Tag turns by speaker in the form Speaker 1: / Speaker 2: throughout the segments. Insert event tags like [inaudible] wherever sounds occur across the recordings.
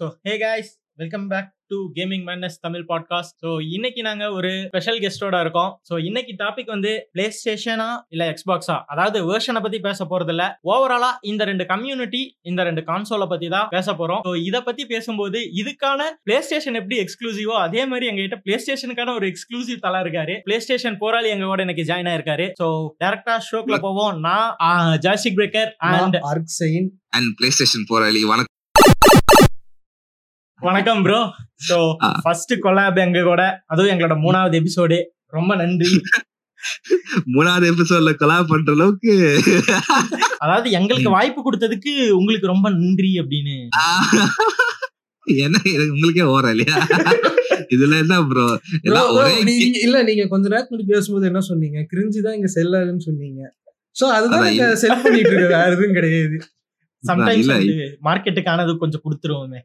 Speaker 1: So hey guys welcome back to gaming menace Tamil podcast so இன்னைக்கு நாங்க ஒரு special கெஸ்டோட இருக்கோம். ஸோ இன்னைக்கு டாபிக் வந்து பிளே ஸ்டேஷனா இல்ல எக்ஸ்பாக்ஸா அதாவது வேர்ஷனை பத்தி பேச போறது இல்ல ஓவராலா இந்த ரெண்டு கம்யூனிட்டி இந்த ரெண்டு கான்சோலை பத்தி தான் பேச போறோம். ஸோ இதை பத்தி பேசும்போது இதுக்கான பிளே ஸ்டேஷன் எப்படி எக்ஸ்க்ளூசிவோ அதே மாதிரி எங்ககிட்ட பிளே ஸ்டேஷனுக்கான ஒரு எக்ஸ்க்ளூசிவ் தலா இருக்காரு. பிளே ஸ்டேஷன் போராளி எங்க கூட இன்னைக்கு ஜாயின் ஆயிருக்காரு. ஸோ டேரக்டா ஷோக்குள்ள போவோம். நான் ஜாஸ்டிக் பிரேக்கர் அண்ட்
Speaker 2: அர்க்சைன்
Speaker 3: அண்ட் பிளே ஸ்டேஷன் போராளி வணக்கம்.
Speaker 1: வணக்கம் ப்ரோ ஸோ
Speaker 3: ஆ.
Speaker 1: ஃபர்ஸ்ட் கொலாப் எங்க கூட அதுவும் எங்களோட மூணாவது எபிசோடு ரொம்ப நன்றி.
Speaker 3: மூணாவது எபிசோட்ல கொலாப் பண்ற அளவுக்கு.
Speaker 1: அதாவது எங்களுக்கு வாய்ப்பு கொடுத்ததுக்கு உங்களுக்கு ரொம்ப நன்றி அப்படின்னு.
Speaker 3: என்ன இது உங்களுக்கே ஓர இல்லையா? இதுல என்ன ப்ரோ
Speaker 2: இல்ல நீங்க கொஞ்ச நேரத்துக்கு முன்னாடி பேசும்போது என்ன சொன்னீங்க? கிரிஞ்சு தான் இங்க செல்லாதுன்னு சொன்னீங்க. சோ அதுதான் நீங்க செல் பண்ணிட்டு இருக்க வேற எதுவும் கிடையாது.
Speaker 1: சம்டைம்ஸ் மார்க்கெட்டுக்கானது கொஞ்சம் கொடுத்துருவோமே.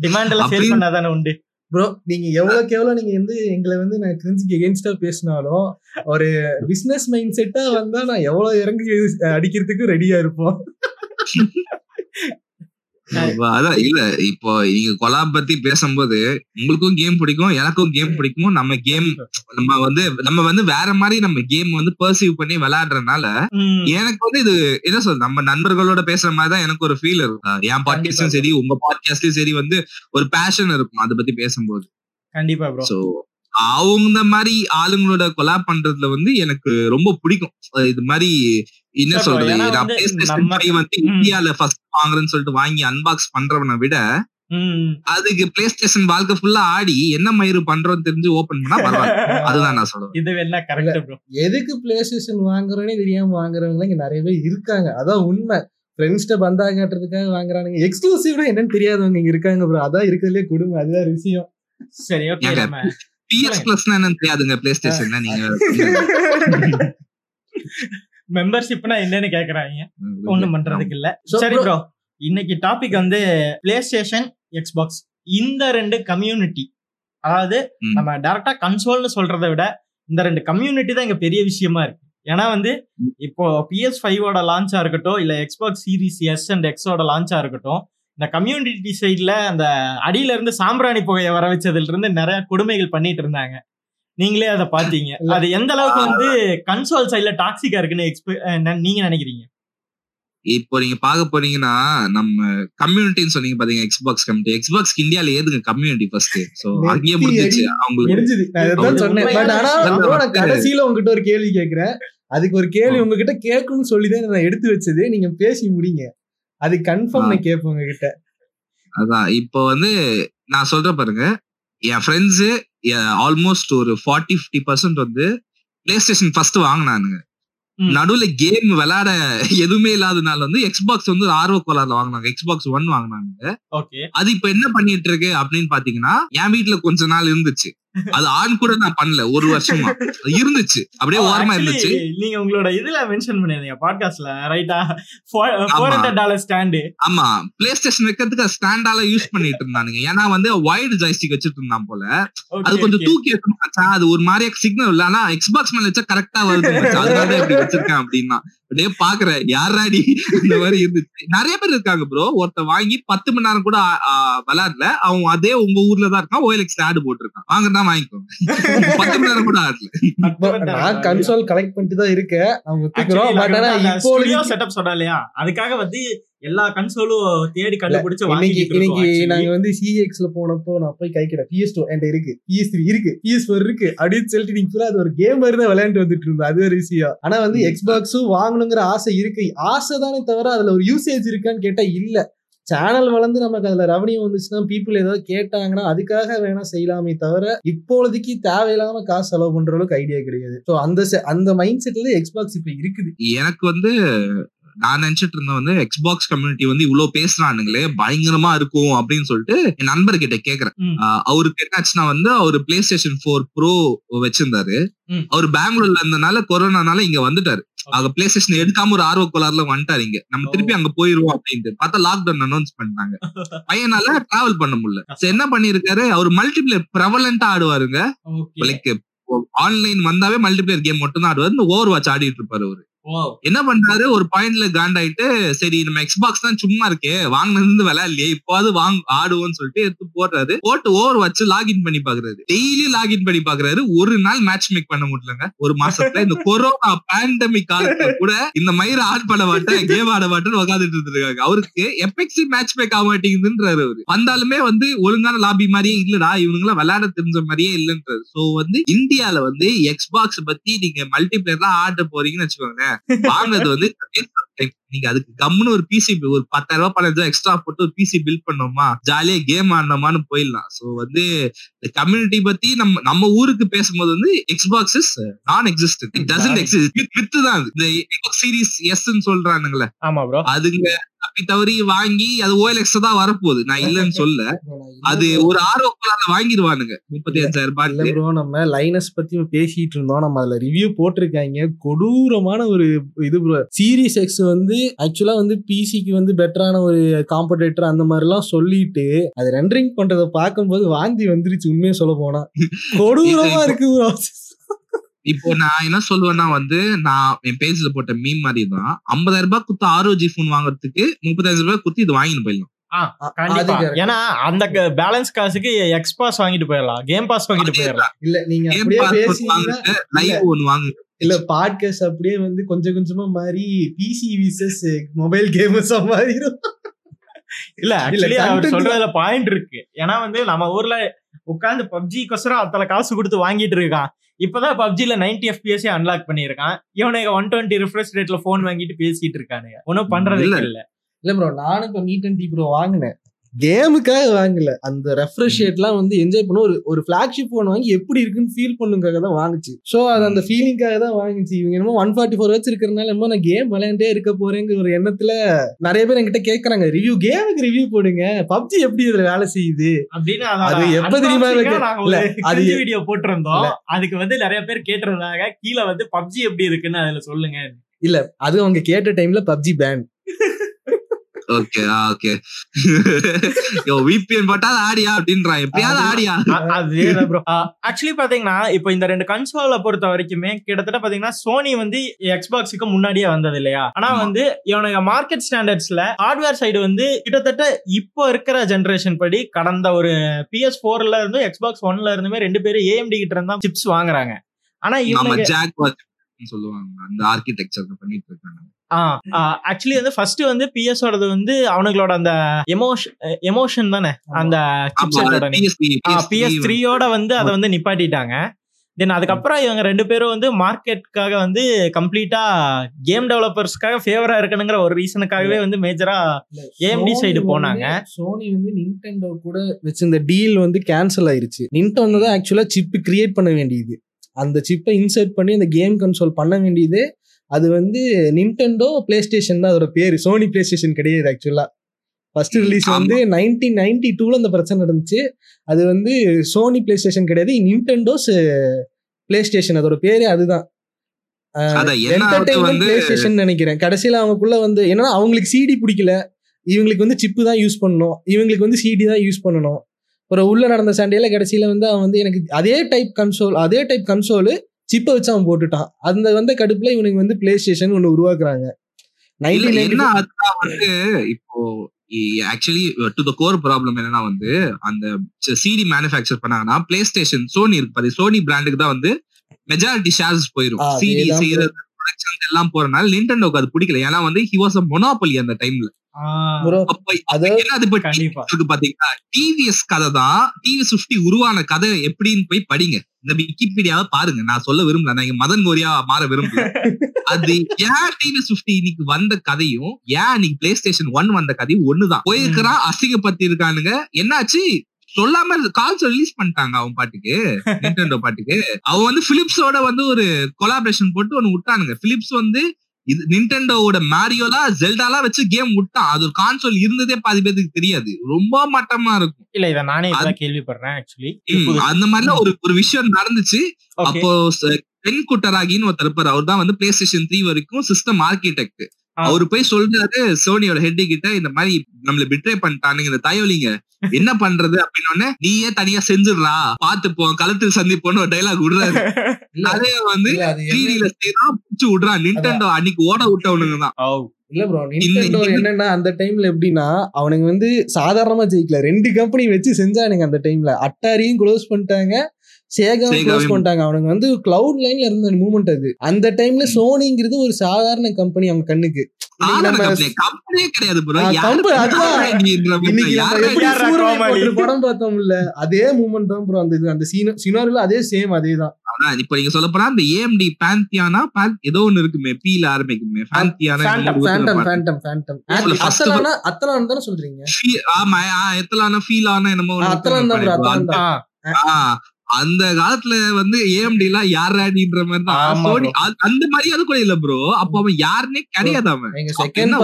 Speaker 1: டிமாண்ட் [laughs] எல்லாம் சேல் பண்ணாதானே உண்டு?
Speaker 2: ப்ரோ நீங்க எவ்வளவுக்கு எவ்வளவு நீங்க வந்து எங்களை வந்து நான் கிரிஞ்சுக்கு எகென்ஸ்டா பேசினாலும் ஒரு பிசினஸ் மைண்ட் செட்டா வந்தா நான் எவ்வளவு இறங்கி அடிக்கிறதுக்கு ரெடியா இருப்போம். [laughs]
Speaker 3: அதான் இல்ல இப்போ நீங்க கொலாப் பத்தி பேசும்போது உங்களுக்கும் கேம் பிடிக்கும் எனக்கும் கேம் பிடிக்கும். நம்ம கேம் நம்ம வந்து நம்ம வந்து வேற மாதிரி நம்ம கேம் வந்து பர்சீவ் பண்ணி விளையாடுறதுனால எனக்கு வந்து இது என்ன சொல்றது நம்ம நண்பர்களோட பேசுற மாதிரி தான் எனக்கு ஒரு ஃபீல் இருக்கும். என் பாட்காஸ்டும் சரி உங்க பாட்காஸ்ட்லயும் சரி வந்து ஒரு பேஷன் இருக்கும் அதை பத்தி பேசும்போது.
Speaker 1: கண்டிப்பா
Speaker 3: சோ அவங்க மாதிரி ஆளுங்களோட கொலாப் பண்றதுல வந்து எனக்கு ரொம்ப பிடிக்கும். இது மாதிரி என்ன சொல்றது?
Speaker 1: வந்து
Speaker 3: PlayStation
Speaker 1: நம்ம-
Speaker 3: 5 வந்து
Speaker 1: ம்.
Speaker 3: இந்தியால ஃபர்ஸ்ட் வாங்குறேன்னு சொல்லிட்டு வாங்கி அன்பாக்ஸ் பண்றவனை விட அதுக்கு பிளே ஸ்டேஷன் வாழ்க்கை ஃபுல்லா ஆடி என்ன மயிறு பண்றோம்னு தெரிஞ்சு ஓபன் பண்ணா பரவாயில்ல. [laughs] அதுதான் நான் சொல்லுவேன்.
Speaker 1: இது வேணா கரெக்ட்
Speaker 2: எதுக்கு பிளே ஸ்டேஷன் வாங்குறோன்னே தெரியாம வாங்குறவங்க இங்க நிறைய பேர் இருக்காங்க. அதான் உண்மை. ஃப்ரெண்ட்ஸ்ட பந்தா காட்டுறதுக்காக வாங்குறானுங்க. எக்ஸ்க்ளூசிவ்னா என்னன்னு தெரியாதவங்க இங்க இருக்காங்க ப்ரோ அதான் இருக்கிறதுலே கொடுமை. அதுதான் விஷயம்.
Speaker 1: சரி ஓகே நம்ம
Speaker 3: பிஎஸ் பிளஸ்னா என்னன்னு தெரியாதுங்க பிளே ஸ்டேஷன்ல நீங்க. [laughs]
Speaker 1: மெம்பர்ஷிப்னா என்னன்னு கேக்குறாங்க. ஒண்ணும் பண்றதுக்கு இல்ல. சரி ப்ரோ இன்னைக்கு டாபிக் வந்து பிளே ஸ்டேஷன் எக்ஸ்பாக்ஸ் இந்த ரெண்டு கம்யூனிட்டி அதாவது. நம்ம டைரக்டா கன்சோல்னு சொல்றதை விட இந்த ரெண்டு கம்யூனிட்டி தான் இங்க பெரிய விஷயமா இருக்கு. ஏன்னா வந்து இப்போ பிஎஸ் ஃபைவோட லான்ச்சா இருக்கட்டும் இல்ல எக்ஸ்பாக்ஸ் சீரிஸ் எஸ் அண்ட் எக்ஸோட லான்ச்சா இருக்கட்டும் இந்த கம்யூனிட்டி சைட்ல அந்த அடியில இருந்து சாம்பிராணி புகையை வர வச்சதுல இருந்து நிறைய கொடுமைகள் பண்ணிட்டு இருந்தாங்க. நீங்களே அதை பாத்தீங்க. அது எந்த அளவுக்கு வந்து கன்சோல் சைட்ல டாக்ஸிக்கா இருக்குன்னு நீங்க நினைக்கிறீங்க?
Speaker 3: இப்போ நீங்க பார்க்க போனீங்கன்னா நம்ம கம்யூனிட்டின்னு சொன்னீங்க பாத்தீங்க எக்ஸ்பாக்ஸ் கம்யூனிட்டி எக்ஸ்பாக்ஸ் இந்தியால ஏதுங்க கம்யூனிட்டி ஃபர்ஸ்ட் சோ அங்கேயே முடிஞ்சிச்சு அவங்களுக்கு.
Speaker 2: கடைசியில உங்ககிட்ட ஒரு கேள்வி கேக்குறேன். அதுக்கு ஒரு கேள்வி உங்ககிட்ட கேட்கணும்னு சொல்லிதான் நான் எடுத்து வச்சது. நீங்க பேசி முடிங்க. அது கன்ஃபார்ம் நான் கேட்பேன் உங்ககிட்ட.
Speaker 3: அதான். இப்போ வந்து நான் சொல்றேன் பாருங்க. என் ஃப்ரெண்ட்ஸ் ஆல்மோஸ்ட் ஒரு ஃபார்ட்டி ஃபிஃப்டி பர்சன்ட் வந்து பிளே ஸ்டேஷன் ஃபர்ஸ்ட் வாங்கினானுங்க. நடுவுல கேம் விளையாட எதுவுமே இல்லாதனால வந்து எக்ஸ்பாக்ஸ் வந்து ஆர்வ கோளாறுல வாங்கினாங்க. எக்ஸ்பாக்ஸ் ஒன் வாங்கினாங்க அது இப்ப என்ன பண்ணிட்டு இருக்கு அப்படின்னு பாத்தீங்கன்னா என் வீட்டுல கொஞ்ச நாள் இருந்துச்சு. அது ஆன் கூட நான் பண்ணல ஒரு வருஷமா. இருந்துச்சு. அப்படியே ஓரமா இருந்துச்சு.
Speaker 1: நீங்க உங்களோட இதுல மென்ஷன் பண்ணிருந்தீங்க பாட்காஸ்ட்ல ரைட்டா ஃபோர் ஹண்ட்ரட் டாலர் ஸ்டாண்டு
Speaker 3: ஆமா. பிளே ஸ்டேஷன் வைக்கிறதுக்கு ஸ்டாண்டால யூஸ் பண்ணிட்டு இருந்தானுங்க. ஏன்னா வந்து வைடு ஜாய்ஸ்டிக் வச்சிட்டு இருந்தான் போல. அது கொஞ்சம் தூக்கி மச்சான். அது ஒரு மாதிரியே சிக்னல் இல்ல. ஆனா எக்ஸ்பாக்ஸ் மேல வச்சா கரெக்டா வருது. அதனால தான் இப்படி வச்சிருக்கேன் அப்படின்னா. அப்படியே பாக்குறேன். யாராடி இந்த மாதிரி இருந்துச்சு? நிறைய பேர் இருக்காங்க ப்ரோ ஒருத்த வாங்கி பத்து மணி நேரம் கூட விளையாடல. அவன் அதே உங்க ஊர்ல தான் இருக்கான். ஓஎல்எக்ஸ் ஆடு போட்டிருக்கான். வாங்கினா வாங்கிக்கோ. பத்து மணி நேரம் கூட ஆடல.
Speaker 2: நான் கன்சோல் கலெக்ட் பண்ணிட்டு தான் இருக்கேன். அவங்க
Speaker 1: செட்டப் சொன்னா இல்லையா? அதுக்காக வந்து எல்லா கன்சோலும் தேடி கண்டுபிடிச்சு
Speaker 2: இன்னைக்கு
Speaker 1: வாங்கிட்டு
Speaker 2: இன்னைக்கு நாங்க. வந்து சிஎக்ஸ்ல போனப்போ நான் போய் கை கிட்ட பிஎஸ் டூ என்கிட்ட இருக்கு. பிஎஸ் த்ரீ இருக்கு. பிஎஸ் ஃபோர் இருக்கு அப்படின்னு சொல்லிட்டு நீங்க ஃபுல்லா அது ஒரு கேம் மாதிரி தான் விளையாண்டு வந்துட்டு இருந்தோம். அது ஒரு விஷயம். ஆனா வந்து எக்ஸ்பாக்ஸும் வாங்கணுங்கிற ஆசை இருக்கு. ஆசை தானே தவிர அதுல ஒரு யூசேஜ் இருக்கான்னு கேட்டா இல்ல. சேனல் வளர்ந்து நமக்கு அதுல ரெவன்யூ வந்துச்சுன்னா பீப்புள் ஏதாவது கேட்டாங்கன்னா அதுக்காக வேணா செய்யலாமே தவிர இப்போதைக்கு தேவையில்லாம காசு செலவு பண்ற அளவுக்கு ஐடியா கிடையாது. ஸோ அந்த se- அந்த மைண்ட் செட்ல எக்ஸ்பாக்ஸ் இப்ப இருக்குது.
Speaker 3: எனக்கு வந்து நான் நினைச்சிட்டு இருந்தேன் வந்து எக்ஸ்பாக்ஸ் கம்யூனிட்டி வந்து இவ்வளவு பேசுறானுங்களே பயங்கரமா இருக்கும் அப்படின்னு சொல்லிட்டு என் நண்பர்கிட்ட கேக்குறேன். அவருக்கு என்னாச்சுன்னா வந்து அவர் பிளே ஸ்டேஷன் ஃபோர் ப்ரோ வச்சிருந்தாரு. அவர் பெங்களூர்ல இருந்தனால கொரோனானால இங்க வந்துட்டாரு. அங்க பிளே ஸ்டேஷன் எடுக்காம ஒரு ஆர்வ கோளாறுல வந்துட்டாரு இங்க. நம்ம. திருப்பி அங்க போயிருவோம் அப்படின்ட்டு. பார்த்தா லாக்டவுன் அனௌன்ஸ் பண்ணாங்க பையனால டிராவல் பண்ண முடியல. என்ன பண்ணிருக்காரு அவர் மல்டிபிளேயர் பிரபலண்டா ஆடுவாருங்க. லைக் ஆன்லைன் வந்தாவே மல்டிபிளேயர் கேம் மட்டும் தான் ஆடுவாரு. இந்த ஓவர் வாட்ச் ஆடிட்டு இருப்பாரு அவரு. என்ன பண்றாரு? ஒரு பாயிண்ட்ல காண்டாயிட்டு சரி நம்ம எக்ஸ்பாக்ஸ் தான் சும்மா இருக்கே வாங்கினது இருந்து விளையாடலையே இப்போது வாங்க ஆடுவோம்னு சொல்லிட்டு எடுத்து போடுறாரு. போட்டு ஓவர் வச்சு லாகின் பண்ணி பாக்குறாரு. டெய்லி லாகின் பண்ணி பாக்குறாரு. ஒரு நாள் மேட்ச் மேக் பண்ண முடியலங்க. ஒரு மாசத்துல இந்த கொரோனா பேண்டமிக் காலத்துல கூட இந்த மயிர ஆட் பண்ண மாட்டேன் கேம் ஆட மாட்டேன்னு உட்காந்துட்டு இருந்திருக்காங்க. அவருக்கு எபெக்ஸி மேட்ச் மேக் ஆக மாட்டேங்குதுன்றாரு அவரு. வந்தாலுமே வந்து ஒழுங்கான லாபி மாதிரியே இல்லடா இவனுங்க விளையாட தெரிஞ்ச மாதிரியே இல்லன்றாரு. சோ வந்து இந்தியால வந்து எக்ஸ்பாக்ஸ் பத்தி நீங்க மல்டிபிளேயர் தான் ஆட போறீங்கன்னு வச்சுக்கோங்க வாங்குறது வந்து நீங்க அதுக்கு கம்முன்னு ஒரு பிசி ஒரு பத்தாயிரம் ரூபாய் பன்னெண்டு எக்ஸ்ட்ரா போட்டு ஒரு பிசி பில்ட் பண்ணோமா ஜாலியா கேம் ஆடணுமான்னு போயிடலாம். சோ வந்து இந்த கம்யூனிட்டி பத்தி நம்ம நம்ம ஊருக்கு பேசும்போது வந்து Xbox is non existent it doesn't exist with தான். இந்த சீரிஸ் எஸ்ன்னு சொல்றானுங்களே.
Speaker 1: ஆமா ப்ரோ
Speaker 3: அதுங்க தப்பி தவறி வாங்கி அது ஓஎல்எக்ஸ் தான் வரப்போகுது. நான் [laughs] இல்லைன்னு சொல்ல. அது ஒரு ஆர்வம் வாங்கிடுவானுங்க. முப்பத்தி அஞ்சாயிரம் ரூபாய்
Speaker 2: ப்ரோ நம்ம லைனஸ் பத்தி பேசிட்டு இருந்தோம். நம்ம அதுல ரிவ்யூ போட்டிருக்காங்க. கொடூரமான ஒரு இது ப்ரோ சீரிஸ் எக்ஸ் வந்து ஆக்சுவலா வந்து பிசிக்கு வந்து பெட்டரான ஒரு காம்படேட்டர் அந்த மாதிரி எல்லாம் சொல்லிட்டு அது ரெண்டரிங் பண்றத பார்க்கும்போது வாந்தி வந்துருச்சு உண்மையை சொல்ல போனா கொடூரமா இருக்கு
Speaker 3: இப்போ நான் என்ன சொல்லுவேன்னா வந்து நான் என் பேஜ்ல போட்ட மீம் மாதிரி தான் ஐம்பதாயிரம் ரூபாய் குத்து ஆரோஜி போன் வாங்குறதுக்கு முப்பதாயிரம் ரூபாய் குத்து இது வாங்கிட்டு போயிடலாம்.
Speaker 1: ஏன்னா அந்த பேலன்ஸ் காசுக்கு எக்ஸ் பாஸ் வாங்கிட்டு போயிடலாம். கேம் பாஸ் வாங்கிட்டு போயிடலாம்.
Speaker 2: இல்ல நீங்க அப்படியே
Speaker 3: பாஸ்
Speaker 2: பேசினீங்கன்னா இல்ல பாட்காஸ்ட் அப்படியே வந்து கொஞ்சம் கொஞ்சமா மாறி பிசி விசஸ் மொபைல் கேமர்ஸ் மாறிடும்
Speaker 1: இல்ல ஆக்சுவலி அவர் சொல்றதுல பாயிண்ட் இருக்கு. ஏன்னா வந்து நம்ம ஊர்ல உட்கார்ந்து பப்ஜி கொசரம் அத்தனை காசு கொடுத்து வாங்கிட்டு இருக்கான். இப்பதான் பப்ஜில 90 எஃபிஎஸ் அன்லாக் பண்ணிருக்கான் இவனுக்கு ஒன் டுவெண்ட்டி ரிஃப்ரெஷ் ரேட்ல போன் வாங்கிட்டு பேசிட்டு இருக்கானுங்க. ஒன்னும் பண்றது
Speaker 3: இல்ல.
Speaker 1: இல்ல
Speaker 2: இல்ல ப்ரோ நானும் இப்போ நீட் அண்ட் ப்ரோ வாங்கினேன். கேமுக்காக வாங்கல. அந்த ரெஃப்ரெஷ் ரேட்லாம் வந்து என்ஜாய் பண்ண ஒரு ஒரு ஃபிளாக்ஷிப் ஃபோன் வாங்கி எப்படி இருக்குன்னு ஃபீல் பண்ணுக்காக தான் வாங்குச்சு. ஸோ அது அந்த ஃபீலிங்காக தான் வாங்குச்சு. இவங்க என்னமோ ஒன் ஃபார்ட்டி ஃபோர் வச்சு இருக்கிறனால என்னமோ நான் கேம் விளையாண்டே இருக்க போறேங்கிற ஒரு எண்ணத்துல நிறைய பேர் என்கிட்ட கேட்கறாங்க ரிவ்யூ கேமுக்கு ரிவ்யூ போடுங்க. பப்ஜி எப்படி இதுல வேலை செய்யுது?
Speaker 1: அப்படின்னு
Speaker 2: அது எப்ப தெரியுமா? இல்ல, அது
Speaker 1: வீடியோ போட்டிருந்தோம். அதுக்கு வந்து நிறைய பேர் கேட்டிருந்தாங்க. கீழே வந்து பப்ஜி எப்படி இருக்குன்னு அதுல சொல்லுங்க.
Speaker 2: அது அவங்க கேட்ட டைம்ல PUBG ban
Speaker 3: okay okay [laughs] yo VPN போட்டா அது ஆடியா அப்படின்றான் எப்படியாவது ஆடியா.
Speaker 1: அதே ப்ரோ ஆக்சுவலி பாத்தீங்கன்னா இப்போ இந்த ரெண்டு கன்சோலை பொறுத்த வரைக்குமே கிட்டத்தட்ட பாத்தீங்கன்னா சோனி வந்து எக்ஸ்பாக்ஸுக்கு முன்னாடியே வந்தது இல்லையா? ஆனா. வந்து இவனுக்கு மார்க்கெட் ஸ்டாண்டர்ட்ஸ்ல ஹார்ட்வேர் சைடு வந்து கிட்டத்தட்ட இப்போ இருக்கிற ஜெனரேஷன் படி கடந்த ஒரு பிஎஸ் போர்ல இருந்து எக்ஸ்பாக்ஸ் ஒன்ல இருந்துமே ரெண்டு பேரும் ஏஎம்டி கிட்ட இருந்தா சிப்ஸ் வாங்குறாங்க. ஆனா
Speaker 3: ஜாக் சொல்லுவாங்க. அந்த ஆர்கிடெக்சர் பண்ணிட்டு இருக்காங்க.
Speaker 1: ஆக்சுவலி வந்து ஃபர்ஸ்ட் வந்து பிஎஸ் ஓடது வந்து அவனுங்களோட அந்த எமோஷன் எமோஷன் தானே? அந்த சிப்செட்டோட பிஎஸ் த்ரீயோட வந்து அதை வந்து நிப்பாட்டிட்டாங்க. தென் அதுக்கப்புறம் இவங்க ரெண்டு பேரும் வந்து மார்க்கெட்டுக்காக வந்து கம்ப்ளீட்டா கேம் டெவலப்பர்ஸ்க்காக ஃபேவரா இருக்கணுங்கிற ஒரு ரீசனுக்காகவே வந்து மேஜரா AMD side போனாங்க.
Speaker 2: சோனி வந்து நின்டெண்டோ கூட வச்சிருந்த டீல் வந்து கேன்சல் ஆயிருச்சு. நின்டெண்டோ தான் ஆக்சுவலா சிப் கிரியேட் பண்ண வேண்டியது. அந்த சிப்பை இன்சர்ட் பண்ணி அந்த கேம் கன்சோல் பண்ண வேண்டியது அது வந்து நின்டெண்டோ பிளே ஸ்டேஷன் தான் அதோட பேரு. சோனி பிளே ஸ்டேஷன் கிடையாது ஆக்சுவலா ஃபர்ஸ்ட் ரிலீஸ். வந்து நைன்டீன் நைன்டி டூல அந்த பிரச்சனை நடந்துச்சு. அது வந்து சோனி பிளே ஸ்டேஷன் கிடையாது நின்டெண்டோஸ் பிளே ஸ்டேஷன் அதோட பேரே அதுதான். என்டர்டைன்மெண்ட் பிளே ஸ்டேஷன் நினைக்கிறேன். கடைசியில அவங்களுக்குள்ள வந்து என்னன்னா அவங்களுக்கு சிடி பிடிக்கல. இவங்களுக்கு வந்து சிப்பு தான் யூஸ் பண்ணணும். இவங்களுக்கு வந்து சிடி தான் யூஸ் பண்ணணும். ஒரு உள்ள நடந்த சண்டையில கடைசியில வந்து அவன் வந்து எனக்கு அதே டைப் கன்சோல் அதே டைப் கன்சோலு சிப்பை வச்சு அவன் போட்டுட்டான். அந்த வந்த கடுப்புல இவனுக்கு வந்து பிளே ஸ்டேஷன் ஒன்னு உருவாக்குறாங்க
Speaker 3: வந்து இப்போ actually to the core problem என்னன்னா வந்து அந்த சிடி மேனுஃபேக்சர் பண்ணாங்கன்னா பிளே ஸ்டேஷன் சோனி இருக்கு பாரு சோனி பிராண்டுக்கு தான் வந்து மெஜாரிட்டி ஷேர்ஸ் போயிரும்.
Speaker 2: ஆ,
Speaker 3: சிடி செய்யறது எல்லாம் போறனால நிண்டோக்கு அது பிடிக்கல. ஏன்னா வந்து ஹி வாஸ் அ மொனோபலி அந்த டைம்ல டிவிஎஸ் கதை தான் டிவிஎஸ் பிப்டி உருவான கதை எப்படின்னு போய் படிங்க. இந்த விக்கிபீடியாவை பாருங்க. நான் சொல்ல விரும்பல. நான் மதன் கோரியா மாற விரும்பல. [laughs] அது ஏன் டிவிஎஸ் பிப்டி இன்னைக்கு வந்த கதையும் ஏன் இன்னைக்கு பிளே ஸ்டேஷன் ஒன் வந்த கதையும் ஒண்ணுதான். போயிருக்கிறான் அசிங்கப்படுத்தி இருக்கானுங்க என்னாச்சு? சொல்லாம கால்ஸ் ரிலீஸ் பண்ணிட்டாங்க அவன் பாட்டுக்கு [laughs] நிண்டோ பாட்டுக்கு. அவன் வந்து பிலிப்ஸோட வந்து ஒரு கொலாபரேஷன் போட்டு ஒன்னு விட்டானுங்க. பிலிப்ஸ் வந்து இது நிண்டோவோட மாரியோலா ஜெல்டாலாம் வச்சு கேம் விட்டான். அது ஒரு கான்சோல் இருந்ததே பாதி பேருக்கு தெரியாது. ரொம்ப மட்டமா இருக்கும்.
Speaker 1: இல்ல இத நானே கேள்விப்படுறேன் ஆக்சுவலி
Speaker 3: அந்த மாதிரிலாம் ஒரு ஒரு விஷயம் நடந்துச்சு. அப்போ பென் குட்டராகின்னு ஒருத்தர் இருப்பாரு. அவர் தான் வந்து பிளே ஸ்டேஷன் த்ரீ வரைக்கும் சிஸ்டம் ஆர்கிடெக்ட். அவரு போய் சொல்றாரு சோனியோட ஹெட் கிட்ட இந்த மாதிரி நம்மள பிட்ரே பண்ணிட்டானுங்க இந்த தயவலிங்க என்ன பண்றது அப்படின்னு நீயே தனியா செஞ்சிடுறா. பாத்துப்போம் களத்தில் சந்திப்போன்னு ஒரு டைலாக் விடுறாரு. [laughs] அதே வந்து த்ரீடில செய்யறான் புடிச்சு விடுறான். நிண்டோ அன்னைக்கு ஓட விட்டவனுங்க தான்.
Speaker 2: இல்ல ப்ரோ நிண்டெண்டோ என்னன்னா அந்த டைம்ல எப்படின்னா அவனுங்க வந்து சாதாரணமா ஜெயிக்கல. ரெண்டு கம்பெனி வச்சு செஞ்சானுங்க அந்த டைம்ல அட்டாரியும் க்ளோஸ் பண்ணிட்டாங்க. சேகாவும் க்ளோஸ் பண்ணிட்டாங்க. அவனுங்க வந்து கிளவுட் லைன்ல இருந்த மூமெண்ட் அது. அந்த டைம்ல சோனிங்கிறது ஒரு சாதாரண கம்பெனி அவங்க கண்ணுக்கு. படம் பார்த்தோம்ல அதே மூமெண்ட் தான் ப்ரோ அந்த இது அந்த சீனோ சினாரில அதே சேம் அதே தான்
Speaker 3: இப்ப நீங்க சொல்ல போனா இந்த ஏஎம்டி பேந்தியானா ஏதோ ஒண்ணு இருக்குமே பீல ஆரம்பிக்குமே. பேந்தியானா
Speaker 2: அத்தலானா தானே சொல்றீங்க?
Speaker 3: ஆமா எத்தலான ஃபீல் ஆன என்னமோ
Speaker 2: அத்தலான் தான்
Speaker 3: அந்த காலத்துல வந்து ஏஎம்டி எல்லாம் யார் அப்படின்ற மாதிரி தான் சோனி
Speaker 1: bro.
Speaker 3: அது- அந்த மரியாதை கூட இல்ல ப்ரோ அப்ப அவன் யாருன்னே கிடையாது அவன்.
Speaker 2: செகண்ட்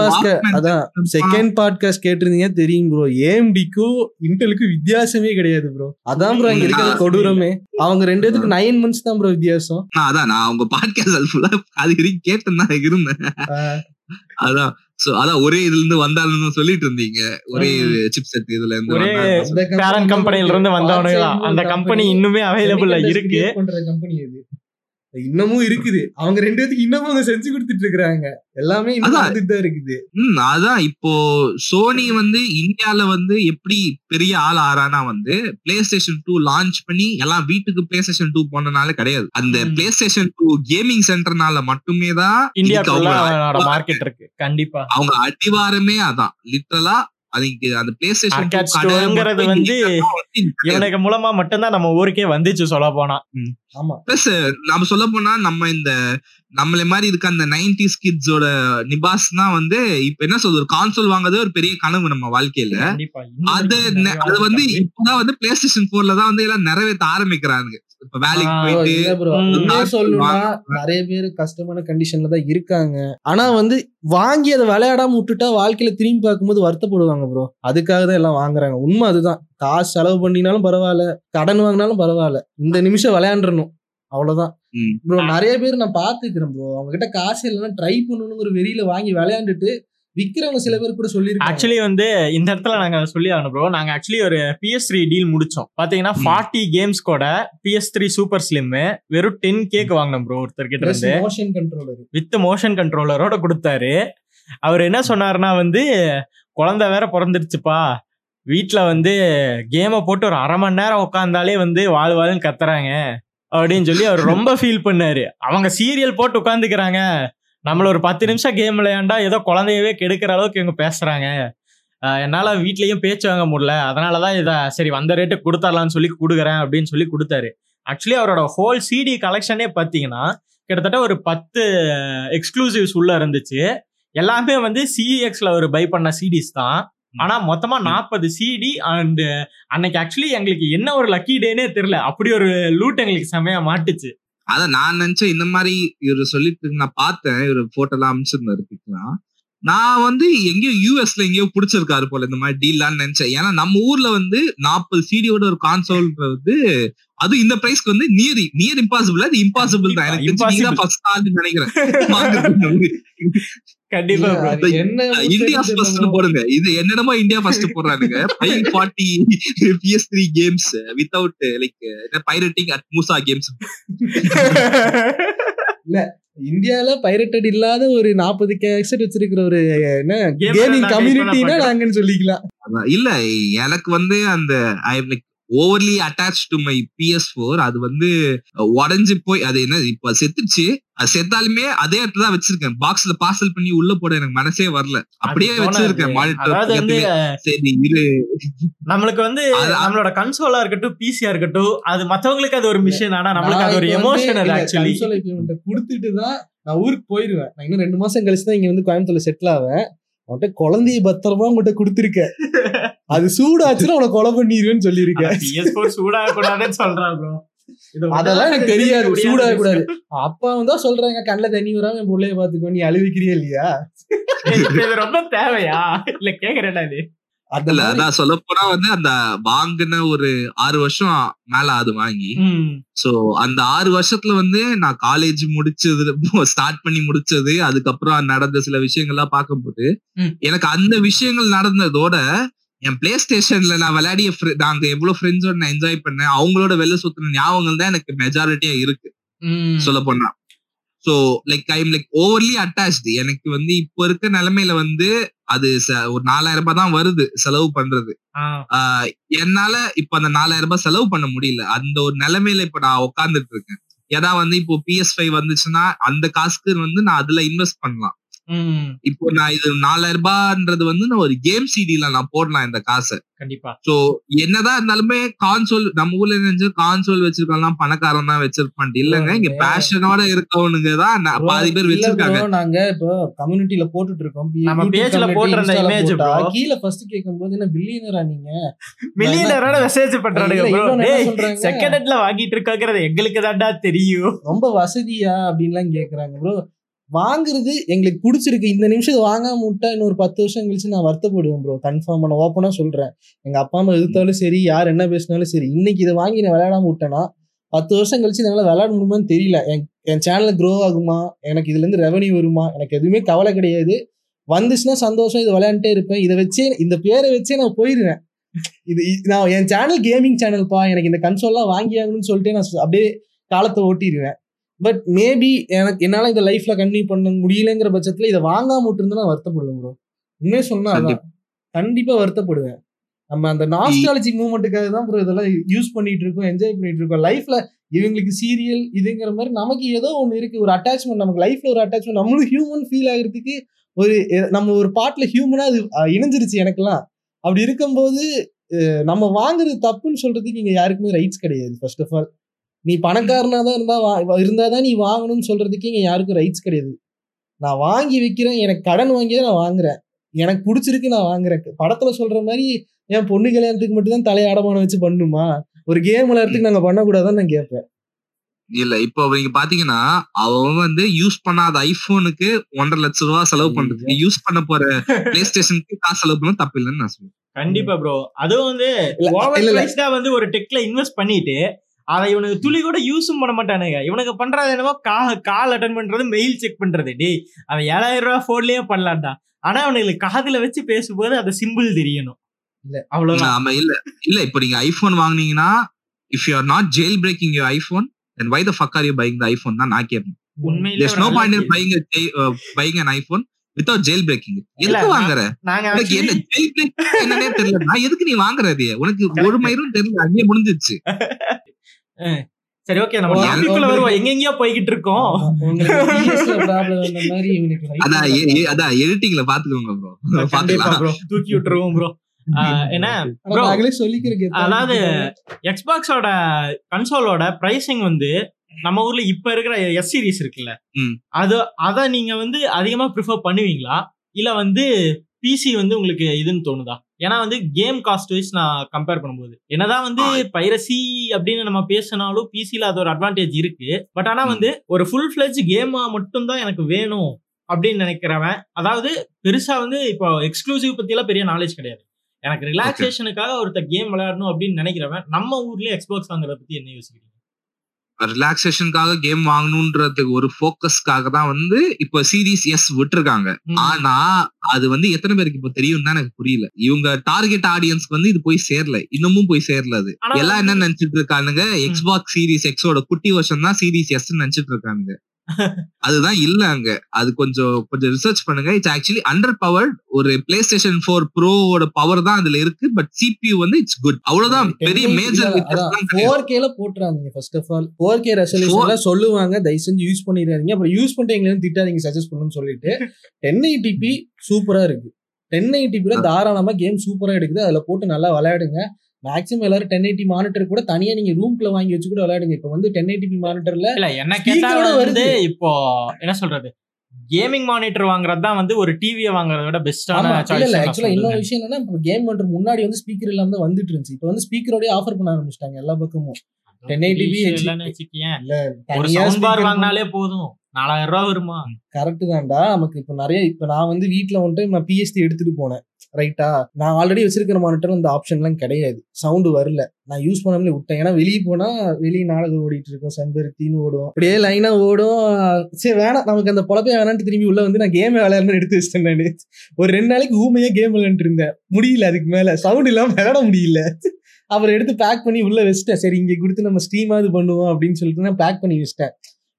Speaker 2: அதான் செகண்ட் பாட்காஸ்ட் கேட்டிருந்தீங்க தெரியும் ப்ரோ ஏஎம்டிக்கும் இன்டெலுக்கும் வித்தியாசமே கிடையாது ப்ரோ அதான் ப்ரோ அங்க இருக்கிற கொடூரமே. அவங்க ரெண்டு பேத்துக்கு நைன் மந்த்ஸ் தான் ப்ரோ வித்தியாசம்.
Speaker 3: நான் அதான் நான் உங்க பாட்காஸ்ட் ஃபுல்லா அது வரைக்கும் கேட்டு தான் இருந்தேன். அதான். சோ அதான் ஒரே இதுல இருந்து வந்தாலும் சொல்லிட்டு இருந்தீங்க. ஒரே சிப் செட் இதுல இருந்து.
Speaker 1: பேரண்ட் கம்பெனில இருந்து வந்தவனுங்க அந்த கம்பெனி இன்னுமே அவைலபிள்ல இருக்கு.
Speaker 2: இன்னமும் இருக்குது. அவங்க ரெண்டு பேத்துக்கு இன்னமும் அவங்க செஞ்சு கொடுத்துட்டு இருக்காங்க எல்லாமே இன்னும் தான் இருக்குது.
Speaker 3: ம் அதான். இப்போ சோனி வந்து இந்தியால வந்து எப்படி பெரிய ஆள் ஆறானா வந்து பிளே ஸ்டேஷன் டூ லான்ச் பண்ணி எல்லாம் வீட்டுக்கு பிளே ஸ்டேஷன் டூ போனனால கிடையாது. அந்த. பிளே ஸ்டேஷன் டூ கேமிங் சென்டர்னால மட்டுமே தான்
Speaker 1: இந்தியா மார்க்கெட் இருக்கு. கண்டிப்பா.
Speaker 3: அவங்க அடிவாரமே அதான். லிட்டரலா அதுக்கு அந்த பிளே ஸ்டேஷன்
Speaker 1: வந்து இவனுக்கு மூலமா மட்டும்தான் நம்ம ஊருக்கே வந்துச்சு சொல்ல போனா
Speaker 2: ஆமா.
Speaker 3: பிளஸ் நாம சொல்ல போனா நம்ம இந்த நம்மள மாதிரி இருக்க அந்த நைன்டிஸ் கிட்ஸோட நிபாஸ் தான் வந்து இப்ப என்ன சொல்றது கான்சோல் வாங்குறதே ஒரு பெரிய கனவு நம்ம வாழ்க்கையில. அது அது வந்து இப்பதான் வந்து பிளே ஸ்டேஷன் போர்ல தான் வந்து எல்லாம் நிறைவேற்ற ஆரம்பிக்கிறாங்க
Speaker 2: சொல்லணும்னா நிறைய பேர் கஷ்டமான கண்டிஷன்ல தான் இருக்காங்க. ஆனா வந்து வாங்கி அதை விளையாடாம விட்டுட்டா வாழ்க்கையில திரும்பி பார்க்கும்போது வருத்தப்படுவாங்க ப்ரோ அதுக்காக தான் எல்லாம் வாங்குறாங்க. உண்மை அதுதான். காசு செலவு பண்ணினாலும் பரவாயில்ல கடன் வாங்கினாலும் பரவாயில்ல. இந்த நிமிஷம் விளையாண்டுறணும். அவ்வளவுதான். ப்ரோ நிறைய பேர் நான் பாத்துக்கிறேன் ப்ரோ அவங்க கிட்ட காசு இல்லைன்னா ட்ரை பண்ணணுங்கிற வெறியில வாங்கி விளையாண்டுட்டு விக்கிறவங்க சில பேர் கூட சொல்லிருக்காங்க
Speaker 1: ஆக்சுவலி வந்து இந்த இடத்துல நாங்க சொல்லி ஆகணும் ப்ரோ நாங்க ஆக்சுவலி ஒரு பிஎஸ் த்ரீ டீல் முடிச்சோம். பாத்தீங்கன்னா. ஃபார்ட்டி கேம்ஸ் கூட பிஎஸ் த்ரீ சூப்பர் ஸ்லிம் வெறும் டென் கேக் வாங்கினோம் ப்ரோ ஒருத்தர் கிட்ட இருந்து.
Speaker 2: மோஷன் கண்ட்ரோலர்
Speaker 1: வித் மோஷன் கண்ட்ரோலரோட கொடுத்தாரு. அவர் என்ன சொன்னாருன்னா வந்து குழந்தை வேற பிறந்துருச்சுப்பா. வீட்ல வந்து கேமை போட்டு ஒரு அரை மணி நேரம் உட்காந்தாலே வந்து வாழ் வாழ்னு கத்துறாங்க. அப்படின்னு சொல்லி அவர் ரொம்ப ஃபீல் பண்ணாரு. அவங்க சீரியல் போட்டு உட்காந்துக்கிறாங்க நம்மள ஒரு பத்து நிமிஷம் கேம் விளையாண்டா ஏதோ குழந்தையவே கெடுக்கிற அளவுக்கு இவங்க பேசுறாங்க. என்னால் என்னால வீட்லயும் பேச்சு வாங்க முடியல. அதனாலதான் இதை சரி வந்த ரேட்டு கொடுத்தர்லாம்னு சொல்லி கொடுக்குறேன் அப்படின்னு சொல்லி கொடுத்தாரு. ஆக்சுவலி அவரோட ஹோல் சிடி கலெக்ஷனே பார்த்தீங்கன்னா கிட்டத்தட்ட ஒரு பத்து எக்ஸ்க்ளூசிவ்ஸ் உள்ள இருந்துச்சு. எல்லாமே வந்து சிஇஎக்ஸ்ல ஒரு பை பண்ண சிடிஸ் தான். ஆனா மொத்தமா நாற்பது சிடி அண்ட் அன்னைக்கு ஆக்சுவலி எங்களுக்கு என்ன ஒரு லக்கி டேனே தெரியல. அப்படி ஒரு லூட் எங்களுக்கு செமையா மாட்டுச்சு.
Speaker 3: அதான் நான் நினைச்சேன் இந்த மாதிரி இவரு சொல்லிட்டு நான் பார்த்தேன் இவரு போட்டோ எல்லாம் அனுப்பிச்சிருந்தாரு பிக்லாம் நான் வந்து எங்கேயோ யூஎஸ்ல எங்கேயோ பிடிச்சிருக்காரு போல இந்த மாதிரி டீல்லான்னு நினைச்சேன். ஏன்னா நம்ம ஊர்ல வந்து நாற்பது சிடியோட ஒரு கான்சோல் வந்து அது இந்த பிரைஸ்க்கு வந்து நியர் நியர் இம்பாசிபிள் அது இம்பாசிபிள் தான். எனக்கு நினைக்கிறேன்.
Speaker 2: இல்ல,
Speaker 3: இந்தியா ஃபர்ஸ்ட். போடுங்க. இது என்னடமா India first போடுறானுங்க. Five forty PS three games without like pirating at Musa games
Speaker 2: இந்தியால பைரட்டட் இல்லாத ஒரு நாற்பது கேசட் வச்சிருக்கிற ஒரு என்ன கேமிங் கம்யூனிட்டினா நாங்கன்னு சொல்லிக்கலாம்.
Speaker 3: இல்ல எனக்கு வந்து அந்த I like overly attach to my PS four அது வந்து உடஞ்சு போய் அது என்ன இப்ப செத்துச்சு அது செத்தாலுமே அதே இடத்துல தான் வச்சிருக்கேன். பாக்ஸ்ல பார்சல் பண்ணி உள்ள போட எனக்கு மனசே வரல. அப்படியே. வச்சிருக்கேன் மானிட்டர் சரி இரு.
Speaker 1: நம்மளுக்கு வந்து
Speaker 3: அது-
Speaker 1: நம்மளோட கன்சோலா இருக்கட்டும் பிசியா இருக்கட்டும் அது மத்தவங்களுக்கு அது ஒரு மிஷன் ஆனா நம்மளுக்கு அது ஒரு
Speaker 2: நான் இப்ப வந்து
Speaker 1: எமோஷன் அது
Speaker 2: இல்ல,
Speaker 1: ஆக்சுவலி
Speaker 2: கொடுத்துட்டு தான் நான் ஊருக்கு போயிருவேன். நான் இன்னும் ரெண்டு மாசம் கழிச்சு தான் இங்க வந்து கோயம்புத்தூர்ல செட்டில் ஆவேன். அவன்கிட்ட குழந்தைய பத்திரமா உங்ககிட்ட கொடுத்துருக்கேன் அது சூடாச்சுன்னா உன கொலை பண்ணிடுவேன்னு சொல்லியிருக்கேன்
Speaker 1: PS4 சூடாக கூடாதுன்னு இது
Speaker 2: அதெல்லாம் எனக்கு தெரியாது. சூடாக. கூடாது அப்பா வந்தா சொல்றாங்க கண்ணுல தண்ணி வராம என் பிள்ளைய பாத்துக்கோ நீ அழுவிக்கிறியா இல்லையா?
Speaker 1: ரொம்ப தேவையா? இல்ல கேக்குறேன்டா
Speaker 2: மாதிரி-
Speaker 3: அதான் சொல்ல போனா வந்து அந்த வாங்கின ஒரு ஆறு வருஷம் மேல அது வாங்கி. சோ அந்த ஆறு வருஷத்துல வந்து நான் காலேஜ் முடிச்சது ஸ்டார்ட் பண்ணி முடிச்சது அதுக்கப்புறம் நடந்த சில விஷயங்கள்லாம் பார்க்கும்போது. எனக்கு அந்த விஷயங்கள் நடந்ததோட என் பிளே ஸ்டேஷன்ல நான் விளையாடிய நாங்க எவ்வளவு ஃப்ரெண்ட்ஸோட நான் என்ஜாய் பண்ணேன் அவங்களோட வெளில சுத்தின ஞாபகங்கள் தான் எனக்கு மெஜாரிட்டியா இருக்கு. சொல்ல போனா so like I'm like overly attached எனக்கு வந்து இப்போ இருக்க நிலைமையில வந்து அது ஒரு நாலாயிரம் ரூபாய் தான் வருது செலவு பண்றது. என்னால இப்ப அந்த நாலாயிரம் ரூபாய் செலவு பண்ண முடியல. அந்த ஒரு நிலைமையில இப்ப நான் உட்கார்ந்துட்டு இருக்கேன். ஏன்னா வந்து இப்போ பிஎஸ் ஃபைவ் வந்துச்சுன்னா அந்த காசுக்கு வந்து நான் அதுல இன்வெஸ்ட் பண்ணலாம். இப்போ நான் இது நாலாயிரம் ரூபான்றது வந்து நான் ஒரு கேம் சிடில நான் போடலாம் இந்த காசை.
Speaker 1: கண்டிப்பா.
Speaker 3: சோ என்னதான் இருந்தாலுமே கான்சோல் நம்ம ஊர்ல நினைச்சு கான்சோல் வச்சிருக்கலாம் பணக்காரன் தான் வச்சிருப்பான் இல்லங்க இங்க பேஷனோட இருக்கவனுங்க தான் பாதி பேர் வச்சிருக்காங்க.
Speaker 2: நாங்க இப்போ கம்யூனிட்டில போட்டுட்டு இருக்கோம்
Speaker 1: நம்ம
Speaker 2: YouTube
Speaker 1: page ல
Speaker 2: community,
Speaker 1: போட்டிருந்த
Speaker 2: Instaல
Speaker 1: image
Speaker 2: போட்டா,
Speaker 1: bro.
Speaker 2: கீழ ஃபர்ஸ்ட் கேட்கும்போது என்ன பில்லியனரா நீங்க?
Speaker 1: மில்லியனரோட மெசேஜ் பண்றானுங்க டேய்,
Speaker 2: சொல்றாங்க?
Speaker 1: செகண்ட் ஹேண்ட்ல வாங்கிட்டு இருக்காங்கிறது எங்களுக்கு தான்டா தெரியும்.
Speaker 2: ரொம்ப வசதியா அப்படின்லாம் கேக்குறாங்க ப்ரோ வாங்குறது எங்களுக்கு பிடிச்சிருக்கு. இந்த நிமிஷம் இதை வாங்காம விட்டா இன்னொரு பத்து வருஷம் கழிச்சு நான் வருத்தப்படுவேன் ப்ரோ கன்ஃபார்ம் நான் ஓப்பனா சொல்றேன். எங்க அப்பா அம்மா எதிர்த்தாலும் சரி யார் என்ன பேசினாலும் சரி இன்னைக்கு இதை வாங்கி நான் விளையாடாம விட்டேன்னா பத்து வருஷம் கழிச்சு என்னால் விளையாட முடியுமான்னு தெரியல. என் என் சேனல் க்ரோ ஆகுமா? எனக்கு இதுலேருந்து ரெவன்யூ வருமா? எனக்கு எதுவுமே கவலை கிடையாது. வந்துச்சுன்னா சந்தோஷம் இதை விளையாண்டுட்டே இருப்பேன். இதை வச்சே இந்த பேரை வச்சே நான் போயிடுவேன். இது இது- நான் என் சேனல் கேமிங் சேனல்ப்பா எனக்கு இந்த கன்சோல்லாம் வாங்கி ஆகணும்னு சொல்லிட்டு நான் அப்படியே காலத்தை ஓட்டிடுவேன். பட் மேபி எனக்கு என்னால இந்த லைஃப்ல கண்டினியூ பண்ண முடியலங்கிற பட்சத்துல இதை வாங்காம விட்டுருந்தா நான் வருத்தப்படுவேன் ப்ரோ உண்மையே சொன்னா அதான். கண்டிப்பா. வருத்தப்படுவேன். நம்ம அந்த நாஸ்டாலஜி மூமெண்ட்டுக்காக தான் ப்ரோ இதெல்லாம் யூஸ் பண்ணிட்டு இருக்கோம் என்ஜாய் பண்ணிட்டு இருக்கோம். லைஃப்ல இவங்களுக்கு சீரியல் இதுங்கிற மாதிரி நமக்கு ஏதோ ஒன்று இருக்கு. ஒரு அட்டாச்மெண்ட் நமக்கு லைஃப்ல ஒரு அட்டாச்மெண்ட் நம்மளும் ஹியூமன் ஃபீல் ஆகுறதுக்கு ஒரு நம்ம ஒரு பாட்டுல ஹியூமனா அது இணைஞ்சிருச்சு எனக்கெல்லாம். அப்படி இருக்கும்போது நம்ம வாங்குறது தப்புன்னு சொல்றதுக்கு இங்க யாருக்குமே ரைட்ஸ் கிடையாது ஃபர்ஸ்ட் ஆஃப் ஆல் நீ பணக்காரனா தான் இருந்தா வா- இருந்தாதான் நீ வாங்கணும்னு சொல்றதுக்கு இங்க யாருக்கும் ரைட்ஸ் கிடையாது. நான் வாங்கி வைக்கிறேன் எனக்கு கடன் வாங்கி தான் நான் வாங்குறேன். எனக்கு பிடிச்சிருக்கு நான் வாங்குறேன். படத்துல சொல்ற மாதிரி என் பொண்ணு கல்யாணத்துக்கு மட்டும் தான் தலையை அடமானம் வச்சு பண்ணுமா? ஒரு கேம் விளையாடுறதுக்கு நாங்க பண்ணக்கூடாதுன்னு நான் கேட்பேன்.
Speaker 3: இல்ல இப்போ நீங்க பாத்தீங்கன்னா அவன் வந்து யூஸ் பண்ணாத ஐபோனுக்கு ஒன்றரை லட்சம் ரூபாய் செலவு பண்றதுக்கு யூஸ் பண்ண போற பிளே ஸ்டேஷனுக்கு காசு செலவு பண்ண தப்பு இல்லைன்னு நான் சொல்லுவேன்.
Speaker 1: கண்டிப்பா ப்ரோ அதுவும் வந்து வந்து ஒரு டெக்ல இன்வெஸ்ட் பண்ணிட்டு அதை இவனுக்கு துளி கூட யூஸும் பண்ண மாட்டானுங்க இவனுக்கு பண்றது என்னமோ கா கால் அட்டன் பண்றது மெயில் செக் பண்றது. டேய் அவன் ஏழாயிரம் ரூபாய் போன்லயே பண்ணலாம்டா. ஆனா அவனுக்கு காதுல வச்சு பேசும்போது அந்த சிம்பிள் தெரியணும்.
Speaker 2: இல்ல.
Speaker 1: அவ்வளவுதான்.
Speaker 3: ஆமா இல்ல இல்ல இப்போ நீங்க ஐபோன் வாங்குனீங்கன்னா if you are not jailbreaking your iPhone then why the fuck are you buying the iPhone தான் நான் கேட்பேன்.
Speaker 1: உண்மையிலே கேள்வி.
Speaker 3: buying a uh, buying an without jail breaking
Speaker 1: இல்ல,
Speaker 3: எதுக்கு வாங்குற?
Speaker 1: நாங்க
Speaker 3: உனக்கு என்ன jail break என்னன்னே தெரியல. நான் எதுக்கு நீ வாங்குறது? உனக்கு ஒரு. மயிரும் தெரியல அங்கேயே முடிஞ்சிருச்சு. [laughs]
Speaker 1: சரி ஓகே நம்ம டாபிக்குள்ள வருவோம். எங்க எங்கேயோ போய்கிட்டு இருக்கோம்
Speaker 2: ப்ராப்ளம் அந்த மாதிரி இவனுக்கு right
Speaker 3: அதான் எடிட்டிங்ல பாத்துக்கோங்க ப்ரோ பாத்துக்கலாம்.
Speaker 1: ப்ரோ தூக்கி விட்டுருவோம் ப்ரோ என்ன
Speaker 2: சொல்லிக்கிறோம்
Speaker 1: அதாவது எக்ஸ்பாக்ஸோட கன்சோலோட பிரைசிங் வந்து நம்ம ஊர்ல இப்ப இருக்கிற எஸ் சீரிஸ் இருக்குல்ல. அது அத நீங்க வந்து அதிகமா ப்ரிஃபர் பண்ணுவீங்களா? இல்ல வந்து பிசி வந்து உங்களுக்கு இதுன்னு தோணுதா? ஏன்னா வந்து கேம் காஸ்ட் வைஸ் நான் கம்பேர் பண்ணும்போது. என்னதான் வந்து பைரசி அப்படின்னு நம்ம பேசினாலும் பிசில அது ஒரு அட்வான்டேஜ் இருக்கு. பட் ஆனா
Speaker 3: ம்.
Speaker 1: வந்து ஒரு ஃபுல் ஃபிளெஜ் கேமா மட்டும் தான் எனக்கு வேணும் அப்படின்னு நினைக்கிறவன் அதாவது பெருசா வந்து இப்போ எக்ஸ்க்ளூசிவ் பத்தி எல்லாம் பெரிய நாலேஜ் கிடையாது. எனக்கு ரிலாக்ஸேஷனுக்காக ஒருத்த கேம் விளையாடணும் அப்படின்னு நினைக்கிறவன் நம்ம ஊர்லயே எக்ஸ்பாக்ஸ் வாங்குறத பத்தி என்ன யோசிக்கிறீங்க?
Speaker 3: ரிலாக்ஸேஷனுக்காக கேம் வாங்கணுன்றதுக்கு ஒரு ஃபோக்கஸ்க்காக தான் வந்து இப்போ சீரிஸ் எஸ் விட்டுருக்காங்க. ஆனா அது வந்து எத்தனை பேருக்கு இப்போ தெரியும் தான் எனக்கு புரியல. இவங்க டார்கெட் ஆடியன்ஸ்க்கு வந்து இது போய் சேரல. இன்னமும் போய் சேரல அது. எல்லாம் என்ன நினைச்சிட்டு இருக்கானுங்க? எக்ஸ்பாக்ஸ் சீரிஸ் எக்ஸோட குட்டி வருஷன் தான் சீரிஸ் எஸ் நினைச்சிட்டு இருக்கானுங்க. அதுதான் இல்ல அங்க. அது கொஞ்சம் கொஞ்சம் ரிசர்ச் பண்ணுங்க. இட்ஸ் ஆக்சுவலி அண்டர் பவர்ட் ஒரு பிளே ஸ்டேஷன் ஃபோர் ப்ரோவோட பவர் தான் அதுல இருக்கு. பட் சிபியூ வந்து இட்ஸ் குட் அவ்வளவுதான். பெரிய மேஜர்
Speaker 2: ஃபோர் கேல போட்டுறாதீங்க first of all four K ரெசல்யூஷன்ல சொல்லுவாங்க. தயவு செஞ்சு யூஸ் பண்ணிடாதீங்க. அப்புறம் யூஸ் பண்ணிட்டு எங்களுக்கு திட்டாதீங்க சஜஸ்ட் பண்ணுன்னு சொல்லிட்டு. டென் எயிட்டிபி சூப்பரா இருக்கு. டென் எயிட்டிபில தாராளமா கேம் சூப்பரா எடுக்குது. அதுல போட்டு நல்லா விளையாடுங்க. மேக்ஸிமம் எல்லாரும் டென் எயிட்டி மானிட்டர் கூட தனியா நீங்க ரூம்குள்ள வாங்கி வச்சு கூட விளையாடுங்க. இப்போ வந்து டென் எயிட்டிபி மானிட்டர்ல
Speaker 1: இல்ல என்ன கேட்டா
Speaker 2: வருது.
Speaker 1: இப்போ என்ன சொல்றது? கேமிங் மானிட்டர் வாங்குறது தான் வந்து ஒரு டிவியை வாங்குறத விட பெஸ்டான
Speaker 2: ஆமா. இல்ல
Speaker 1: சாய்ஸ்
Speaker 2: ஆக்சுவலா இன்னொரு விஷயம் என்னன்னா இப்போ கேம் பண்ற முன்னாடி வந்து ஸ்பீக்கர் இல்லாம தான் வந்துட்டு இருந்துச்சு. இப்போ வந்து ஸ்பீக்கரோடய ஆஃபர் பண்ண ஆரம்பிச்சிட்டாங்க எல்லா பக்கமும். 1080p
Speaker 1: இல்லன்னு வச்சுக்கேன்
Speaker 2: இல்ல
Speaker 1: வாங்கினாலே போதும். நாலாயிரம் ரூபாய் வருமா?
Speaker 2: கரெக்ட் தான்டா. நமக்கு இப்போ நிறைய இப்போ நான் வந்து வீட்டில் வந்துட்டு நான் பிஎஸ்டி எடுத்துட்டு போனேன். ரைட்டா நான் ஆல்ரெடி வச்சிருக்கிற மானிட்டர் அந்த ஆப்ஷன்லாம் கிடையாது. சவுண்டு வரல. நான் யூஸ் பண்ணாமலே விட்டேன். ஏன்னா வெளியே போனா வெளியே நாடகம் ஓடிட்டு இருக்கோம். செம்பருத்தின்னு ஓடும் அப்படியே லைனா ஓடும். சரி வேணாம். நமக்கு அந்த பொழப்பே வேணான்ட்டு திரும்பி உள்ள வந்து நான் கேம் விளையாடணும்னு எடுத்து வச்சிட்டேன் ஒரு ரெண்டு நாளைக்கு ஊமையாக கேம் விளையாண்டு இருந்தேன். முடியல அதுக்கு மேல. சவுண்ட் இல்லாம விளையாட முடியல. அவர் எடுத்து பேக் பண்ணி உள்ள வச்சுட்டேன். சரி இங்க கொடுத்து நம்ம ஸ்டீமாவது பண்ணுவோம் அப்படின்னு சொல்லிட்டு நான் பேக் பண்ணி வச்சிட்டேன்.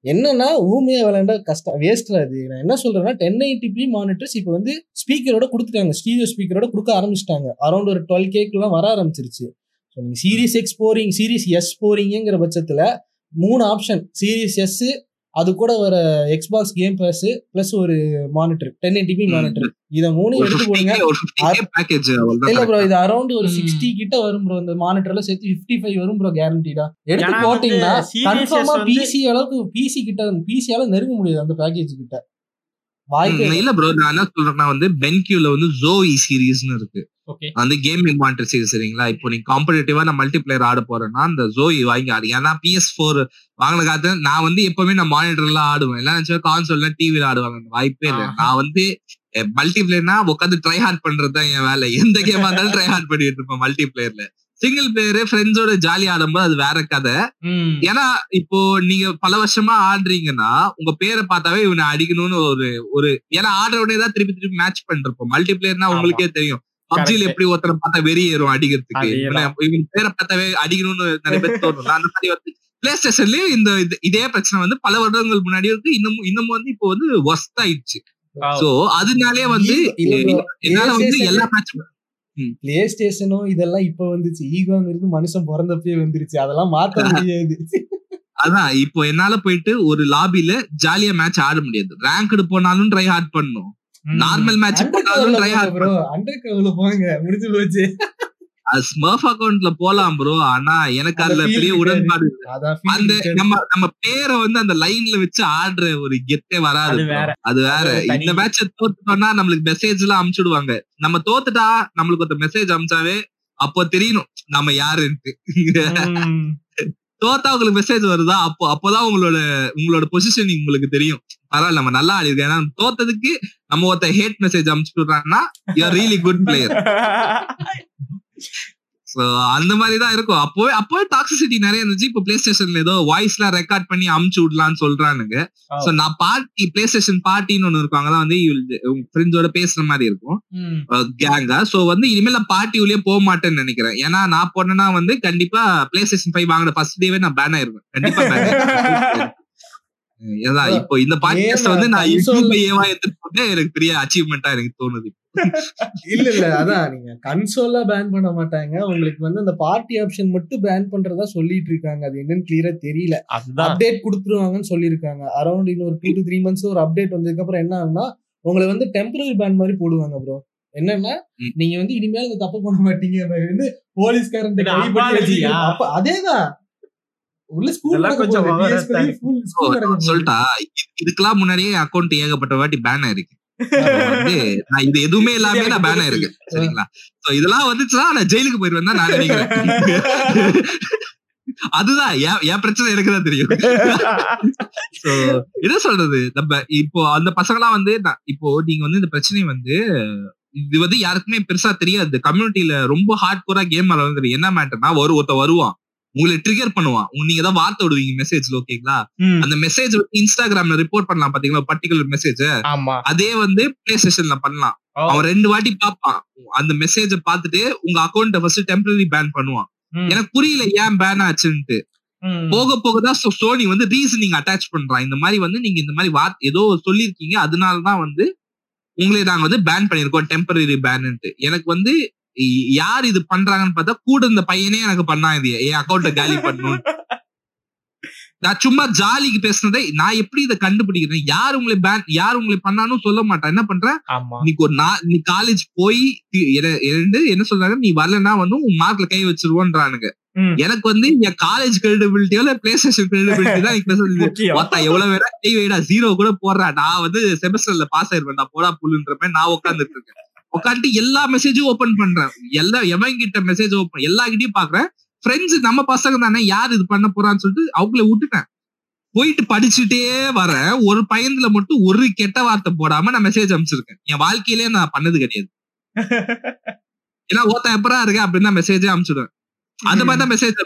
Speaker 2: என்னன்னா ஊமையா விளையாண்டா கஷ்டம் வேஸ்ட்ல அது நான் என்ன சொல்றேன்னா டென் எயிட்டி பி மானிட்டர்ஸ் இப்போ வந்து ஸ்பீக்கரோட கொடுத்துட்டாங்க. ஸ்டீரியோ ஸ்பீக்கரோட கொடுக்க ஆரம்பிச்சிட்டாங்க. அரௌண்ட் ஒரு டுவெல் கேக்குலாம் வர ஆரம்பிச்சிருச்சு. ஸோ நீங்கள் சீரிஸ் எக்ஸ் போறீங்க சீரிஸ் எஸ் போறீங்கிற பட்சத்தில் மூணு ஆப்ஷன் சீரிஸ் எஸ் அது கூட வர எக்ஸ்பாக்ஸ் கேம் பாஸ் பிளஸ் ஒரு monitor ten eighty p monitor இதை மூணு எடுத்து போடுங்க.
Speaker 3: 50K ஒரு 50K பேக்கேஜ்
Speaker 2: இல்ல ப்ரோ இது அரௌண்ட் ஒரு. சிக்ஸ்டி கிட்ட வரும் ப்ரோ இந்த மானிட்டர்ல சேர்த்து ஃபிஃப்டி ஃபைவ் வரும் ப்ரோ கேரண்டிடா எடுத்து போட்டீங்கன்னா கன்ஃபார்மா
Speaker 1: வந்து-
Speaker 2: பிசி அளவுக்கு பிசி கிட்ட பிசியால நெருங்க முடியாது அந்த பேக்கேஜ் கிட்ட. வாய்ப்பே
Speaker 3: இல்ல ப்ரோ நான் என்ன சொல்றேன்னா வந்து பென்கியூல வந்து ஜோஇ சீரீஸ்னு இருக்கு. அந்த கேமிங் மானிட்டர் சீரிஸ் சரிங்களா? இப்போ நீங்க காம்படிட்டிவா நான் மல்டிபிளேயர் ஆட போறேன்னா அந்த ஜோஇ வாங்கி ஆடு ஏன்னா பிஎஸ் ஃபோர் வாங்கின காலத்துல நான் வந்து எப்பவுமே நான் மானிட்டர்ல ஆடுவேன். எல்லாம் நினைச்சா கான்சோல்ல டிவில ஆடுவாங்க. வாய்ப்பே இல்லை. நான் வந்து மல்டிபிளேயர்னா உட்காந்து ட்ரை ஹார்ட் பண்றது தான் என் வேலை. எந்த கேமா இருந்தாலும் ட்ரை ஹார்ட் பண்ணிட்டு இருப்பேன் மல்டிபிளேயர்ல சிங்கிள் பிளேயர் ஃப்ரெண்ட்ஸோட ஜாலி ஆடும்போது அது வேற கதை. ஏன்னா இப்போ நீங்க பல வருஷமா ஆடுறீங்கன்னா உங்க பேரை பார்த்தாவே இவனை அடிக்கணும்னு ஒரு ஒரு ஏன்னா ஆடுறவனே தான் திருப்பி திருப்பி மேட்ச் பண்ணிருப்போம். மல்டிபிளேயர்னா
Speaker 1: ஆமா.
Speaker 3: உங்களுக்கே தெரியும். பப்ஜில. எப்படி ஒருத்தரை பார்த்தா வெறி ஏறும் அடிக்கிறதுக்கு. இவனை- பேரை பார்த்தாவே அடிக்கணும்னு நிறைய பேர் தோணும். அந்த மாதிரி வந்து பிளே ஸ்டேஷன்லயும் இந்த இது- பிரச்சனை வந்து பல வருடங்கள் முன்னாடி இருக்கு. இன்னமும் இன்னமும் வந்து இப்போ வந்து ஒஸ்ட் ஆயிடுச்சு. சோ அதனாலே வந்து என்னால வந்து
Speaker 2: PlayStation
Speaker 3: எல்லா மேட்சும்
Speaker 2: பிளே ஸ்டேஷனும் இதெல்லாம் இப்ப வந்துச்சு. ஈகோங்கிறது மனுஷன் பிறந்தப்பயே வந்துருச்சு. அதெல்லாம் மாத்த முடியாது.
Speaker 3: அதான் இப்போ என்னால போயிட்டு ஒரு லாபில ஜாலியா மேட்ச் ஆட முடியாது. ரேங்க்டு போனாலும் ட்ரை ஹார்ட் பண்ணும். நார்மல் மேட்ச் போனாலும் ட்ரை
Speaker 2: ப்ரோ அண்டர் கவர்ல போங்க முடிஞ்சு போச்சு
Speaker 3: ஸ்மர்ஃப் அக்கவுண்ட்ல போலாம் ப்ரோ ஆனா எனக்கு அதுல பெரிய. உடன்பாடு அந்த. நம்ம நம்ம பேரை வந்து அந்த லைன்ல வச்சு ஆடுற ஒரு கெத்தே வராது
Speaker 1: அது. வேற.
Speaker 3: இந்த மேட்ச தோத்துட்டோம்னா நம்மளுக்கு மெசேஜ் எல்லாம் அமுச்சுடுவாங்க நம்ம தோத்துட்டா நம்மளுக்கு ஒரு மெசேஜ் அமிச்சாவே அப்போ தெரியணும் நம்ம யாருன்ட்டு. தோத்தா உங்களுக்கு மெசேஜ் வருதா? அப்போ அப்போதான் உங்களோட உங்களோட பொசிஷனிங் உங்களுக்கு தெரியும். பரவாயில்ல நம்ம நல்லா ஆடிருக்கோம். ஏன்னா தோத்ததுக்கு நம்ம ஒருத்த ஹேட் மெசேஜ் அமுச்சு விடுறாங்கன்னா யூஆர் ரியலி குட் பிளேயர் அந்த மாதிரி தான் இருக்கும். அப்போவே அப்போவே டாக்ஸிசிட்டி நிறைய இருந்துச்சு. இப்போ பிளே ஸ்டேஷன்ல ஏதோ வாய்ஸ் எல்லாம் ரெக்கார்ட் பண்ணி அமுச்சு விடலாம்னு சொல்றானுங்க. சோ நான் பார்ட்டி பிளே ஸ்டேஷன் பார்ட்டின்னு ஒண்ணு இருக்கும். அங்கதான் வந்து ஃப்ரெண்ட்ஸோட பேசுற மாதிரி இருக்கும். கேங்கா சோ வந்து இனிமேல் நான் பார்ட்டி உள்ளே போக மாட்டேன்னு நினைக்கிறேன். ஏன்னா நான் போனேன்னா வந்து கண்டிப்பா பிளே ஸ்டேஷன் ஃபைவ் வாங்கின ஃபர்ஸ்ட் டேவே நான் பேன் ஆயிருவேன் கண்டிப்பா பேன் [laughs] இப்போ இந்த பாட்காஸ்ட் வந்து நான்
Speaker 2: console-
Speaker 3: யூடியூப் ஏவா எடுத்துட்டு எனக்கு பெரிய அச்சீவ்மெண்டா எனக்கு தோணுது. [laughs]
Speaker 2: இல்ல இல்ல அதான். நீங்க கன்சோலா பேன் பண்ண மாட்டாங்க. உங்களுக்கு வந்து அந்த பார்ட்டி ஆப்ஷன் மட்டும் பேன் பண்றதா சொல்லிட்டு இருக்காங்க. அது என்னன்னு கிளியரா தெரியல. அப்டேட் கொடுத்துருவாங்கன்னு சொல்லியிருக்காங்க. அரௌண்ட் இன்னொரு டூ டு த்ரீ மந்த்ஸ் ஒரு அப்டேட் வந்ததுக்கு அப்புறம் என்ன ஆகும்னா உங்களை வந்து டெம்பரரி பேன் மாதிரி போடுவாங்க ப்ரோ என்னன்னா. நீங்க வந்து இனிமேல் இந்த தப்பு பண்ண மாட்டீங்க. வந்து போலீஸ்காரன்? அதேதான்.
Speaker 3: சொல்லிட்டா இது- இதுக்கெல்லாம் முன்னாடியே அக்கௌண்ட் ஏகப்பட்ட வாட்டி பேன் ஆயிருக்கு. வந்து நான் இது எதுவுமே [laughs] இல்லாம நான் பேன் சரிங்களா? சோ இதெல்லாம் வந்துச்சுன்னா நான் ஜெயிலுக்கு போயிருவேன் தான் நான் நினைக்கிறேன். [laughs] அதுதான் என் என் பிரச்சனை எனக்கு தான் தெரியும். [laughs] என்ன சொல்றது? நம்ம இப்போ அந்த பசங்கலாம் வந்து நான் இப்போ நீங்க வந்து இந்த பிரச்சனை வந்து இது வந்து யாருக்குமே பெருசா தெரியாது. கம்யூனிட்டியில ரொம்ப ஹார்ட் கோரா கேம் விளையாடுறது என்ன மேட்டர்னா ஒரு ஒருத்த வருவான். உங்களை ட்ரிகர் பண்ணுவான். நீங்க தான் வார்த்தை விடுவீங்க மெசேஜ்ல ஓகேங்களா. அந்த மெசேஜ் இன்ஸ்டாகிராம்ல ரிப்போர்ட் பண்ணலாம் பாத்தீங்களா? பர்டிகுலர் மெசேஜ் அதே வந்து பிளே ஸ்டேஷன்ல பண்ணலாம். அவன் ரெண்டு வாட்டி பார்ப்பான். அந்த மெசேஜ பார்த்துட்டு உங்க அக்கௌண்ட ஃபர்ஸ்ட் டெம்பரரி பேன் பண்ணுவான். எனக்கு புரியல ஏன் பேன் ஆச்சுன்ட்டு. போக போக தான் சோனி வந்து ரீசனிங் அட்டாச் பண்றான். இந்த மாதிரி வந்து நீங்க இந்த மாதிரி வார்த்தை ஏதோ சொல்லியிருக்கீங்க அதனால தான் வந்து உங்களை நாங்க வந்து பேன் பண்ணிருக்கோம் டெம்பரரி பேன்ட்டு எனக்கு வந்து யார் இது பண்றாங்கன்னு பார்த்தா கூட இந்த பையனே எனக்கு பண்ணா இது. என் அக்கௌண்ட காலி பண்ணணும் நான் சும்மா ஜாலிக்கு பேசுனதை நான் எப்படி இதை கண்டுபிடிக்கிறேன்? யார் உங்களை பேன் யார் உங்களை பண்ணாலும் சொல்ல மாட்டேன். என்ன பண்றேன் இன்னைக்கு ஒரு நா- நீ காலேஜ் போய் என்ன- சொல்றாங்க? நீ வரலன்னா வந்து உன் மார்க்ல கை வச்சிருவோன்றானுங்க. எனக்கு வந்து என் காலேஜ் கிரெடிபிலிட்டியோ இல்ல பிளே ஸ்டேஷன் கிரெடிபிலிட்டி தான் எனக்கு எவ்வளவு வேணா கை வைடா ஜீரோ கூட போடுறா. நான் வந்து செமஸ்டர்ல பாஸ் ஆயிருவேன். நான் போடா புல்லுன்ற மாதிரி நான் உட்காந்துட்டு இருக்கேன். உட்காந்துட்டு எல்லா மெசேஜும் ஓபன் பண்றேன். எல்லா எவன் கிட்ட மெசேஜ் ஓப்பன் எல்லா கிட்டயும் பாக்குறேன். ஃப்ரெண்ட்ஸ் நம்ம பசங்க தானே யார் இது பண்ண போறான்னு சொல்லிட்டு அவங்கள விட்டுட்டேன். போயிட்டு படிச்சுட்டே வரேன். ஒரு பையன்ல மட்டும் ஒரு கெட்ட வார்த்தை போடாம நான் மெசேஜ் அனுப்பிச்சிருக்கேன். என் வாழ்க்கையிலே நான் பண்ணது கிடையாது. [laughs] ஏன்னா ஒருத்தன் எப்பரா இருக்கு அப்படின்னு தான் மெசேஜே அனுப்பிச்சுடுவேன். அந்த மாதிரி தான் மெசேஜ்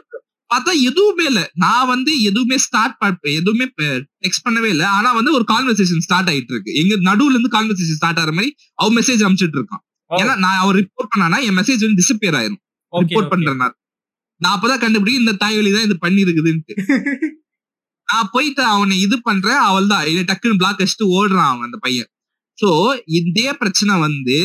Speaker 3: பார்த்தா எதுவுமே இல்ல. நான் வந்து எதுவுமே ஸ்டார்ட் எதுவுமே டெக்ஸ்ட் பண்ணவே இல்ல. ஆனா வந்து ஒரு கான்வர்சேஷன் ஸ்டார்ட் ஆயிட்டு இருக்கு. எங்க நடுவுல இருந்து கான்வர்சேஷன் ஸ்டார்ட் ஆகிற மாதிரி அவன் மெசேஜ் அனுப்பிச்சிட்டு இருக்கான். ஏன்னா நான் அவர் ரிப்போர்ட் பண்ணானா என் மெசேஜ் வந்து டிசப்பியர் ஆயிரும். Report
Speaker 1: okay.
Speaker 3: பண்றேன் நான். அப்பதான் கண்டுபிடிக்கும் இந்த தாய்வழி தான் இது பண்ணிருக்குதுன்ட்டு. [laughs] நான் போயிட்டு அவனை இது பண்றேன் அவள் தான் டக்குன்னு பிளாக் அடிச்சுட்டு ஓடுறான் அவன் அந்த பையன். சோ இதே பிரச்சனை வந்து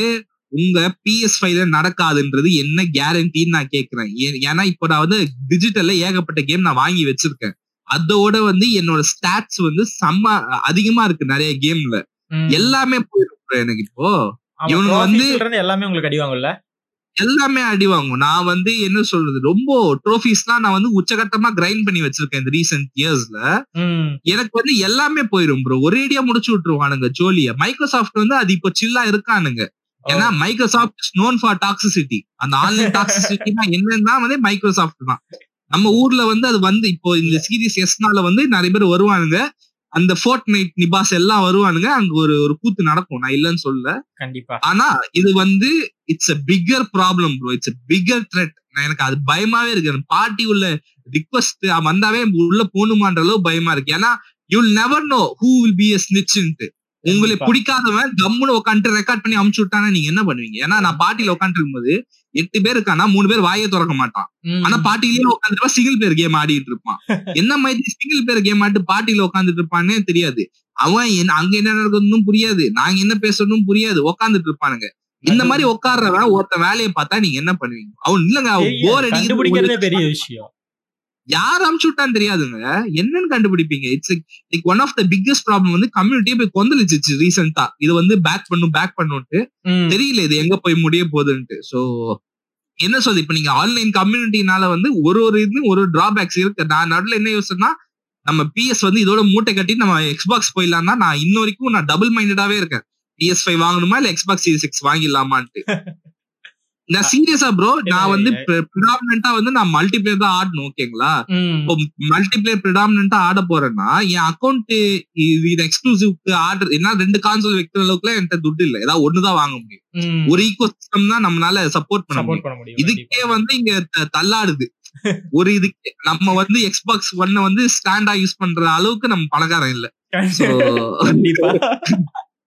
Speaker 3: உங்க பிஎஸ் ஃபைவ்ல நடக்காதுன்றது என்ன கேரண்டின்னு நான் கேக்குறேன். ஏ- ஏன்னா இப்போ நான் வந்து டிஜிட்டல்ல ஏகப்பட்ட கேம் நான் வாங்கி வச்சிருக்கேன். அதோட வந்து என்னோட ஸ்டாட்ஸ் வந்து செம்ம அதிகமா இருக்கு நிறைய கேம்ல. எல்லாமே போயிடும் எனக்கு இப்போ.
Speaker 1: trophies
Speaker 3: வந்து-
Speaker 1: எல்லாமே உங்களுக்கு அடி வாங்கும்ல?
Speaker 3: எல்லாமே அடி வாங்கும். நான் வந்து என்ன சொல்றது ரொம்ப ட்ரோஃபிஸ்லாம் நான் வந்து உச்சகட்டமா கிரைண்ட் பண்ணி வச்சிருக்கேன் இந்த ரீசெண்ட் இயர்ஸ்ல. எனக்கு வந்து எல்லாமே போயிரும் ப்ரோ ஒரேடியா முடிச்சு விட்டுருவானுங்க ஜோலியா. மைக்ரோசாஃப்ட் வந்து அது இப்போ சில்லா இருக்கானுங்க. ஏன்னா Microsoft is known for toxicity அந்த ஆன்லைன் டாக்ஸிசிட்டினா [laughs] என்னன்னா வந்து மைக்ரோசாஃப்ட் தான். நம்ம ஊர்ல வந்து அது வந்து இப்போ இந்த சீரிஸ் எஸ்னால வந்து நிறைய பேர் வருவானுங்க. அந்த ஃபோர்ட் நைட் நிபாஸ் எல்லாம் வருவானுங்க. அங்க ஒரு ஒரு கூத்து நடக்கும். நான் இல்லைன்னு சொல்லல.
Speaker 1: கண்டிப்பா.
Speaker 3: ஆனா இது வந்து it's a bigger problem bro it's a bigger threat எனக்கு அது பயமாவே இருக்கு. பார்ட்டி உள்ள ரிக்வஸ்ட் வந்தாவே உள்ள போகணுமான்ற அளவு பயமா இருக்கு. ஏன்னா you never know who will be a snitchன்ட்டு. உங்களை
Speaker 1: கண்டிப்பா.
Speaker 3: பிடிக்காதவன் கம்முன்னு உட்காந்துட்டு ரெக்கார்ட் பண்ணி அமுச்சு விட்டானா நீங்க என்ன பண்ணுவீங்க? ஏன்னா நான் பார்ட்டியில உட்காந்துட்டு இருக்கும்போது எட்டு பேர் இருக்கானா மூணு பேர் வாயை திறக்க மாட்டான். ஆனா பார்ட்டிலேயே உட்காந்துட்டு சிங்கிள் பேர் கேம் ஆடிட்டு இருப்பான். [laughs] என்ன மாதிரி சிங்கிள் பேர் கேம் ஆட்டு பார்ட்டியில உட்காந்துட்டு இருப்பானே தெரியாது. அவன் அங்க என்ன நடக்குதுன்னு புரியாது. நாங்க என்ன பேசணும் புரியாது. உட்காந்துட்டு இருப்பானுங்க. இந்த மாதிரி உட்கார்றவன் ஒருத்த வேலையை பார்த்தா நீங்க என்ன பண்ணுவீங்க? அவன் இல்லங்க அவன். போர் அடிக்கிறது
Speaker 1: பெரிய விஷயம்.
Speaker 3: யார் அமுச்சு விட்டான்னு தெரியாதுங்க. என்னன்னு கண்டுபிடிப்பீங்க. It's like one of the biggest problem வந்து கம்யூனிட்டியே போய் கொந்தளிச்சிச்சு ரீசெண்டா இது வந்து பேக் பண்ணும் பேக் பண்ணுன்ட்டு
Speaker 1: ம்.
Speaker 3: தெரியல இது எங்க போய் முடிய போகுதுன்ட்டு. சோ என்ன சொல்றது? இப்ப நீங்க ஆன்லைன் கம்யூனிட்டினால வந்து ஒரு ஒரு இது ஒரு டிராபேக்ஸ் இருக்கு. நான் நடுவில் என்ன யோசனைனா நம்ம பிஎஸ் வந்து இதோட மூட்டை கட்டி நம்ம எக்ஸ்பாக்ஸ் போயிடலாம்னா நான் இன்ன வரைக்கும் நான் டபுள் மைண்டடாவே இருக்கேன் பிஎஸ் ஃபைவ் வாங்கணுமா? இல்ல எக்ஸ்பாக்ஸ் சீரிஸ் எக்ஸ் வாங்கிடலாமான்ட்டு. [laughs] நான் சீரியஸா ப்ரோ நான் வந்து ப்ரிடாமினா வந்து நான் மல்டிபிளேயர் தான் ஆடணும் ஓகேங்களா. இப்போ மல்டிபிளேயர் ப்ரிடாமினா ஆட போறேன்னா என் அக்கௌண்ட் இது எக்ஸ்க்ளூசிவ்க்கு ஆர்டர் என்ன ரெண்டு கான்சோல் வைக்கிற அளவுக்குலாம் என்கிட்ட துட்டு இல்ல. ஏதாவது ஒண்ணுதான் வாங்க முடியும். ஒரு ஈகோ சிஸ்டம் தான் நம்மளால சப்போர்ட் பண்ண முடியும். இதுக்கே. வந்து இங்க தள்ளாடுது. [laughs] ஒரு இதுக்கு நம்ம வந்து எக்ஸ்பாக்ஸ் ஒன்ன வந்து ஸ்டாண்டா யூஸ் பண்ற அளவுக்கு நம்ம பணக்காரன் இல்ல.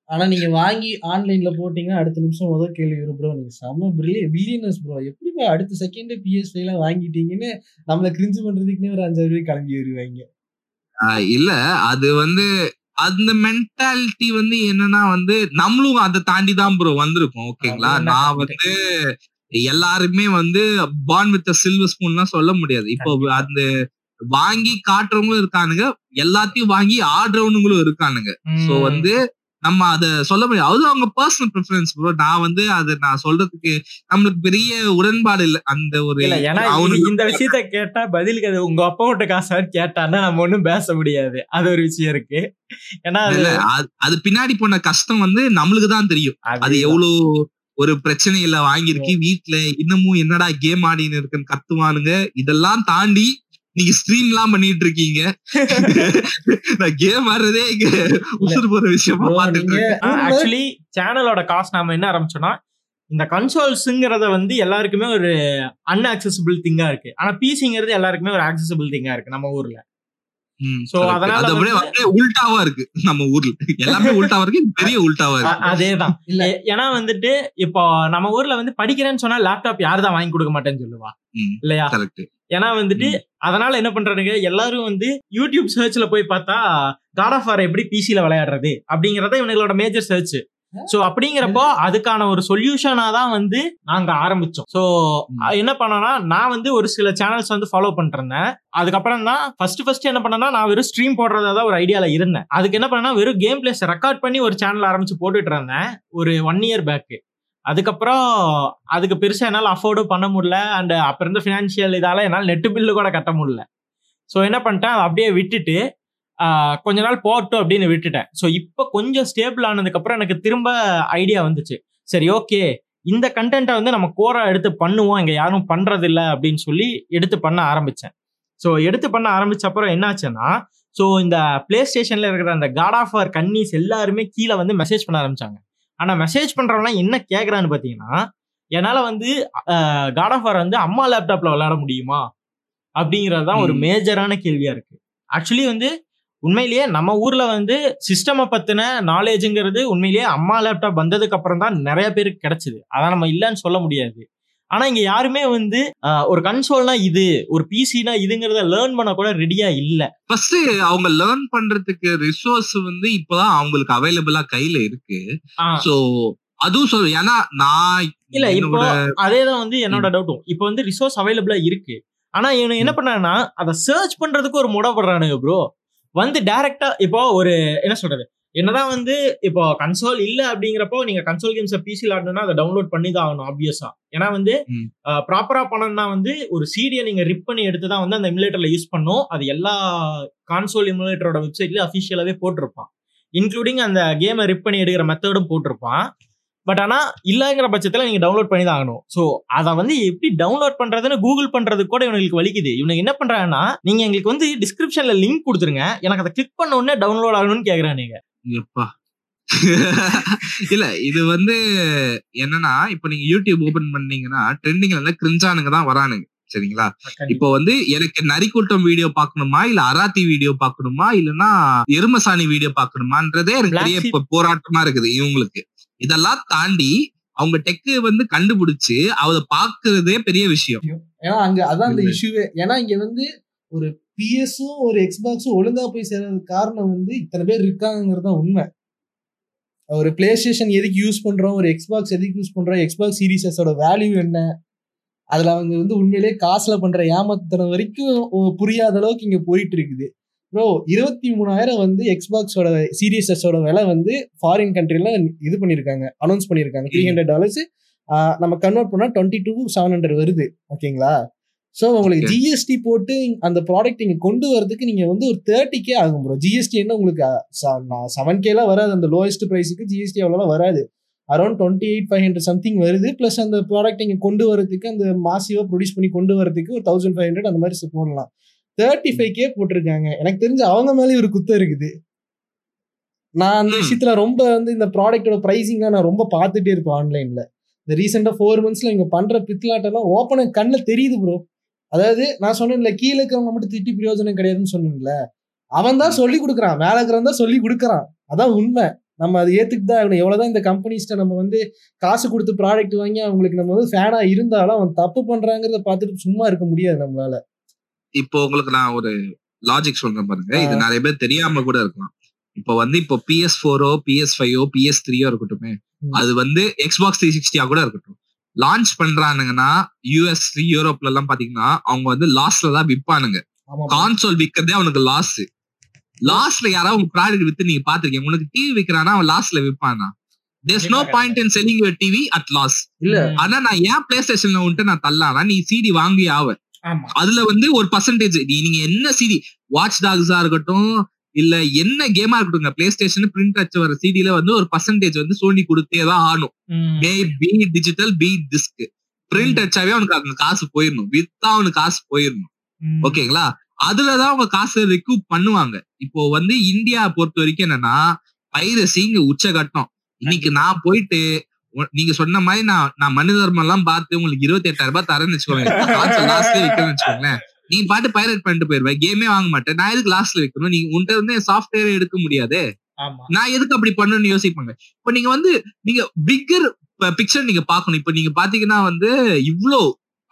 Speaker 2: ஆனா நீங்க வாங்கி ஆன்லைன்ல போட்டீங்கன்னா அடுத்த நிமிஷம் முதல் கேள்வி வரும் ப்ரோ நீங்க செம்ம பில்லியனஸ் ப்ரோ எப்படி அடுத்த செகண்ட் பிஎஸ் எல்லாம் வாங்கிட்டீங்கன்னு நம்மள கிரிஞ்சு பண்றதுக்குன்னே ஒரு அஞ்சாயிரம் ரூபாய் கிளம்பி வருவாங்க.
Speaker 3: இல்ல. அது வந்து அந்த மென்டாலிட்டி வந்து என்னன்னா வந்து நம்மளும் அதை தாண்டி தான் ப்ரோ வந்திருக்கோம். ஓகேங்களா? நான். வந்து எல்லாருமே வந்து பான் வித் சில்வர் ஸ்பூன்லாம் சொல்ல முடியாது. இப்போ. அந்த வாங்கி காட்டுறவங்களும் இருக்கானுங்க எல்லாத்தையும் வாங்கி ஆடுறவனுங்களும் இருக்கானுங்க. சோ. வந்து நம்ம அத சொல்ல முடியாது. அது அவங்க பர்சனல் ப்ரிஃபரன்ஸ் ப்ரோ நான் வந்து அதை நான் சொல்றதுக்கு நம்மளுக்கு பெரிய உடன்பாடு இல்ல. அந்த ஒரு
Speaker 1: இல்ல இந்த விஷயத்த கேட்டா பதிலுக்கு அது உங்க அப்பா விட்ட காசு கேட்டான்னா நம்ம ஒண்ணும் பேச முடியாது. அது ஒரு விஷயம் இருக்கு. ஏன்னா அது
Speaker 3: இல்ல, பின்னாடி போன கஷ்டம் வந்து நம்மளுக்கு தான் தெரியும். அது. எவ்வளவு ஒரு பிரச்சனையில வாங்கியிருக்கு. வீட்ல இன்னமும் என்னடா கேம் ஆடின்னு இருக்குன்னு கத்துவானுங்க. இதெல்லாம் தாண்டி நீங்க ஸ்ட்ரீம் எல்லாம் பண்ணிட்டு இருக்கீங்க நான் கேம் ஆடுறதே இங்க உசுறு போற விஷயமா பாத்துட்டு.
Speaker 1: ஆக்சுவலி சேனலோட காஸ்ட் நாம என்ன ஆரம்பிச்சோம்னா இந்த கன்சோல்ஸுங்கிறத வந்து எல்லாருக்குமே ஒரு அன்அக்சசிபிள் திங்கா இருக்கு. ஆனா பிசிங்கிறது எல்லாருக்குமே ஒரு அக்சசிபிள் திங்கா இருக்கு நம்ம ஊர்ல.
Speaker 3: Correct.
Speaker 1: அதனால
Speaker 3: அது அப்படியே உல்டாவா இருக்கு நம்ம ஊர்ல. எல்லாமே உல்டாவா இருக்கு பெரிய உல்டாவா
Speaker 1: அதேதான். ஏன்னா வந்துட்டு இப்போ நம்ம ஊர்ல வந்து படிக்கிறேன்னு சொன்னா லேப்டாப் யாரு தான் வாங்கி கொடுக்க மாட்டேன்னு சொல்லுவா. இல்லையா?
Speaker 3: கரெக்ட்
Speaker 1: ஏன்னா வந்துட்டு அதனால என்ன பண்றானுங்க? எல்லாரும் வந்து யூடியூப் சர்ச்ல போய் பார்த்தா காட் ஆஃப் வார் எப்படி பிசில விளையாடுறது? அப்படிங்கறத இவங்களோட மேஜர் சர்ச் சோ அப்படிங்கிறப்போ அதுக்கான ஒரு சொல்யூஷனா தான் வந்து நாங்க ஆரம்பிச்சோம். சோ. என்ன பண்ணோம்னா நான் வந்து ஒரு சில சேனல்ஸ் வந்து ஃபாலோ பண்ணிருந்தேன் அதுக்கப்புறம் தான் ஃபர்ஸ்ட் ஃபர்ஸ்ட் என்ன பண்ணேன்னா நான் வெறும் ஸ்ட்ரீம் போடுறதா தான் ஒரு ஐடியால இருந்தேன். அதுக்கு என்ன பண்ணேன்னா வெறும் கேம் பிளேஸ் ரெக்கார்ட் பண்ணி ஒரு சேனல் ஆரம்பிச்சு போட்டுட்டு இருந்தேன். ஒரு ஒன் இயர் பேக் அதுக்கப்புறம் அதுக்கு பெருசா என்னால் அஃபோர்டும் பண்ண முடியல. அண்ட் அப்ப இருந்த ஃபினான்ஷியல் இதால என்னால் நெட்டு பில்லு கூட கட்ட முடியல. ஸோ என்ன பண்ணிட்டேன் அதை அப்படியே விட்டுட்டு கொஞ்ச நாள் போகட்டும் அப்படின்னு விட்டுட்டேன். ஸோ இப்போ கொஞ்சம் ஸ்டேபிள் ஆனதுக்கப்புறம் எனக்கு திரும்ப ஐடியா வந்துச்சு. சரி ஓகே இந்த கண்டென்ட்டை வந்து நம்ம கோரா எடுத்து பண்ணுவோம். இங்கே யாரும் பண்றது இல்ல அப்படின்னு சொல்லி எடுத்து பண்ண ஆரம்பிச்சேன். ஸோ எடுத்து பண்ண ஆரம்பிச்ச அப்புறம் என்னாச்சுன்னா ஸோ இந்த பிளே ஸ்டேஷன்ல இருக்கிற அந்த காட் ஆஃப் ஆர் கன்னிஸ் எல்லாருமே கீழே வந்து மெசேஜ் பண்ண ஆரம்பிச்சாங்க. ஆனா மெசேஜ் பண்றவன்லாம் என்ன கேக்குறான்னு பாத்தீங்கன்னா என்னால வந்து காட் ஆஃப் வார் வந்து அம்மா லேப்டாப்ல விளையாட முடியுமா? அப்படிங்கிறது தான் ஒரு. மேஜரான கேள்வியா இருக்கு. ஆக்சுவலி வந்து உண்மையிலேயே நம்ம ஊர்ல வந்து சிஸ்டமை பத்தின நாலேஜுங்கிறது உண்மையிலேயே அம்மா லேப்டாப் வந்ததுக்கு அப்புறம் தான் நிறைய பேருக்கு கிடைச்சது. அதான் நம்ம இல்லைன்னு சொல்ல முடியாது. ஆனா இங்க யாருமே வந்து ஒரு கன்சோல்னா இது ஒரு பிசினா இதுங்கிறத லேர்ன் பண்ண கூட ரெடியா இல்ல.
Speaker 3: ஃபர்ஸ்ட் அவங்க லேர்ன் பண்றதுக்கு ரிசோர்ஸ் வந்து இப்பதான் அவங்களுக்கு அவைலபிளா கையில இருக்கு. சோ அதுவும் சொல்லு ஏன்னா நான்
Speaker 1: இல்ல இப்போ அதேதான் வந்து என்னோட டவுட்டும் இப்போ வந்து ரிசோர்ஸ் அவைலபிளா இருக்கு. ஆனா இவனு என்ன பண்ணாங்கன்னா அதை சர்ச் பண்றதுக்கு ஒரு முடப்படுறானுங்க ப்ரோ வந்து டைரக்டா இப்போ ஒரு என்ன சொல்றது? என்னதான் வந்து இப்போ கன்சோல் இல்ல அப்படிங்கிறப்போ நீங்க கன்சோல் கேம்ஸ் பிசியில் ஆடணும்னா அதை டவுன்லோட் பண்ணி தான் ஆகணும் ஆப்வியஸா ஏன்னா வந்து. ப்ராப்பரா பண்ணணும்னா வந்து ஒரு சீடியை நீங்க ரிப் பண்ணி எடுத்து தான் வந்து அந்த எமுலேட்டர்ல யூஸ் பண்ணும் அது எல்லா கான்சோல் எமுலேட்டரோட வெப்சைட்லயும் அஃபிஷியலாவே போட்டிருப்பான். இன்க்ளூடிங் அந்த கேமை ரிப் பண்ணி எடுக்கிற மெத்தடும் போட்டிருப்பான். பட் ஆனா இல்லங்கிற பட்சத்துல நீங்க டவுன்லோட் பண்ணி தான் ஆகணும். சோ அதை வந்து எப்படி டவுன்லோட் பண்றதுன்னு கூகுள் பண்றதுக்கு கூட இவங்களுக்கு வலிக்குது. இவனுக்கு என்ன பண்றாங்கன்னா நீங்க எங்களுக்கு வந்து டிஸ்கிரிப்ஷன்ல லிங்க் கொடுத்துருங்க. எனக்கு அதை கிளிக் பண்ண உடனே டவுன்லோட் ஆகணும்னு கேக்குறானுங்க
Speaker 3: எப்பா? [laughs] இல்ல இது வந்து என்னன்னா இப்ப நீங்க யூடியூப் ஓபன் பண்ணீங்கன்னா ட்ரெண்டிங்ல எல்லாம் கிரிஞ்சானுங்க தான் வரானுங்க. சரிங்களா? இப்போ வந்து எனக்கு நரிக்கூட்டம் வீடியோ பார்க்கணுமா? இல்ல அராத்தி வீடியோ பார்க்கணுமா? இல்லனா எருமசாணி வீடியோ பார்க்கணுமான்றதே எனக்கு பெரிய போராட்டமா இருக்குது இவங்களுக்கு. இதெல்லாம் தாண்டி அவங்க டெக்கு வந்து கண்டுபிடிச்சு அதை பாக்குறதே பெரிய விஷயம்.
Speaker 2: ஏன்னா அங்க அதான் அந்த. இஷ்யூவே ஏன்னா இங்க வந்து ஒரு பிஎஸும் ஒரு எக்ஸ்பாக்ஸும் ஒழுங்கா போய் சேர்றதுக்கு காரணம் வந்து இத்தனை பேர் இருக்காங்கிறது தான் உண்மை. ஒரு பிளே ஸ்டேஷன் எதுக்கு யூஸ் பண்றோம்? ஒரு எக்ஸ்பாக்ஸ் எதுக்கு யூஸ் பண்றோம்? எக்ஸ்பாக்ஸ் சீரிஸஸோட வேல்யூ என்ன? அதுல அவங்க வந்து உண்மையிலேயே காசுல பண்ற ஏமாத்தனம் வரைக்கும் புரியாத அளவுக்கு இங்க போயிட்டு இருக்குது. ப்ரோ இருபத்தி மூணாயிரம் வந்து எக்ஸ்பாக்ஸோட சீரியஸஸோட விலை வந்து ஃபாரின் கண்ட்ரில இது பண்ணிருக்காங்க அனௌன்ஸ் பண்ணிருக்காங்க. த்ரீ ஹண்ட்ரட் டாலர்ஸ் நம்ம கன்வெர்ட் பண்ணா டுவெண்ட்டி டூ செவன் ஹண்ட்ரட் வருது ஓகேங்களா? ஸோ உங்களுக்கு. ஜிஎஸ்டி போட்டு அந்த ப்ராடக்ட் இங்க கொண்டு வரதுக்கு நீங்க வந்து ஒரு தேர்ட்டி கே ஆகும் ப்ரோ ஜிஎஸ்டி என்ன உங்களுக்கு செவன் கேலாம் வராது. அந்த லோயஸ்ட் ப்ரைஸுக்கு ஜிஎஸ்டி அவ்வளோலாம் வராது. Around twenty eight five hundred something வருது. ப்ளஸ் அந்த ப்ராடக்ட் இங்கே கொண்டு வரதுக்கு அந்த மாசிவா ப்ரொடியூஸ் பண்ணி கொண்டு வரதுக்கு ஒரு தௌசண்ட் ஃபைவ் ஹண்ட்ரட் அந்த மாதிரி போடலாம். தேர்ட்டி ஃபைவ் கே போட்டிருக்காங்க. எனக்கு தெரிஞ்சு அவங்க மேலேயும் ஒரு குத்தம் இருக்குது. நான் அந்த. விஷயத்துல ரொம்ப வந்து இந்த ப்ராடக்ட்டோட ப்ரைஸிங்காக நான் ரொம்ப பார்த்துட்டே இருப்பேன் ஆன்லைன்ல இந்த ரீசெண்டாக ஃபோர் மந்த்ஸ்ல இவங்க பண்ற பித்லாட்டெல்லாம் ஓப்பனாக கண்ணில் தெரியுது ப்ரோ அதாவது நான் சொன்னேன்ல கீழே இருக்கிறவங்க மட்டும் திட்டி பிரயோஜனம் கிடையாதுன்னு சொன்னேன்ல. அவன் தான் சொல்லி கொடுக்குறான். மேலே இருக்கிறவன் தான் சொல்லி கொடுக்குறான். அதான் உண்மை. நம்ம அதை ஏத்துக்கிட்டு தான் ஆகணும். எவ்வளவுதான் இந்த கம்பெனிஸ்ட்ட நம்ம வந்து காசு கொடுத்து ப்ராடக்ட் வாங்கி அவங்களுக்கு நம்ம வந்து ஃபேனா இருந்தாலும் அவன் தப்பு பண்றாங்கிறத பார்த்துட்டு சும்மா இருக்க முடியாது நம்மளால.
Speaker 3: இப்போ உங்களுக்கு நான் ஒரு லாஜிக் சொல்றேன் பாருங்க. இது. நிறைய பேர் தெரியாம கூட இருக்கலாம். இப்போ வந்து இப்போ பிஎஸ் ஃபோரோ பிஎஸ் ஃபைவோ பிஎஸ் த்ரீயோ இருக்கட்டுமே. அது வந்து எக்ஸ்பாக்ஸ் த்ரீ சிக்ஸ்டியா கூட இருக்கட்டும். லான்ச் பண்றானுங்கன்னா யூஎஸ் யூரோப்ல எல்லாம் பாத்தீங்கன்னா அவங்க வந்து லாஸ்ட்ல தான் விற்பானுங்க கான்சோல் விற்கிறதே அவனுக்கு லாஸ் லாஸ்ட்ல யாராவது உங்க ப்ராடக்ட் வித்து நீங்க பாத்திருக்கீங்க. உனக்கு டிவி விற்கிறானா அவன் லாஸ்ட்ல விற்பானா there's no point in selling your TV at loss. ஆனா நான் ஏன் பிளே ஸ்டேஷன்ல வந்துட்டு நான் தள்ளலாம்னா நீ சிடி வாங்கி ஆவ.
Speaker 1: ஆமா
Speaker 3: அதுல வந்து ஒரு பர்சன்டேஜ் நீங்க என்ன சிடி வாட்ச் டாக்ஸா இருக்கட்டும் இல்ல என்ன கேமா இருக்கட்டும் பிளே ஸ்டேஷன் பிரிண்ட் அச்சு வர சிடில வந்து ஒரு பர்சன்டேஜ் வந்து சோனி கொடுத்தே தான் ஆகணும்.
Speaker 1: ம்.
Speaker 3: Be digital be disc print அச்சாவே அவனுக்கு அந்த காசு போயிடணும். வித்தா அவனுக்கு காசு போயிடணும். ஓகேங்களா? அதுலதான் அவங்க காசு ரெக்யூப் பண்ணுவாங்க. இப்போ வந்து இந்தியா பொறுத்த வரைக்கும் என்னன்னா பைரசி இங்க உச்சகட்டம். இன்னைக்கு நான் போயிட்டு நீங்க சொன்ன மாதிரி நான் நான் மனு தர்மம் எல்லாம் பார்த்து உங்களுக்கு இருபத்தி எட்டாயிரம் ரூபாய் தரேன்னு வச்சுக்கோங்க லாஸ்ட்ல விற்கிறேன்னு வச்சுக்கோங்களேன். நீ பாட்டு பைரட் பண்ணிட்டு போயிருவேன் கேமே வாங்க மாட்டேன். நான் எதுக்கு லாஸ்ட்ல வைக்கணும்? நீங்க உன்கிட்ட வந்து சாஃப்ட்வேர் எடுக்க முடியாது. நான் எதுக்கு அப்படி பண்ணணும்னு யோசிப்பாங்க இப்ப நீங்க வந்து நீங்க பிக்கர் பிக்சர் நீங்க பாக்கணும் இப்ப நீங்க பாத்தீங்கன்னா வந்து இவ்ளோ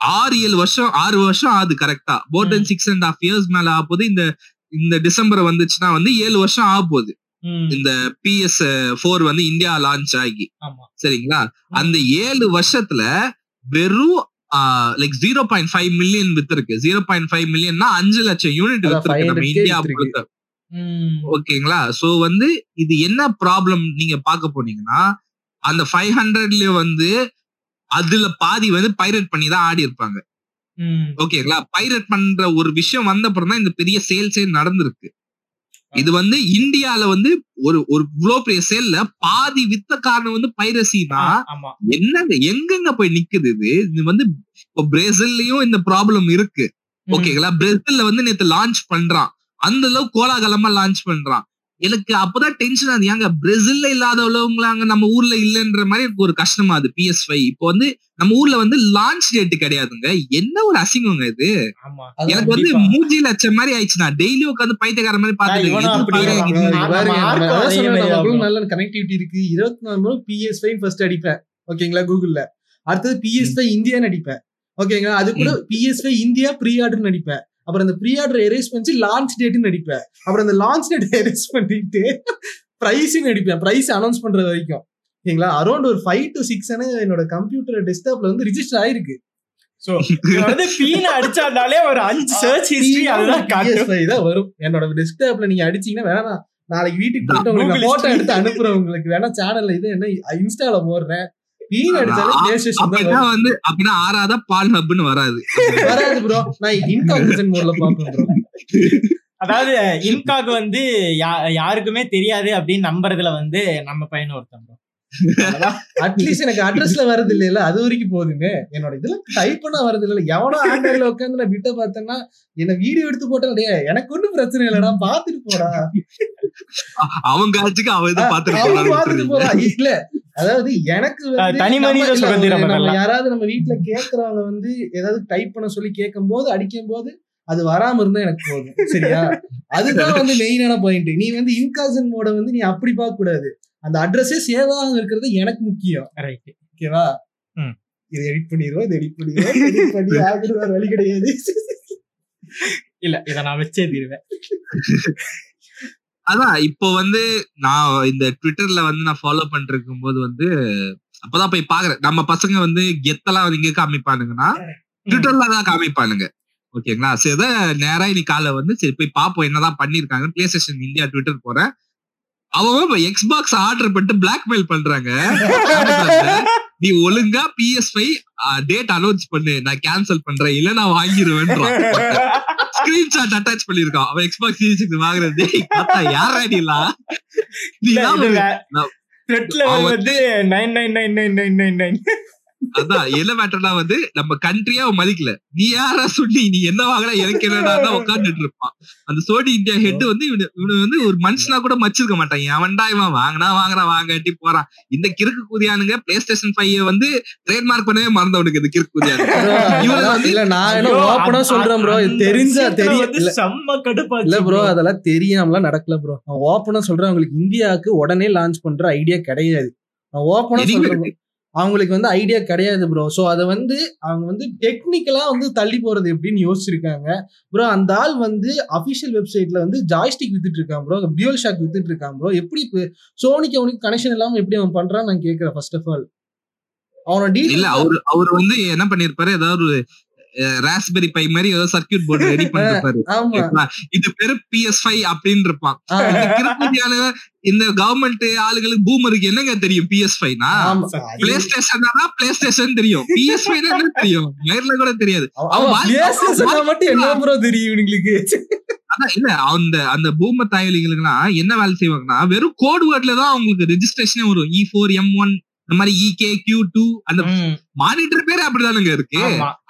Speaker 3: ஆறு ஏழு வருஷம் ஆறு வருஷம் ஆகுது கரெக்டா more then six and half years மேல ஆக போகுது இந்த இந்த டிசம்பர் வந்துச்சுன்னா வந்து ஏழு வருஷம் ஆக போகுது. இந்த பிஎஸ் ஃபோர் வந்து இந்தியா லான்ச் ஆகி. சரிங்களா? அந்த ஏழு வருஷத்துல வெறும் like zero point five million with இருக்கு ஜீரோ பாயிண்ட் ஃபைவ் மில்லியன்னா அஞ்சு லட்சம் யூனிட்
Speaker 2: அதான்
Speaker 3: வித்து இருக்கு நம்ம
Speaker 2: 500K
Speaker 3: இந்தியா
Speaker 2: வித்திருக்கு.
Speaker 3: பொறுத்த. ஓகேங்களா? சோ வந்து இது என்ன ப்ராப்ளம் நீங்க பார்க்க போனீங்கன்னா அந்த ஃபைவ் ஹண்ட்ரட்ல வந்து அதுல பாதி வந்து பைரட் பண்ணி தான் ஆடி இருப்பாங்க. ஓகேங்களா? பைரட் பண்ற ஒரு விஷயம் வந்த அப்புறம் தான் இந்த பெரிய சேல்ஸே நடந்திருக்கு. இது வந்து இந்தியால வந்து ஒரு ஒரு இவ்வளவு பெரிய சேல்ல பாதி வித்த காரணம் வந்து பைரசினா என்னங்க எங்கெங்க போய் நிக்குது இது? இது வந்து இப்போ பிரேசில்லயும் இந்த ப்ராப்ளம் இருக்கு. ஓகேங்களா? பிரேசில்ல வந்து நேத்து லான்ச் பண்றான். அந்த அளவுக்கு கோலாகலமா லான்ச் பண்றான். எனக்கு அப்பதான் டென்ஷன் ஆகுது ஏங்க பிரேசில்ல இல்லாத உள்ளவங்களாங்க நம்ம ஊர்ல இல்லைன்ற மாதிரி எனக்கு ஒரு கஷ்டமா அது பிஎஸ் ஃபைவ் இப்போ வந்து நம்ம ஊர்ல வந்து லான்ச் டேட் கிடையாதுங்க. என்ன ஒரு அசிங்கங்க இது?
Speaker 1: ஆமா.
Speaker 3: எனக்கு வந்து. மூஞ்சில அச்ச மாதிரி ஆயிடுச்சு. நான் டெய்லி உட்காந்து பைத்தியக்கார மாதிரி பாத்துட்டு.
Speaker 2: நல்ல கனெக்டிவிட்டி இருக்கு இருபத்தி நாலு மணி பிஎஸ் ஃபைவ் ஃபர்ஸ்ட் அடிப்பேன் ஓகேங்களா கூகுள்ல அடுத்தது பிஎஸ் ஃபைவ் இந்தியா நடிப்பேன். ஓகேங்களா அது கூட PS five India pre order நடிப்பேன். அப்புறம் அந்த ப்ரீ ஆர்டர் எரேஸ் பண்ணி லான்ச் டேட்னு நடிப்பேன். அப்புறம் அந்த லான்ச் டேட் எரேஸ் பண்ணிட்டு பிரைஸும் நடிப்பேன். பிரைஸ் அனௌன்ஸ் பண்றது வரைக்கும். ஓகேங்களா அரௌண்ட் ஒரு ஃபைவ் டு சிக்ஸ் என்னோட கம்ப்யூட்டர் டெஸ்க்டாப்ல வந்து ரிஜிஸ்டர் ஆயிருக்கு.
Speaker 1: சோ இவன் வந்து பீன அடிச்சாண்டாலே ஒரு அஞ்சு சர்ச் ஹிஸ்டரி அதுதான் காட்டும்.
Speaker 2: PS5 தான் வரும். என்னோட டெஸ்க்டாப்ல நீங்க அடிச்சீங்கன்னா வேணா நாளைக்கு வீட்டுக்கு போயிட்டு உங்களுக்கு போட்டோ. எடுத்து அனுப்புறேன் உங்களுக்கு. வேணா சேனல்ல இது என்ன இன்ஸ்டால போடுறேன். அடிச்சாலே வரும்.
Speaker 3: வந்து அப்படின்னா ஆறாத பால் ஹப்னு வராது.
Speaker 2: வராது ப்ரோ நான் இன்காக்னிசன் மோட்ல
Speaker 1: அதாவது இன்காக் வந்து யா- யாருக்குமே தெரியாது அப்படின்னு நம்புறதுல வந்து நம்ம பையன் ஒருத்தன்
Speaker 2: அட்லீஸ்ட் எனக்கு அட்ரஸ்ல வரது இல்ல அது வரைக்கும் போதுங்க என்னோட இதுல டைப் பண்ணா வரது இல்ல எவனோ ஆண்ட்ராய்ட்ல உட்காந்து நான் விட்ட பார்த்தேன்னா என்ன வீடியோ எடுத்து போட்டேன் டேய், எனக்கு ஒண்ணும் பிரச்சனை இல்லடா பாத்துட்டு போடா.
Speaker 3: அவங்க ஆச்சுக்கு அவ இதை பாத்துட்டு
Speaker 2: அவன் பாத்துட்டு போறான். இல்ல அதாவது எனக்கு
Speaker 1: தனி மனித சுதந்திரம்.
Speaker 2: யாராவது நம்ம வீட்ல கேக்குறவங்க வந்து ஏதாவது டைப் பண்ண சொல்லி கேட்கும் போது அடிக்கும் போது அது வராம இருந்தா எனக்கு போதும். சரியா? அதுதான் வந்து மெயினான பாயிண்ட் நீ வந்து இன்காசன் மோட வந்து நீ அப்படி பார்க்க கூடாது. அந்த அட்ரஸே சேவா இருக்கிறது எனக்கு முக்கியம்.
Speaker 1: ரைட்
Speaker 2: ஓகேவா. இது எடிட் பண்ணிடுவோம் இது எடிட் பண்ணிடுவோம் எடிட் பண்ணி [laughs] வேற வழி கிடையாது.
Speaker 1: இல்ல இத நான் வச்சே தீருவேன். [laughs]
Speaker 3: அதான் இப்போ வந்து நான் இந்த ட்விட்டர்ல வந்து நான் ஃபாலோ பண்ணிருக்கும் போது வந்து அப்பதான் போய் பாக்குறேன். நம்ம பசங்க வந்து கெத்தெல்லாம் இங்க காமிப்பானுங்கன்னா ட்விட்டர்ல தான் காமிப்பானுங்க. ஓகேங்களா? சரி இதை நேரா இன்னைக்கு காலை வந்து சரி போய் பாப்போம். என்னதான் பண்ணிருக்காங்க பிளே ஸ்டேஷன் இந்தியா ட்விட்டர் போறேன். அவங்க எக்ஸ்பாக்ஸ் ஆர்டர் பண்ணிட்டு பிளாக்மெயில் பண்றாங்க. [laughs] நீ ஒழுங்கா பிஎஸ் ஃபைவ் டேட் அனௌன்ஸ் பண்ணு. நான் கேன்சல் பண்றேன். இல்ல நான் வாங்கிடுவேன்றான் [laughs] ஸ்கிரீன்ஷாட் அட்டாச் பண்ணிருக்கான் அவன் எக்ஸ்பாக்ஸ் சீரிஸ் வாங்குறது. டேய், பார்த்தா யார் ஐடியெல்லாம் நீ
Speaker 1: இல்ல,
Speaker 3: தான்
Speaker 1: இது
Speaker 3: ஒரு-
Speaker 1: வே-
Speaker 3: நான்-
Speaker 1: threat level
Speaker 3: அவன்
Speaker 1: வந்து nine nine nine nine nine nine nine.
Speaker 3: அதான் என்ன மேட்டர்னா வந்து நம்ம கண்ட்ரியா அவன் மதிக்கல. நீ யாரா சொல்லி நீ என்ன வாங்குற எனக்கு என்னடா உட்காந்துட்டு இருப்பான். அந்த சோனி இந்தியா ஹெட் வந்து இவனு வந்து ஒரு மனுஷனா கூட மச்சிருக்க மாட்டான். அவன்டா இவன் வாங்கினா வாங்குறான் வாங்கட்டி போறான். இந்த கிறுக்கு கூதியானுங்க பிளே ஸ்டேஷன் ஃபைவ் வந்து ட்ரேட்மார்க் பண்ணவே மறந்தவனுக்கு இந்த கிறுக்கு கூதியானு.
Speaker 2: இல்ல நான் என்ன ஓப்பனா சொல்றேன் ப்ரோ தெரிஞ்சா தெரிய
Speaker 1: செம்ம கடுப்பாச்சு
Speaker 2: இல்ல ப்ரோ
Speaker 1: bro.
Speaker 2: அதெல்லாம் தெரியாமலாம் நடக்கல ப்ரோ நான் ஓப்பனா சொல்றேன் அவங்களுக்கு இந்தியாவுக்கு உடனே லான்ச் பண்ற ஐடியா கிடையாது. நான் ஓப்பனா சொல்றேன். அவங்களுக்கு வந்து ஐடியா கிடையாது ப்ரோ சோ அதை வந்து அவங்க வந்து டெக்னிக்கலா வந்து தள்ளி போறது எப்படின்னு யோசிச்சிருக்காங்க. ப்ரோ அந்த ஆள் வந்து அபிஷியல் வெப்சைட்ல வந்து ஜாய்ஸ்டிக் வித்துட்டு இருக்கான் ப்ரோ டியூல் ஷாக் வித்துட்டு இருக்கான் ப்ரோ எப்படி சோனிக்கு அவனுக்கு கனெக்ஷன் இல்லாம எப்படி அவன் பண்றான்னு நான் கேக்குறேன் ஃபர்ஸ்ட் ஆஃப் ஆல் அவனோட
Speaker 3: இல்ல
Speaker 2: டீல்
Speaker 3: அவர் அவர் வந்து என்ன பண்ணிருப்பாரு? ஏதாவது ராஸ்பெரி பை மாதிரி ஏதோ சர்க்கியூட் போர்டு ரெடி பண்ணிருப்பாரு இது பேரு பிஎஸ் ஃபைவ் அப்படின்னு இருப்பான்.
Speaker 2: ஆ,
Speaker 3: இந்த கவர்மெண்ட் ஆளுங்களுக்கு பூமருக்கு என்னங்க தெரியும் பிஎஸ் ஃபைவ்னா
Speaker 2: ஆமா.
Speaker 3: பிளே ஸ்டேஷன் பிளே ஸ்டேஷன் தெரியும். பிஎஸ் ஃபைவ் என்ன தெரியும்? நேர்ல கூட தெரியாது.
Speaker 2: மட்டும் என்ன ப்ரோ தெரியும் இவங்களுக்கு?
Speaker 3: அதான் இல்ல அந்த அந்த பூம தாயலிகளுக்குலாம் என்ன வேலை செய்வாங்கன்னா வெறும் கோட் வேர்ட்ல தான் அவங்களுக்கு ரெஜிஸ்ட்ரேஷனே வரும். இ ஃபோர் எம் ஒன் இந்த மாதிரி இகே கியூ டூ அந்த மானிட்டர் பேரே அப்படிதானுங்க இருக்கு.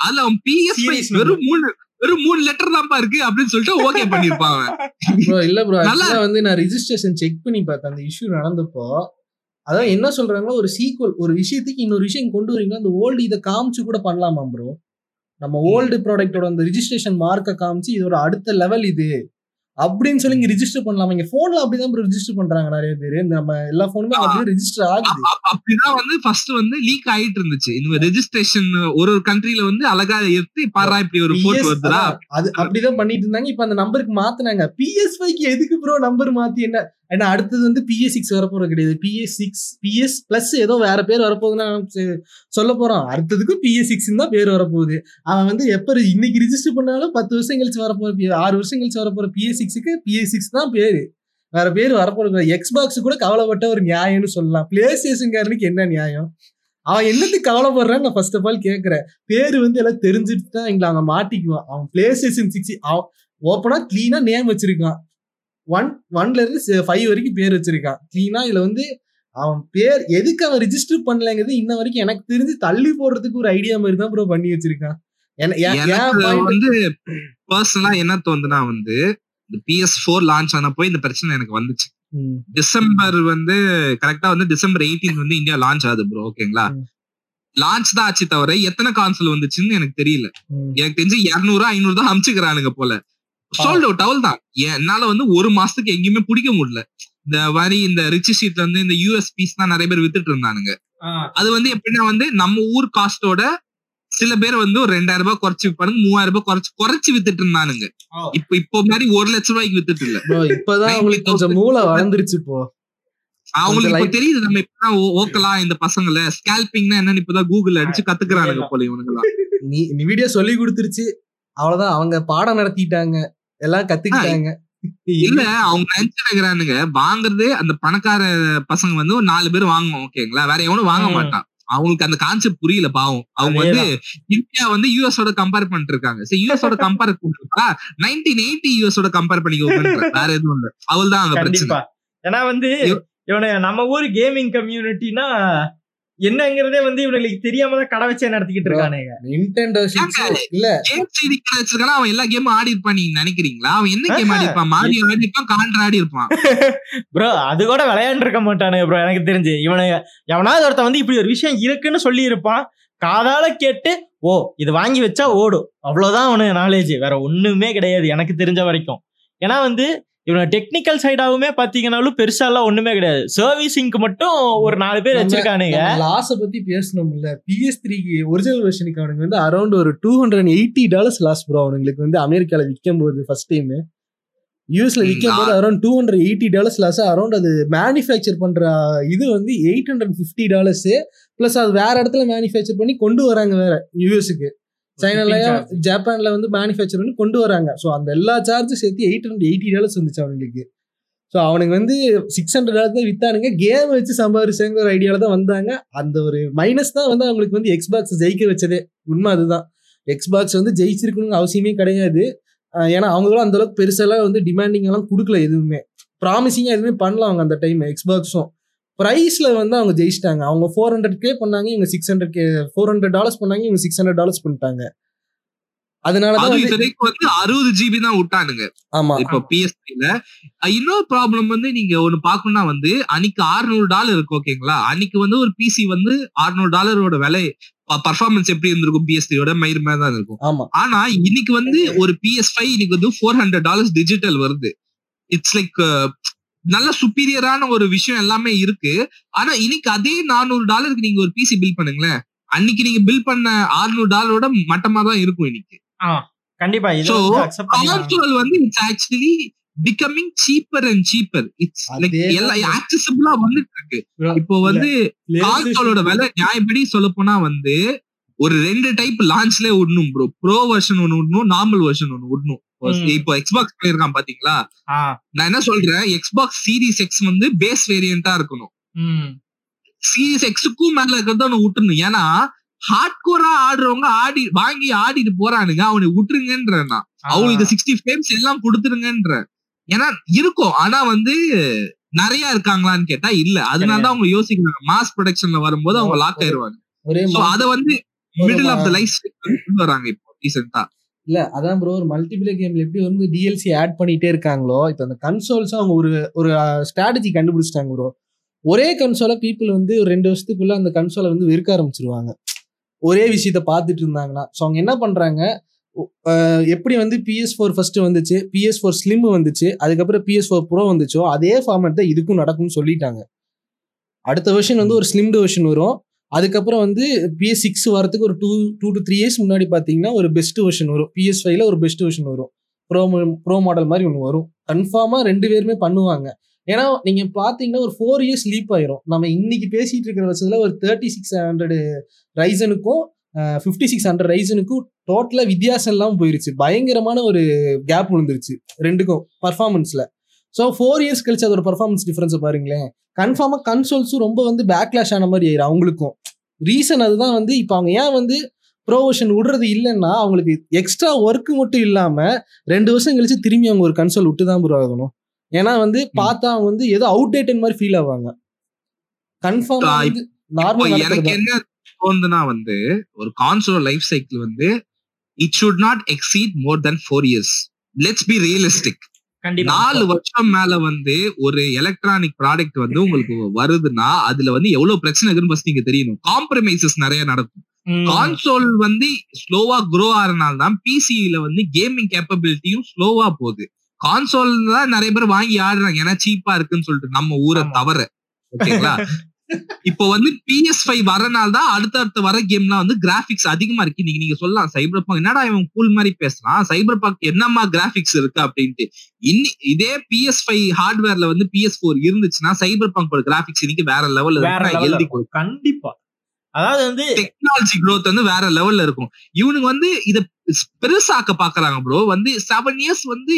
Speaker 3: அதுல அவன் பிஎஸ் வெறும் மூணு வெறும் மூணு லெட்டர் தான்ப்பா இருக்கு அப்படின்னு சொல்லிட்டு ஓகே பண்ணிருப்பான் அவன்.
Speaker 2: ப்ரோ இல்ல ப்ரோ
Speaker 3: நல்லா-
Speaker 2: வந்து நான் ரிஜிஸ்ட்ரேஷன் செக் பண்ணி பார்த்தேன். அந்த இஷ்யூ நடந்தப்போ அதான் என்ன சொல்றாங்கன்னா ஒரு சீக்வல் ஒரு விஷயத்துக்கு இன்னொரு விஷயம் கொண்டு வரீங்கன்னா அந்த ஓல்டு இதை காமிச்சு கூட பண்ணலாமா ப்ரோ நம்ம ஓல்டு ப்ராடக்ட்டோட அந்த ரிஜிஸ்ட்ரேஷன் மார்க்கை காமிச்சு இதோட அடுத்த லெவல் இது. அப்படின்னு சொல்லி இங்க ரிஜிஸ்டர் பண்ணலாம்? இங்க போன்ல அப்படிதான் ரிஜிஸ்டர் பண்றாங்க நிறைய பேர். இந்த நம்ம எல்லா போனுமே அப்படியே ரிஜிஸ்டர் ஆகுது.
Speaker 3: அப்- அப்- அப்படிதான் வந்து ஃபர்ஸ்ட் வந்து லீக் ஆயிட்டு இருந்துச்சு. இந்த ரெஜிஸ்ட்ரேஷன் ஒரு ஒரு கண்ட்ரில வந்து அழகா எடுத்து பாரா இப்படி ஒரு போட் வருதுடா.
Speaker 2: அது அப்படிதான் பண்ணிட்டு இருந்தாங்க. இப்ப அந்த நம்பருக்கு மாத்துனாங்க. பிஎஸ் ஃபைவ்க்கு எதுக்கு ப்ரோ நம்பர் மாத்தி என்ன? ஏன்னா அடுத்தது வந்து பிஎஸ் சிக்ஸ் வரப்போறது கிடையாது. பிஏ சிக்ஸ் பிஎஸ் பிளஸ் ஏதோ வேற பேர் வரப்போகுதுன்னு சொல்ல போறோம். அடுத்ததுக்கும் பிஎஸ் சிக்ஸ் தான் பேர் வரப்போகுது. அவன் வந்து எப்ப இன்னைக்கு ரிஜிஸ்டர் பண்ணாலும் பத்து வருஷம் கழிச்சு வரப்போற ஆறு வருஷம் கழிச்சு வரப்போற பிஎஸ் சிக்ஸுக்கு பிஎஸ் சிக்ஸ் தான் பேரு. வேற பேர் வரப்போறது எக்ஸ்பாக்ஸ் கூட கவலைப்பட்ட ஒரு நியாயம்னு சொல்லலாம். பிளே ஸ்டேஷன்காரனுக்கு என்ன நியாயம்? அவன் என்னத்துக்கு கவலைப்படுறான்னு நான் ஃபர்ஸ்ட் ஆஃப் ஆல் கேட்கறேன் பேர் வந்து எல்லாம் தெரிஞ்சுட்டு தான் எங்களை அவன் மாட்டிக்குவான். அவன் பிளே ஸ்டேஷன் சிக்ஸ் அவன் ஓப்பனா கிளீனா நேம் வச்சிருக்கான். ஒன் ஒன்ல இருந்து ஃபைவ் வரைக்கும் பேர் வச்சிருக்கான் கிளீனா இதுல வந்து அவன் பேர் எதுக்கு அவன் ரிஜிஸ்டர் பண்ணலங்கிறது இன்ன வரைக்கும் எனக்கு தெரிஞ்சு தள்ளி போடுறதுக்கு ஒரு ஐடியா மாதிரி தான் ப்ரோ பண்ணி வச்சிருக்கான்
Speaker 3: வந்து பர்சனலா என்ன தோணுதுன்னா வந்து இந்த பிஎஸ் ஃபோர் லான்ச் ஆனப்போ இந்த பிரச்சனை எனக்கு வந்துச்சு. டிசம்பர் வந்து கரெக்டா வந்து டிசம்பர் 18 வந்து இந்தியா லான்ச் ஆகுது ப்ரோ ஓகேங்களா. லான்ச் தான் ஆச்சு தவிர எத்தனை கான்சல் வந்துச்சுன்னு எனக்கு தெரியல. எனக்கு தெரிஞ்சு இருநூறு ஐநூறு தான் அமிச்சுக்கிறானுங்க போல சோல்ட் அவுட் அவள் தான். என்னால வந்து ஒரு மாசத்துக்கு எங்கேயுமே பிடிக்க முடியல. இந்த மாதிரி இந்த ரிச் ஷீட்ல வந்து இந்த யூஎஸ்பிஸ் தான் நிறைய பேர் வித்துட்டு இருந்தானுங்க. அது வந்து எப்படின்னா வந்து நம்ம ஊர் காஸ்டோட சில பேர் வந்து ஒரு ரெண்டாயிரம் ரூபாய் குறைச்சு விற்பானுங்க மூவாயிரம் ரூபாய் குறைச்சு குறைச்சு வித்துட்டு இருந்தானுங்க. இப்ப இப்போ மாதிரி ஒரு லட்சம் ரூபாய்க்கு வித்துட்டு இல்ல.
Speaker 2: இப்பதான் உங்களுக்கு கொஞ்சம் மூளை வளர்ந்துருச்சு இப்போ.
Speaker 3: அவங்களுக்கு இப்ப தெரியுது நம்ம இப்பதான் ஓக்கலாம் இந்த பசங்கள. ஸ்கேல்பிங்னா என்னன்னு இப்பதான் கூகுள் அடிச்சு கத்துக்கிறானுங்க போல இவனுங்களா
Speaker 2: நீ வீடியோ சொல்லி கொடுத்துருச்சு. அவ்வளவுதான் அவங்க பாடம் நடத்திட்டாங்க. எல்லாம் கத்துக்கிட்டாங்க.
Speaker 3: இல்ல அவங்க நினைச்சிருக்கிறானுங்க வாங்குறது அந்த பணக்கார பசங்க வந்து ஒரு நாலு பேர் வாங்குவோம் ஓகேங்களா வேற எவனும் வாங்க. மாட்டான். அவங்களுக்கு அந்த கான்செப்ட் புரியல பாவம். அவங்க வந்து இந்தியா வந்து யூஎஸ் ஓட கம்பேர் பண்ணிட்டு இருக்காங்க. சரி யூஎஸ் ஓட கம்பேர் பண்ணிருக்கா நைன்டீன் எயிட்டி யூஎஸ் ஓட கம்பேர் பண்ணிக்கோங்க வேற எதுவும் இல்ல. அவள் தான் அங்க பிரச்சனை
Speaker 1: ஏன்னா வந்து
Speaker 3: இவ-
Speaker 1: இவனை நம்ம ஊர் கேமிங் கம்யூனிட்டினா என்னங்கிறதே வந்து இவனுக்கு தெரியாம தான் கடை வச்சே நடத்திக்கிட்டு இருக்கானுங்க.
Speaker 2: நிண்டெண்டோ இல்ல.
Speaker 3: கேம் வச்சிருக்கானா அவன் எல்லா கேமும் ஆடி இருப்பான் நீங்க நினைக்கிறீங்களா? அவன் என்ன கேம் ஆடி இருப்பான்? மாடி ஆடி இருப்பான் கான்ட்ரா ஆடி இருப்பான். [laughs]
Speaker 1: ப்ரோ அது கூட விளையாண்டு இருக்க மாட்டானுங்க ப்ரோ எனக்கு தெரிஞ்சு. இவனுங்க எவனாவது ஒருத்தன் வந்து இப்படி ஒரு விஷயம் இருக்குன்னு சொல்லி இருப்பான் காதால கேட்டு ஓ இது வாங்கி வச்சா ஓடும். அவ்வளவுதான் அவனுக்கு நாலேஜ் வேற ஒண்ணுமே கிடையாது எனக்கு தெரிஞ்ச வரைக்கும். ஏன்னா வந்து இவனை டெக்னிக்கல் சைடாவுமே பாத்தீங்கன்னாலும் பெருசா எல்லாம் ஒண்ணுமே கிடையாது. சர்வீசிங்க்கு மட்டும் ஒரு நாலு பேர் வச்சிருக்கானுங்க.
Speaker 2: லாஸ பத்தி பேசணும்ல. பிஎஸ் த்ரீக்கு ஒரிஜினல் வெர்ஷனுக்கு அவனுக்கு வந்து அரௌண்ட் ஒரு two hundred eighty dollars loss bro அவனுங்களுக்கு வந்து அமெரிக்கால விற்கும் போது ஃபர்ஸ்ட் டைம் யூஎஸ்ல விற்கும் போது around two hundred eighty dollars loss around அது மேனுஃபேக்சர் பண்ற இது வந்து eight hundred fifty dollars plus அது வேற இடத்துல மேனுஃபேக்சர் பண்ணி கொண்டு வராங்க வேற யூஎஸ்க்கு சைனாலயும் ஜப்பான்ல வந்து மேனுஃபேக்சர் பண்ணி கொண்டு வராங்க. ஸோ அந்த எல்லா சார்ஜும் சேர்த்து எயிட் ஹண்ட்ரட் எயிட்டி டாலர்ஸ் வந்துச்சு அவனுங்களுக்கு. ஸோ அவனுக்கு வந்து சிக்ஸ் ஹண்ட்ரட் டாலர் தான் வித்தானுங்க. கேம் வச்சு சம்பாரிச்சாங்க ஒரு ஐடியால தான் வந்தாங்க. அந்த ஒரு மைனஸ் தான் வந்து அவங்களுக்கு வந்து எக்ஸ்பாக்ஸ் ஜெயிக்க வச்சதே. உண்மை அதுதான். எக்ஸ்பாக்ஸ் வந்து ஜெயிச்சிருக்கணுங்க அவசியமே கிடையாது. ஏன்னா அவங்களும் அந்த அளவுக்கு பெருசெல்லாம் வந்து டிமாண்டிங் எல்லாம் கொடுக்கல எதுவுமே. ப்ராமிசிங்காக எதுவுமே பண்ணல அவங்க அந்த டைம் எக்ஸ்பாக்ஸும் ப்ரைஸ்ல வந்து அவங்க ஜெயிச்சிட்டாங்க. அவங்க ஃபோர் ஹண்ட்ரட் கே பண்ணாங்க இவங்க six hundred K four hundred dollars பண்ணாங்க இவங்க சிக்ஸ் ஹண்ட்ரட் டாலர்ஸ் பண்ணிட்டாங்க. அதனால தான்
Speaker 3: அது
Speaker 2: வந்து
Speaker 3: அறுபது ஜிபி தான் விட்டானுங்க.
Speaker 2: ஆமா.
Speaker 3: இப்ப பிஎஸ்பில இன்னொரு ப்ராப்ளம் வந்து நீங்க ஒண்ணு பாக்கணும்னா வந்து அன்னைக்கு 600 டாலர் இருக்கு ஓகேங்களா அன்னைக்கு வந்து ஒரு பிசி வந்து 600 டாலரோட விலை பர்ஃபார்மன்ஸ் எப்படி இருந்திருக்கும் பிஎஸ்டியோட மயிர் மேல தான் இருக்கும்.
Speaker 2: ஆமா.
Speaker 3: ஆனா இன்னைக்கு வந்து ஒரு பிஎஸ் ஃபைவ் இன்னைக்கு வந்து ஃபோர் ஹண்ட்ரட் டாலர்ஸ் டிஜிட்டல் வருது. இட்ஸ் லைக் நல்ல சுப்பீரியரான ஒரு விஷயம் எல்லாமே இருக்கு. ஆனா இன்னைக்கு அதே நானூறு டாலருக்கு நீங்க ஒரு பிசி பில் பண்ணுங்களேன். அன்னைக்கு நீங்க பில் பண்ண 600 டாலரோட மட்டமா தான் இருக்கும் இன்னைக்கு.
Speaker 1: கண்டிப்பா.
Speaker 3: கான்சோல் வந்து it's actually becoming cheaper and cheaper it's like எல்லாம் ஆக்சசிபிளா வந்துட்டு இருக்கு இப்போ வந்து கான்சோலோட விலை நியாயப்படி சொல்ல போனா வந்து ஒரு ரெண்டு டைப் லான்ச்ல விடணும் ப்ரோ ப்ரோ வெர்ஷன் ஒன்னு விடணும் நார்மல் வெர்ஷன் ஒன்னு விடணும். இப்போ எக்ஸ்பாக்ஸ் பண்ணிருக்கான் பாத்தீங்களா? நான் என்ன சொல்றேன்? எக்ஸ்பாக்ஸ் சீரிஸ் எக்ஸ் வந்து பேஸ் வேரியண்டா இருக்கணும். சீரிஸ் எக்ஸுக்கும் மேல இருக்கிறத ஒன்னு விட்டுறணும். ஏன்னா ஹார்ட் கோரா ஆடுறவங்க ஆடி வாங்கி ஆடிட்டு போறானுங்க. அவனை விட்டுருங்கன்ற நான். அவங்களுக்கு சிக்ஸ்டி ஃப்ரேம்ஸ் எல்லாம் கொடுத்துருங்கன்ற ஏன்னா இருக்கும். ஆனா வந்து நிறைய இருக்காங்களான்னு கேட்டா இல்ல. அதனாலதான் அவங்க யோசிக்கிறாங்க. மாஸ் ப்ரொடக்ஷன்ல வரும்போது அவங்க லாக் ஆயிருவாங்க. அத வந்து மிடில் ஆஃப் த லைஃப் வராங்க இப்போ ரீசெண்டா
Speaker 2: இல்ல அதான் ப்ரோ ஒரு மல்டிபிளே கேம்ல எப்படி வந்து டிஎல்சி ஆட் பண்ணிட்டே இருக்காங்களோ இப்போ அந்த கன்சோல்ஸ் அவங்க ஒரு ஒரு ஸ்ட்ராட்டஜி கண்டுபிடிச்சிட்டாங்க ப்ரோ ஒரே கன்சோலை பீப்புள் வந்து ஒரு ரெண்டு வருஷத்துக்குள்ள அந்த கன்சோலை வந்து வெறுக்க ஆரம்பிச்சிருவாங்க. ஒரே விஷயத்த பார்த்துட்டு இருந்தாங்கன்னா ஸோ அவங்க என்ன பண்றாங்க எப்படி வந்து பிஎஸ் ஃபோர் ஃபர்ஸ்ட் வந்துச்சு பிஎஸ் ஃபோர் ஸ்லிம் வந்துச்சு அதுக்கப்புறம் பிஎஸ் ஃபோர் ப்ரோ வந்துச்சோ அதே ஃபார்மேட் தான் இதுக்கும் நடக்கும்னு சொல்லிட்டாங்க. அடுத்த வெர்ஷன் வந்து ஒரு ஸ்லிம்டு வெர்ஷன் வரும். அதுக்கப்புறம் வந்து பிஎஸ் சிக்ஸ் வரதுக்கு ஒரு two two to three years முன்னாடி பார்த்தீங்கன்னா ஒரு பெஸ்ட் வெர்ஷன் வரும். பிஎஸ் ஃபைவ்ல ஒரு பெஸ்ட் வெர்ஷன் வரும். ப்ரோ ப்ரோ மாடல் மாதிரி ஒன்று வரும். கன்ஃபார்மாக ரெண்டு பேருமே பண்ணுவாங்க. ஏன்னா நீங்கள் பார்த்தீங்கன்னா ஒரு ஃபோர் இயர்ஸ் லீப் ஆயிரும். நம்ம இன்னைக்கு பேசிட்டு இருக்கிற வருஷத்தில் ஒரு தேர்ட்டி சிக்ஸ் ஹண்ட்ரடு ரைசனுக்கும் ஃபிஃப்டி சிக்ஸ் ஹண்ட்ரட் ரைசனுக்கும் டோட்டலாக வித்தியாசம் இல்லாமல் போயிருச்சு. பயங்கரமான ஒரு கேப் விழுந்துருச்சு. ரெண்டுக்கும் பர்ஃபார்மன்ஸில் ஸோ ஃபோர் இயர்ஸ் கழிச்சு அதோட பர்ஃபார்மன்ஸ் டிஃப்ரென்ஸை பாருங்களேன். கன்ஃபார்மாக கன்சோல்ஸும் ரொம்ப வந்து பேக்லாஷ் ஆன மாதிரி ஆயிரும் அவங்களுக்கும். ரீசன் அதுதான் வந்து இப்போ அவங்க ஏன் வந்து ப்ரோவர்ஷன் விடுறது இல்லைன்னா அவங்களுக்கு எக்ஸ்ட்ரா ஒர்க் மட்டும் இல்லாம ரெண்டு வருஷம் கழிச்சு திரும்பி அவங்க ஒரு கன்சோல் விட்டு தான் ப்ரோ ஆகணும். ஏன்னா வந்து பார்த்தா அவங்க வந்து ஏதோ அவுடேட்டட் மாதிரி ஃபீல் ஆவாங்க. கன்ஃபார்ம் வந்து நார்மல்
Speaker 3: எனக்கு என்ன தோணுதுன்னா வந்து ஒரு கான்சோல் லைஃப் சைக்கிள் வந்து it should not exceed more then four years let's be realistic நாலு வருஷம் மேல வந்து ஒரு எலக்ட்ரானிக் ப்ராடக்ட் வந்து உங்களுக்கு வருதுன்னா அதுல வந்து எவ்வளவு பிரச்சனை இருக்குன்னு first நீங்க தெரியணும். காம்ப்ரமைசஸ் நிறைய நடக்கும். கான்சோல் வந்து ஸ்லோவா க்ரோ ஆறனால தான் பிசியில வந்து கேமிங் கேப்பபிலிட்டியும் ஸ்லோவா போகுது. கான்சோல் தான் நிறைய பேர் வாங்கி ஆடுறாங்க. ஏன்னா சீப்பா இருக்குன்னு சொல்லிட்டு நம்ம ஊரை. தவிர ஓகேங்களா? [laughs] இப்போ வந்து பிஎஸ் ஃபைவ் வரனால தான் அடுத்தடுத்த வர கேம்லாம் வந்து கிராபிக்ஸ் அதிகமா இருக்கு. நீங்க நீங்க சொல்லலாம் சைபர் பாக் என்னடா இவன் கூல் மாதிரி பேசலாம் சைபர் பாக் என்னமா கிராபிக்ஸ் இருக்கு அப்படின்ட்டு. இன்னி இதே பிஎஸ் ஃபைவ் ஹார்ட்வேர்ல வந்து பிஎஸ் ஃபோர் இருந்துச்சுன்னா சைபர் பாங்கோட கிராபிக்ஸ் இன்னைக்கு வேற லெவல்ல எழுதி.
Speaker 1: கண்டிப்பா. அதாவது வந்து
Speaker 3: டெக்னாலஜி growth வந்து வேற லெவல்ல இருக்கும். இவனுக்கு வந்து இத பெருசாக்க பாக்குறாங்க ப்ரோ வந்து செவன் இயர்ஸ் வந்து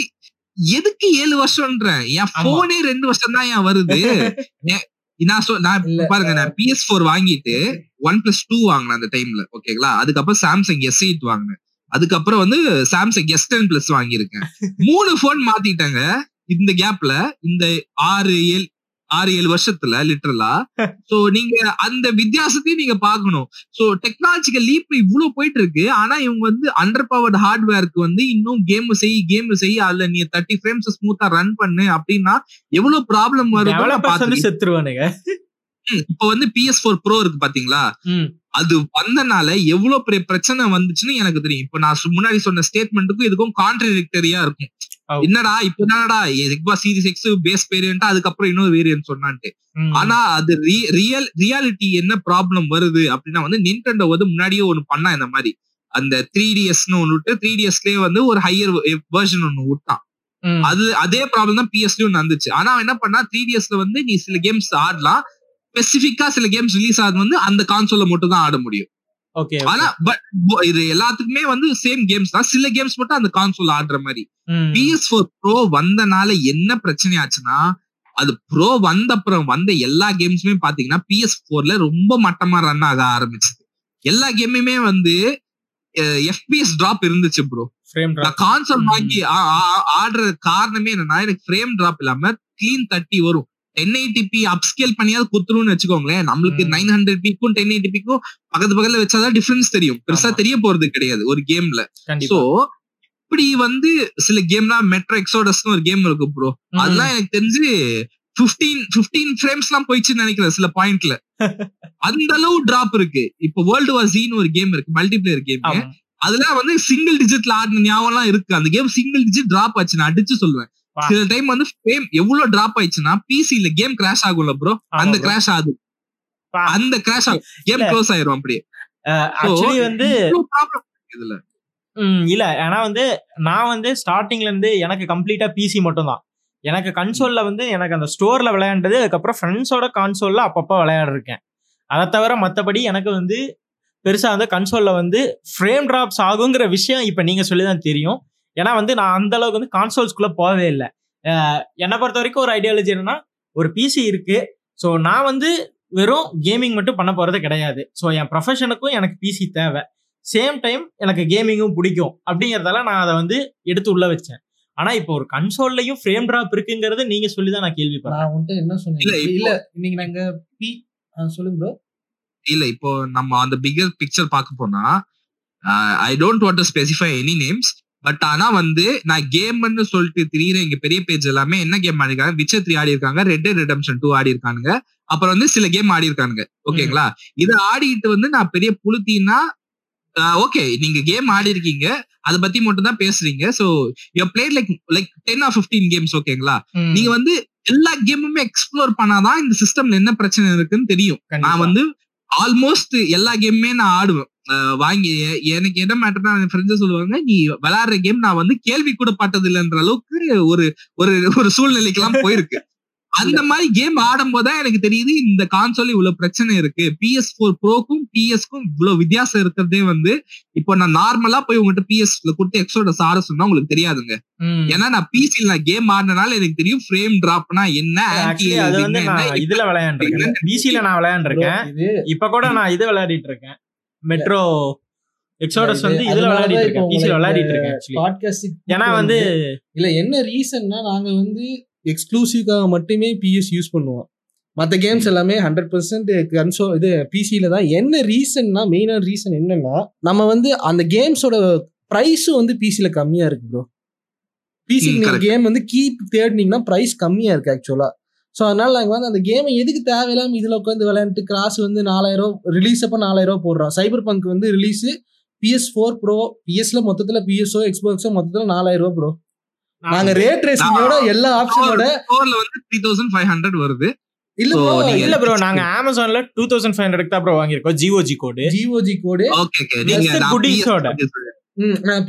Speaker 3: எதுக்கு ஏழு வருஷம்ன்ற? என். போனே ரெண்டு வருஷம் தான் ஏன் வருது? [laughs] நான் நான் பாருங்க நான் பிஎஸ் ஃபோர் வாங்கிட்டு ஒன் பிளஸ் டூ வாங்கினேன் அந்த டைம்ல ஓகேங்களா அதுக்கப்புறம் சாம்சங் எஸ் எயிட் வாங்கினேன். அதுக்கப்புறம் வந்து சாம்சங் எஸ் டென் பிளஸ் வாங்கியிருக்கேன். [laughs] மூணு போன் மாத்திட்டேங்க. இந்த கேப்ல இந்த ஆறு ஏழு ஆறு ஏழு வருஷத்துல லிட்டரலா சோ [laughs] நீங்க அந்த வித்தியாசத்தையும் நீங்க பார்க்கணும். சோ டெக்னாலஜிக்கல் லீப் இவ்வளவு போயிட்டு இருக்கு ஆனா இவங்க வந்து அண்டர் பவர்ட் ஹார்ட்வேருக்கு வந்து இன்னும் கேம் செய் கேம் செய் அதுல நீ தேர்ட்டி ஃப்ரேம்ஸ் ஸ்மூத்தா ரன் பண்ணு அப்படின்னா எவ்வளவு ப்ராப்ளம் வரும்
Speaker 1: செத்துருவானுங்க.
Speaker 3: இப்ப வந்து பிஎஸ் ஃபோர் ப்ரோ இருக்கு பாத்தீங்களா. அது வந்தனால எவ்வளவு பெரிய பிரச்சனை வந்துச்சுன்னு எனக்கு தெரியும். இப்ப நான் முன்னாடி சொன்ன ஸ்டேட்மெண்ட்டுக்கும் இதுக்கும் கான்ட்ரடிக்டரியா இருக்கும். என்னடா இப்ப என்னடா? எக்பா சீரிஸ் எக்ஸ் பேஸ் வேரியன்ட் அதுக்கப்புறம் இன்னொரு வேரியன்ட் சொன்னான்ட்டு. ஆனா அது ரியல் ரியாலிட்டி என்ன ப்ராப்ளம் வருது அப்படின்னா வந்து நின்டெண்டோ வந்து முன்னாடியே ஒண்ணு பண்ணா இந்த மாதிரி. அந்த த்ரீ டிஎஸ்னு ஒண்ணு விட்டு த்ரீ டிஎஸ்லயே வந்து ஒரு ஹையர் வெர்ஷன் ஒண்ணு விட்டான். அது அதே ப்ராப்ளம் தான் பிஎஸ்லயும் நடந்துச்சு. ஆனா என்ன பண்ணா த்ரீ டிஎஸ்ல வந்து நீ சில கேம்ஸ் ஆடலாம். ஸ்பெசிபிக்கா சில கேம்ஸ் ரிலீஸ் ஆகுது வந்து அந்த கான்சோல மட்டும் தான் ஆட முடியும்.
Speaker 1: ஓகே
Speaker 3: ஆனா பட் இது எல்லாத்துக்குமே வந்து சேம் கேம்ஸ் தான் சில கேம்ஸ் மட்டும் அந்த கான்சோல் ஆடுற மாதிரி. பிஎஸ் ஃபோர் ப்ரோ வந்தனால என்ன பிரச்சனை ஆச்சுன்னா அது ப்ரோ வந்த அப்புறம் வந்த எல்லா கேம்ஸுமே பாத்தீங்கன்னா பிஎஸ் போர்ல ரொம்ப மட்டமா ரன் ஆக ஆரம்பிச்சது எல்லா கேமுமே வந்து எஃபிஎஸ் டிராப் இருந்துச்சு ப்ரோ
Speaker 1: frame drop.
Speaker 3: நான் கான்சோல். வாங்கி ஆடுற காரணமே என்னன்னா எனக்கு ஃப்ரேம் டிராப் இல்லாம கிளீன் தட்டி வரும் டென் எயிட்டிபி அப்ஸ்கேல் பண்ணியாவது குத்துருன்னு வச்சுக்கோங்களேன் நம்மளுக்கு. நைன் ஹண்ட்ரட் பிக்கும் டென் எயிட்டிபிக்கும் பக்கத்து பக்கத்துல வச்சாதான் டிஃபரன்ஸ் தெரியும் பெருசா. தெரிய போறது கிடையாது ஒரு கேம்ல சோ இப்படி வந்து சில கேம்லாம் மெட்ரோ எக்ஸோடஸ்னு ஒரு கேம் இருக்கு ப்ரோ. அதெல்லாம் எனக்கு தெரிஞ்சு 15 15 ஃப்ரேம்ஸ் எல்லாம் போயிடுச்சுன்னு நினைக்கிறேன் சில பாயிண்ட்ல [laughs] அந்த அளவு டிராப் இருக்கு இப்ப வேர்ல்டு வார் ஜீன்னு ஒரு கேம் இருக்கு மல்டிபிளேயர் கேம்
Speaker 1: ஆமா.
Speaker 3: அதுல வந்து சிங்கிள் டிஜிட்ல ஆடின ஞாபகம் இருக்கு அந்த கேம் சிங்கிள் டிஜிட் டிராப் ஆச்சு நான் அடிச்சு சொல்லுவேன். சில டைம் வந்து frame எவ்வளவு டிராப் ஆயிடுச்சுன்னா பிசில கேம் கிராஷ் ஆகும்ல ப்ரோ அந்த. கிராஷ் ஆகுது. அந்த கிராஷ் ஆகும். கேம். க்ளோஸ் ஆயிரும் அப்படியே.
Speaker 1: actually வந்து
Speaker 3: இதுல
Speaker 1: இல்ல. ஏன்னா வந்து நான் வந்து ஸ்டார்டிங்ல இருந்து எனக்கு கம்ப்ளீட்டா பிசி மட்டும் தான் எனக்கு கன்சோல்ல வந்து எனக்கு அந்த ஸ்டோர்ல விளையாண்டது அதுக்கப்புறம் ஃப்ரெண்ட்ஸோட கான்சோல்ல அப்பப்போ விளையாடிருக்கேன். அதை தவிர மற்றபடி எனக்கு வந்து பெருசா வந்து கன்சோல்ல வந்து ஃப்ரேம் டிராப்ஸ் ஆகுங்கிற விஷயம் இப்ப நீங்க சொல்லி தான் தெரியும். ஏன்னா வந்து நான் அந்த அளவுக்கு வந்து கான்சோல்ஸ்குள்ள போகவே இல்லை. என்னை பொறுத்த வரைக்கும் ஒரு ஐடியாலஜி என்னன்னா ஒரு பிசி இருக்கு. ஸோ நான் வந்து வெறும் கேமிங் மட்டும் பண்ண போறது கிடையாது. ஸோ என் ப்ரொஃபஷனுக்கும் எனக்கு பிசி தேவை. சேம் டைம் எனக்கு கேமிங்கும் பிடிக்கும். அப்படிங்கறதால நான் அதை வந்து எடுத்து உள்ள வச்சேன். ஆனா இப்போ ஒரு கன்சோல்லையும் ஃப்ரேம் டிராப் இருக்குங்கிறது நீங்க சொல்லி தான் நான் கேள்விப்படுறேன்.
Speaker 2: நான் என்ன சொன்னேன்? இல்ல இன்னைக்கு நாங்க பி ஆ, சொல்லுங்க ப்ரோ
Speaker 3: இல்ல இப்போ நம்ம அந்த பிகர் பிக்சர் பார்க்க போனா I don't want to specify any names but ஆனா வந்து நான் கேம்னு சொல்லிட்டு திரியிற இங்க பெரிய பேஜ் எல்லாமே என்ன கேம் ஆடிருக்காங்க? விச்சர் த்ரீ ஆடி இருக்காங்க ரெட் ரெடம்ஷன் டூ ஆடி இருக்கானுங்க அப்புறம் வந்து சில கேம் ஆடி இருக்கானுங்க ஓகேங்களா இதை ஆடிட்டு வந்து நான் பெரிய புளுத்தின்னா ஓகே நீங்க கேம் ஆடி இருக்கீங்க அதை பத்தி மட்டும் தான் பேசுறீங்க. So you played like like ten or fifteen games ஓகேங்களா நீங்க வந்து எல்லா கேமுமே எக்ஸ்ப்ளோர் பண்ணாதான் இந்த சிஸ்டம்ல என்ன பிரச்சனை இருக்குன்னு தெரியும். நான் வந்து ஆல்மோஸ்ட் எல்லா கேமுமே நான் ஆடுவேன். வாங்கி எனக்கு என்ன மேட்டர்னா என் ஃப்ரெண்ட்ஸ் சொல்லுவாங்க நீ விளையாடுற கேம் நான் வந்து கேள்வி கூட பட்டது இல்லைன்ற அளவுக்கு ஒரு ஒரு ஒரு சூழ்நிலைக்கெல்லாம் போயிருக்கு. அந்த மாதிரி கேம் ஆடும் போதுதான் எனக்கு தெரியுது இந்த கான்சோல் இவ்வளவு பிரச்சனை இருக்கு. பிஎஸ் ஃபோர் ப்ரோக்கும் பிஎஸ்க்கும் இவ்வளவு வித்தியாசம் இருக்கிறதே வந்து இப்போ நான் நார்மலா போய் உங்ககிட்ட பிஎஸ்ல கொடுத்து எக்ஸோட ஆட சொன்னா உங்களுக்கு தெரியாதுங்க. ஏன்னா நான் பிசில நான் கேம் ஆடினால எனக்கு தெரியும் ஃப்ரேம் டிராப்னா என்ன
Speaker 1: இதுல விளையாண்டுருக்கேன். பிசில நான் விளையாண்டுருக்கேன். இப்ப கூட நான் இது விளையாடிட்டு இருக்கேன் மெட்ரோ எக்ஸோடஸ் வந்து
Speaker 2: இது-
Speaker 1: இதுல விளையாடிட்டு இருக்கேன் பிசில விளையாடிட்டு இருக்கேன் ஏன்னா வந்து
Speaker 2: இல்ல என்ன ரீசன்னா நாங்க வந்து எக்ஸ்க்ளூசிவ்காக மட்டுமே பிஎஸ் யூஸ் பண்ணுவோம் மற்ற கேம்ஸ் எல்லாமே ஹண்ட்ரட் பர்சன்ட் கன்சோ இது பிசியில தான். என்ன ரீசன்னா மெயினான ரீசன் என்னன்னா நம்ம வந்து அந்த கேம்ஸோட ப்ரைஸும் வந்து பிசியில கம்மியா இருக்கு ப்ரோ பிசி
Speaker 3: ம்,
Speaker 2: நீங்க
Speaker 3: correct.
Speaker 2: கேம் வந்து கீப் தேடினீங்கன்னா பிரைஸ் கம்மியா இருக்கு ஆக்சுவலா ஸோ அதனால நாங்க வந்து அந்த கேமை எதுக்கு தேவையில்லாம இதுல உட்காந்து விளையாண்டு கிராஸ் வந்து நாலாயிரம் ரிலீஸ் அப்ப நாலாயிரம் போடுறோம் சைபர் பங்க் வந்து ரிலீஸ் பிஎஸ் ஃபோர் ப்ரோ பிஎஸ்ல மொத்தத்துல பிஎஸ்ஓ எக்ஸ்பாக்ஸோ மொத்தத்துல நாலாயிரம் ரூபாய் ப்ரோ நாங்க ரேட் ரேசிங்கோட எல்லா ஆப்ஷனோட
Speaker 3: ஸ்டோர்ல வந்து த்ரீ தௌசண்ட் ஃபைவ் ஹண்ட்ரட் வருது.
Speaker 2: இல்ல ப்ரோ
Speaker 1: இல்ல ப்ரோ நாங்க அமேசான்ல டூ தௌசண்ட் ஃபைவ் ஹண்ட்ரட் தான் ப்ரோ வாங்கியிருக்கோம் GOG code
Speaker 2: GOG code
Speaker 3: okay okay நீங்க சொல்றேன்.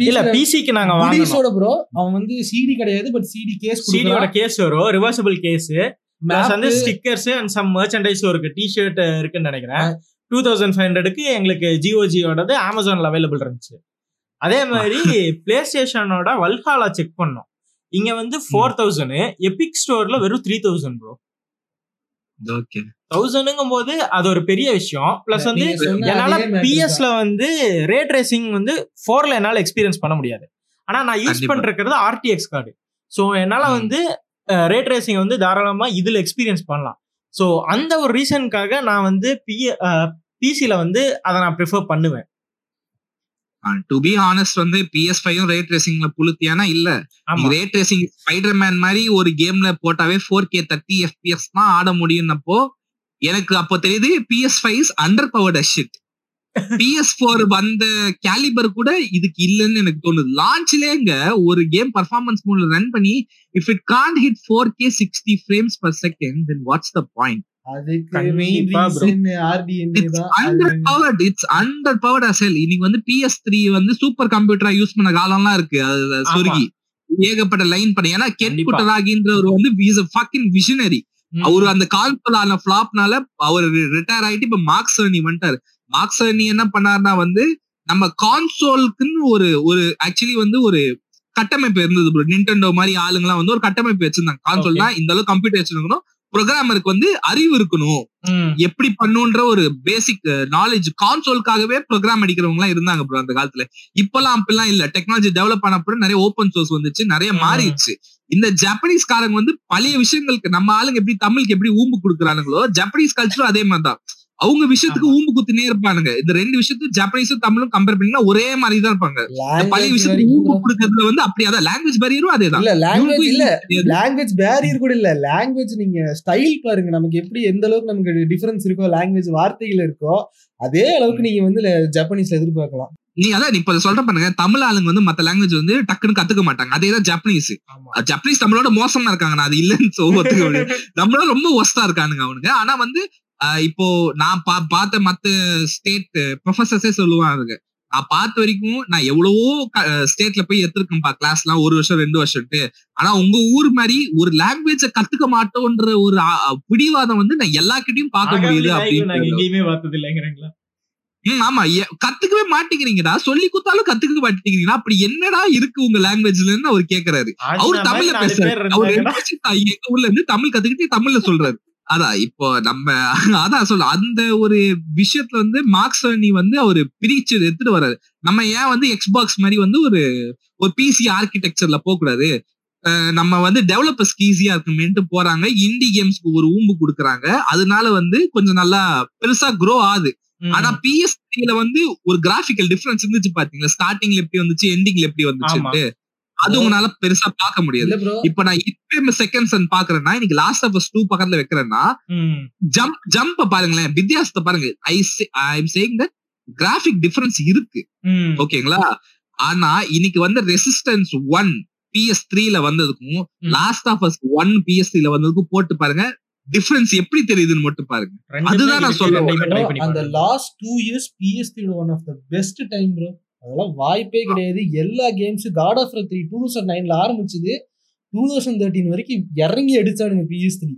Speaker 1: இல்ல பிசிக்கு நாங்க
Speaker 2: குடிஸோட ப்ரோ அவன் வந்து சிடி கிடையாது பட் சிடி கேஸ்
Speaker 1: சிடியோட கேஸ் வரும் ரிவர்சபிள் கேஸ் பிளஸ் வந்து ஸ்டிக்கர்ஸ் அண்ட் சம் மர்ச்சன்டைஸ் இருக்கு டி ஷர்ட் இருக்குன்னு நினைக்கிறேன். டூ தௌசண்ட் ஃபைவ் ஹண்ட்ரடுக்கு எங்களுக்கு ஜிஓஜியோடது அமேசான்ல அவைலபிள் இருந்துச்சு. அதே மாதிரி பிளே ஸ்டேஷனோட வல்ஹாலா செக் பண்ணோம். இங்க வந்து ஃபோர் தௌசண்ட் எபிக் ஸ்டோர்ல வெறும் த்ரீ தௌசண்ட் ப்ரோ
Speaker 3: ஓகே
Speaker 1: தௌசண்ட்ங்கும் போது அது ஒரு பெரிய விஷயம். பிளஸ் வந்து என்னால பிஎஸ்ல வந்து ரேட் ரேசிங் வந்து ஃபோர்ல என்னால எக்ஸ்பீரியன்ஸ் பண்ண முடியாது. ஆனா நான் யூஸ். பண்றது ஆர்டிஎக்ஸ் கார்டு ஸோ என்னால. வந்து ரேட் ரேசிங் வந்து தாராளமா இதுல எக்ஸ்பீரியன்ஸ் பண்ணலாம். ஸோ அந்த ஒரு ரீசனுக்காக நான் வந்து பி பிசில வந்து அதை நான் ப்ரிஃபர் பண்ணுவேன்.
Speaker 3: டு பி ஹானஸ்ட் வந்து பிஎஸ் ஃபைவும் ரேட் ரேசிங்ல புளுத்தியானா இல்ல. ரேட் ரேசிங் ஸ்பைடர் மேன் மாதிரி ஒரு கேம்ல போட்டாவே ஃபோர் கே தேர்ட்டி எஃபிஎஸ் தான் ஆட முடியும்னப்போ எனக்கு அப்போ தெரியுது PS five is underpowered shit PS four வந்த கேலிபர் கூட இதுக்கு இல்லைன்னு எனக்கு தோணுது. லான்ச்லேங்க ஒரு கேம் பர்ஃபார்மன்ஸ் மூட்ல ரன் பண்ணி if it can't hit four K sixty frames per second then what's the point இன்னைக்கு வந்து பிஎஸ் த்ரீ வந்து சூப்பர் கம்ப்யூட்டரா யூஸ் பண்ண காலம்லாம் இருக்கு. அது. சொருகி. ஏகப்பட்ட லைன் பண்ணி. ஏன்னா கெட்
Speaker 1: கண்டிப்பா.
Speaker 3: புட்டராகின்றவர் வந்து இஸ் ஃபக்கிங் விஷனரி
Speaker 1: ம்.
Speaker 3: அவரு அந்த கான்சோல் ஆன ஃபிளாப்னால அவர் ரிட்டையர் ஆயிட்டு இப்ப மார்க்ஸ் சர்னி வந்துட்டாரு. மார்க்ஸ் சர்னி என்ன பண்ணாருன்னா வந்து நம்ம கான்சோலுக்குன்னு ஒரு ஒரு ஆக்சுவலி வந்து ஒரு கட்டமைப்பு இருந்தது ப்ரோ நிண்டெண்டோ மாதிரி ஆளுங்கலாம் வந்து ஒரு கட்டமைப்பு வச்சிருந்தாங்க. கான்சோல்னா இந்த அளவுக்கு கம்ப்யூட்டர் வச்சிருக்கணும். ப்ரோக்ராமருக்கு வந்து அறிவு இருக்கணும். எப்படி பண்ணுன்ற ஒரு பேசிக் நாலேஜ் கான்சோலுக்காகவே ப்ரோக்ராம் அடிக்கிறவங்க எல்லாம் இருந்தாங்க ப்ரோ அந்த காலத்துல. இப்பெல்லாம் அப்படிலாம் இல்ல. டெக்னாலஜி டெவலப் ஆன அப்புறம் நிறைய ஓப்பன் சோர்ஸ் வந்துச்சு நிறைய. மாறிடுச்சு. இந்த ஜப்பனீஸ் காரங்க வந்து பழைய விஷயங்களுக்கு நம்ம ஆளுங்க எப்படி தமிழுக்கு எப்படி ஊம்பு கொடுக்குறானுங்களோ ஜப்பனீஸ் கல்ச்சரும் அதே மாதிரி தான் அவங்க விஷயத்துக்கு ஊம்பு குத்துனே இருப்பானுங்க. இந்த ரெண்டு விஷயத்துக்கு ஜப்பனீஸும் தமிழும் கம்பேர் பண்ணீங்கன்னா ஒரே மாதிரி தான் இருப்பாங்க. பழைய விஷயத்துக்கு ஊம்பு கொடுக்கறதுல வந்து அப்படி அதான் லாங்குவேஜ் பேரியரும் அதே தான்
Speaker 2: இல்ல லாங்குவேஜ் இல்ல. லாங்குவேஜ் பேரியர் கூட இல்ல. லாங்குவேஜ் நீங்க ஸ்டைல் பாருங்க. நமக்கு எப்படி எந்த அளவுக்கு நமக்கு டிஃபரன்ஸ் இருக்கோ லாங்குவேஜ் வார்த்தைகள் இருக்கோ அதே அளவுக்கு நீங்க வந்து ஜப்பனீஸ்ல எதிர்பார்க்கலாம்.
Speaker 3: நீ அதான் இப்ப சொல்ற பண்ணுங்க தமிழ் ஆளுங்க வந்து மத்த லாங்குவேஜ் வந்து டக்குன்னு கத்துக்க மாட்டாங்க. அதே தான் ஜப்பனீஸ் ஜப்பனீஸ் தமிழோட மோசமா இருக்காங்க நான் அது இல்லைன்னு ஒத்துக்க [laughs] நம்மளோட ரொம்ப ஒஸ்டா இருக்கானுங்க அவனுங்க. ஆனா வந்து இப்போ நான் பா பார்த்த மத்த ஸ்டேட் ப்ரொஃபசர்ஸே சொல்லுவாங்க நான் பார்த்த வரைக்கும் நான் எவ்வளவோ ஸ்டேட்ல போய் எடுத்திருக்கேன்ப்பா கிளாஸ்லாம் ஒரு வருஷம் ரெண்டு வருஷம்ட்டு ஆனா உங்க ஊர் மாதிரி ஒரு லாங்குவேஜ கத்துக்க மாட்டோன்ற ஒரு பிடிவாதம் வந்து நான் எல்லாக்கிட்டையும் பார்க்க முடியுது அப்படின்னு ஆமா. கத்துக்கவே மாட்டேங்கிறீங்கடா. சொல்லி கொடுத்தாலும் கத்துக்க மாட்டேங்கிறீங்களா அப்படி என்னடா இருக்கு உங்க லாங்குவேஜ்லன்னு அவர் கேக்குறாரு. அவர் தமிழ்ல பேசுறாரு. அவர் எங்க ஊர்ல இருந்து தமிழ் கத்துக்கிட்டு தமிழ்ல சொல்றாரு. அதான் இப்போ நம்ம அதான் சொல்ல அந்த ஒரு விஷயத்துல வந்து மார்க்ஸ் நீ வந்து அவரு பிரிச்சு எடுத்துட்டு வர்றாரு. நம்ம ஏன் வந்து எக்ஸ்பாக்ஸ் மாதிரி வந்து ஒரு ஒரு பிசி ஆர்கிடெக்சர்ல போக கூடாது அஹ் நம்ம வந்து டெவலப்பர்ஸ்க்கு ஈஸியா இருக்குமேன்ட்டு போறாங்க. இண்டி கேம்ஸ்க்கு ஒரு ஊம்பு கொடுக்குறாங்க. அதனால வந்து கொஞ்சம் நல்லா பெருசா க்ரோ ஆகுது. ஆனா பிஎஸ் வந்து ஒரு கிராபிக்கல் டிஃபரன்ஸ் இருந்துச்சு பாத்தீங்களா? ஸ்டார்டிங்ல எப்படி வந்துச்சு எண்டிங்ல எப்படி வந்துச்சுட்டு அது உங்களால பெருசா பார்க்க முடியாது. இப்ப நான் இப்ப செகண்ட்ஸ் பாக்குறேன்னா இன்னைக்கு லாஸ்ட் ஆஃப் டூ பக்கத்துல வைக்கிறேன்னா. ஜம்ப் ஜம்ப் பாருங்களேன் வித்தியாசத்தை பாருங்க. I I am saying that graphic difference இருக்கு. ஓகேங்களா? ஆனா இன்னைக்கு வந்து ரெசிஸ்டன்ஸ் ஒன் பிஎஸ் த்ரீல வந்ததுக்கும். Last of us one PS த்ரீல வந்ததுக்கும் போட்டு பாருங்க டிஃபரன்ஸ் எப்படி தெரியுதுன்னு மட்டும் பாருங்க. அதுதான் நான் சொல்ல
Speaker 1: பண்ணி
Speaker 2: அந்த. Last two years PST one of the best time bro அதெல்லாம் வாய்ப்பே கிடையாது. எல்லா கேம்ஸும் God of three two thousand நைன்ல ஆரம்பிச்சது டூ தௌசண்ட் தேர்ட்டின் வரைக்கும் இறங்கி அடிச்சானுங்க பிஎஸ் த்ரீ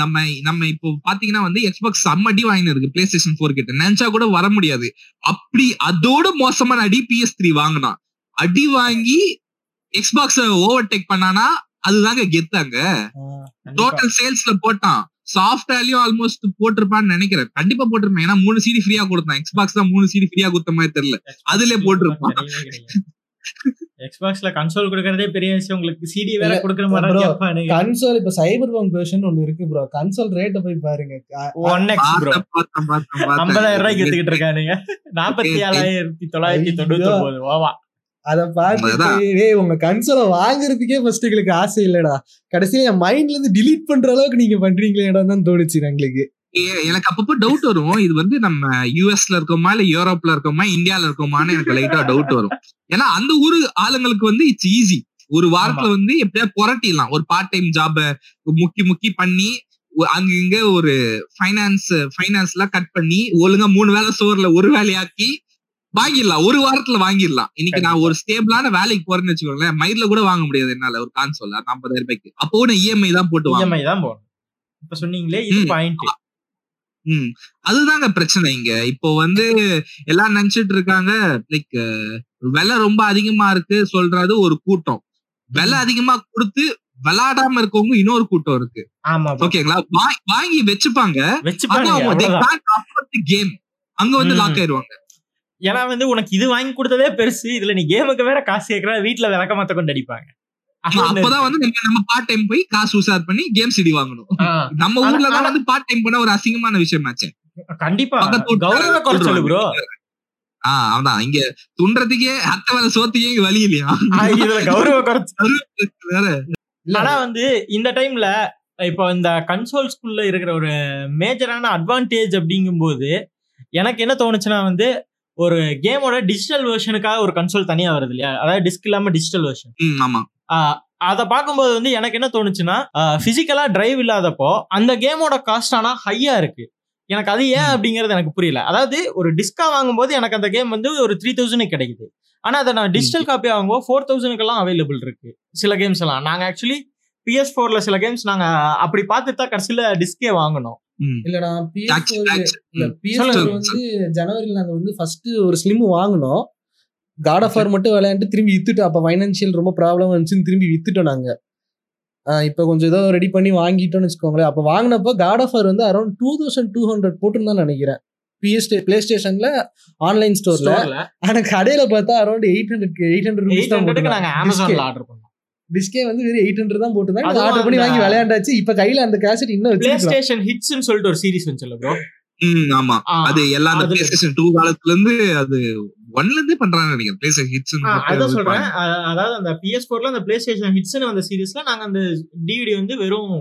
Speaker 3: நம்ம நம்ம இப்போ பாத்தீங்கன்னா வந்து எக்ஸ்பாக்ஸ் செம்ம அடி வாங்கினு இருக்கு பிளே ஸ்டேஷன் ஃபோர் கிட்ட. நினைச்சா கூட வர முடியாது. அப்படி அதோட மோசமான அடி பிஎஸ் த்ரீ வாங்கினான். அடி வாங்கி எக்ஸ்பாக்ஸ் ஓவர்டேக் பண்ணானா அதுதாங்க கெத்தாங்க. டோட்டல் சேல்ஸ்ல போட்டான். சாஃப்ட்வேர்லயும் ஆல்மோஸ்ட் போட்டிருப்பான்னு நினைக்கிறேன். கண்டிப்பா போட்டிருப்பேன். ஏன்னா மூணு சீடி ஃப்ரீயா கொடுத்தான். எக்ஸ்பாக்ஸ் தான் மூணு சீடி ஃப்ரீயா கொடுத்த மாதிரி தெரியல. அதுலயே போட்டிருப்பான்.
Speaker 1: எக்ஸ்பாக்ஸ்ல கன்சோல் கொடுக்கறதே பெரிய விஷயம். உங்களுக்கு சிடி வேற கொடுக்குற மாதிரி
Speaker 2: கன்சோல் இப்ப சைபர் பங்க் வெர்ஷன் ஒன்னு இருக்கு ப்ரோ கன்சோல் ரேட்ட போய் பாருங்க. அ-
Speaker 1: ஒன் எக்ஸ் ப்ரோ
Speaker 3: பார்த்தேன், பார்த்தேன், பார்த்தேன், பார்த்தேன்.
Speaker 1: ஐம்பதாயிரம் ரூபாய்க்கு வித்துக்கிட்டு இருக்கானுங்க. நாற்பத்தி ஏழாயிரத்தி தொள்ளாயிரத்தி தொண்ணூத்தி ஒன்பது ஓவா
Speaker 2: அத பார்த்துட்டு உங்க கன்சோலை வாங்குறதுக்கே ஃபர்ஸ்ட் எங்களுக்கு ஆசை இல்லடா. கடைசியில என் மைண்ட்ல இருந்து delete பண்ற அளவுக்கு நீங்க பண்றீங்களேடா தான் தோணுச்சு எங்களுக்கு.
Speaker 3: எனக்கு அப்பப்போ டவுட் வரும். இது வந்து நம்ம யூஎஸ்ல இருக்கோமா இல்ல யூரோப்ல இருக்கோமா இந்தியால இருக்கோமான்னு எனக்கு லைட்டா டவுட் வரும். ஏன்னா அந்த ஊரு ஆளுங்களுக்கு வந்து இட்ஸ் ஈஸி ஒரு வாரத்துல வந்து எப்படியா புரட்டிடலாம். ஒரு பார்ட் டைம் ஜாப முக்கி முக்கி பண்ணி அங்க இங்க ஒரு ஃபைனான்ஸ் ஃபைனான்ஸ்ல கட் பண்ணி ஒழுங்கா மூணு வேலை சோறுல ஒரு வேலையாக்கி வாங்கிடலாம். ஒரு வாரத்துல வாங்கிடலாம். இன்னைக்கு நான் ஒரு ஸ்டேபிளான வேலைக்கு போறேன்னு வச்சுக்கோங்களேன் மயிர்ல கூட வாங்க முடியாது என்னால. ஒரு கான்சோல் ஐம்பதாயிரம் ரூபாய்க்கு. அப்போ நான் இஎம்ஐ தான் போட்டு வாங்க
Speaker 1: இஎம்ஐ தான் போகணும் இப்ப சொன்னீங்களே இது. பாயிண்ட்
Speaker 3: ம். அதுதாங்க பிரச்சனை இங்க. இப்போ வந்து எல்லாம் நினைச்சிட்டு இருக்காங்க லைக் விலை ரொம்ப அதிகமா இருக்கு சொல்றது ஒரு கூட்டம். விலை அதிகமா கொடுத்து விளையாடாம இருக்கவங்க இன்னொரு கூட்டம் இருக்கு. ஓகேங்களா வாங்கி வச்சுப்பாங்க. game. அங்க வந்து. லாக் ஆயிருவாங்க
Speaker 1: ஏன்னா வந்து உனக்கு இது வாங்கி கொடுத்ததே பெருசு. இதுல நீ கேமுக்கு வேற காசு கேட்கற வீட்டுல விளக்க மாத்த கொண்டு அடிப்பாங்க.
Speaker 3: அப்பதான் வந்து நம்ம பார்ட் டைம் போய் காசு உசார் பண்ணி கேம் சிடி வாங்கணும். நம்ம ஊர்ல தான் வந்து பார்ட் டைம் பண்ண ஒரு அசிங்கமான விஷயம் ஆச்சு
Speaker 1: கண்டிப்பா. கௌரவ குறைச்சல் ப்ரோ
Speaker 3: ஆஹ் அதான் இங்க துன்றதுக்கே அத்தை வேலை சோத்துக்கே இங்க வழி இல்லையா?
Speaker 1: இதுல கௌரவ ஆனா வந்து இந்த டைம்ல இப்போ இந்த கன்சோல்ஸ்குள்ள இருக்கிற ஒரு மேஜரான அட்வான்டேஜ் அப்படிங்கும்போது எனக்கு என்ன தோணுச்சுன்னா வந்து ஒரு கேமோட டிஜிட்டல் வெர்ஷனுக்காக ஒரு கன்சோல் தனியா வருது இல்லையா? அதாவது டிஸ்க் இல்லாம டிஜிட்டல் வெர்ஷன்
Speaker 3: ஆமா.
Speaker 1: அதை பார்க்கும்போது வந்து எனக்கு என்ன தோணுச்சுன்னா பிசிக்கலா டிரைவ் இல்லாதப்போ அந்த கேமோட காஸ்ட் ஆனா ஹையா இருக்கு. எனக்கு அது ஏன். அப்படிங்கறது எனக்கு புரியல. அதாவது ஒரு டிஸ்கா வாங்கும்போது எனக்கு அந்த கேம் வந்து ஒரு த்ரீ தௌசண்ட் கிடைக்குது. ஆனா அதை நான் டிஜிட்டல் காப்பி வாங்கும்போது ஃபோர் தௌசண்ட்க்கெல்லாம் அவைலபிள் இருக்கு. சில கேம்ஸ் எல்லாம். நாங்க ஆக்சுவலி பிஎஸ் ஃபோர்ல சில கேம்ஸ் நாங்க அப்படி பார்த்து தான் கடைசியில டிஸ்கே வாங்கினோம்.
Speaker 2: இல்ல நான்
Speaker 3: Tax-
Speaker 2: PS4
Speaker 3: tax.
Speaker 2: இல்ல
Speaker 3: ம்.
Speaker 2: PS4
Speaker 1: சொல்லுங்க.
Speaker 2: வந்து ஜனவரில நாங்க வந்து ஃபர்ஸ்ட் ஒரு ஸ்லிம் வாங்கினோம். காட் ஆஃப் வார் மட்டும் விளையாண்டு திரும்பி வித்துட்டோம். அப்ப ஃபைனான்சியல் ரொம்ப ப்ராப்ளம் வந்துச்சுன்னு திரும்பி வித்துட்டோம் நாங்க. இப்ப கொஞ்சம் ஏதோ ரெடி பண்ணி வாங்கிட்டோம்னு வச்சுக்கோங்களேன். அப்ப வாங்கினப்போ காட் ஆஃப் வார் வந்து around two thousand two hundred போட்டுருந்தான்னு நினைக்கிறேன். பிஎஸ் பிளே ஸ்டேஷன்ல ஆன்லைன் ஸ்டோர்ல ஆனா கடையில பார்த்தா around eight hundred eight hundred
Speaker 1: நாங்க ஆர்டர் பண்ணோம்.
Speaker 2: டிஸ்கே வந்து வெறும் எயிட் ஹண்ட்ரட் தான் போட்டுருந்தாங்க.
Speaker 1: அதுவும்
Speaker 2: ஆர்டர் பண்ணி வாங்கி விளையாண்டாச்சு. இப்ப கையில அந்த கேசட் இன்னும்
Speaker 1: பிளே ஸ்டேஷன் ஹிட்ஸ்னு சொல்லிட்டு ஒரு சீரிஸ் வந்துச்சுல்ல ப்ரோ
Speaker 3: ம் ஆமா. அது எல்லா அந்த
Speaker 1: அதுல-
Speaker 3: PlayStation 2 காலத்துல இருந்து அது ஒன்ல இருந்தே பண்றாங்க நினைக்கிறேன். PlayStation Hits ன்னு போட்டு
Speaker 1: அதான் சொல்றேன். அதாவது அந்த பிஎஸ் போர்ல அந்த பிளே ஸ்டேஷன் ஹிட்ஸ்னு வந்த சீரிஸ்ல நாங்க அந்த டிவிடி வந்து வெறும்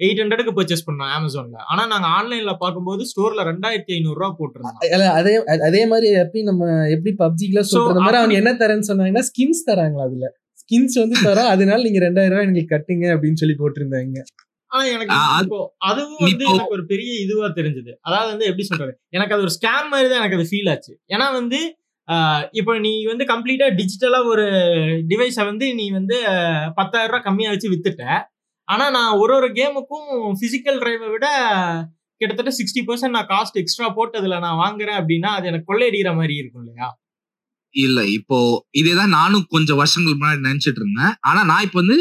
Speaker 1: எயிட் ஹண்ட்ரடுக்கு பர்ச்சேஸ் பண்ணோம் அமேசான்ல ஆனா நாங்க ஆன்லைன்ல பார்க்கும்போது ஸ்டோர்ல ரெண்டாயிரத்தி ஐநூறு ரூபா போட்டிருந்தோம்
Speaker 2: அதே அதே மாதிரி எப்படி நம்ம எப்படி பப்ஜிக்குலாம்
Speaker 1: So,
Speaker 2: சொல்ற மாதிரி அவங்க என்ன தரேன்னு சொன்னாங்கன்னா ஸ்கின்ஸ் தராங்களா அதுல? ஸ்கின்ஸ் வந்து தரோம் அதனால நீங்க ரெண்டாயிரம் ரூபாய் எங்களுக்கு கட்டுங்க அப்படின்னு சொல்லி போட்டிருந்தாங்க.
Speaker 1: ஆனா எனக்கு இப்போ அதுவும் வந்து எனக்கு ஒரு பெரிய இதுவா தெரிஞ்சது. அதாவது வந்து எப்படி சொல்றது? எனக்கு அது ஒரு ஸ்கேம் மாதிரி தான் எனக்கு அது ஃபீல் ஆச்சு. ஏன்னா வந்து இப்போ நீ வந்து கம்ப்ளீட்டா டிஜிட்டலா ஒரு டிவைஸை வந்து நீ வந்து பத்தாயிரம் ரூபாய் கம்மியா வச்சு வித்துட்ட. ஆனா நான் ஒரு ஒரு கேமுக்கும் பிசிக்கல் டிரைவை விட கிட்டத்தட்ட சிக்ஸ்டி பர்சன்ட் நான் காஸ்ட் எக்ஸ்ட்ரா போட்டு அதுல நான் வாங்குறேன் அப்படின்னா அது எனக்கு கொள்ளையடிக்கிற மாதிரி இருக்கும் இல்லையா?
Speaker 3: இல்ல. இப்போ இதேதான் நானும் கொஞ்சம் வருஷங்கள் முன்னாடி நினைச்சிட்டு இருந்தேன். ஆனா நான் இப்போ வந்து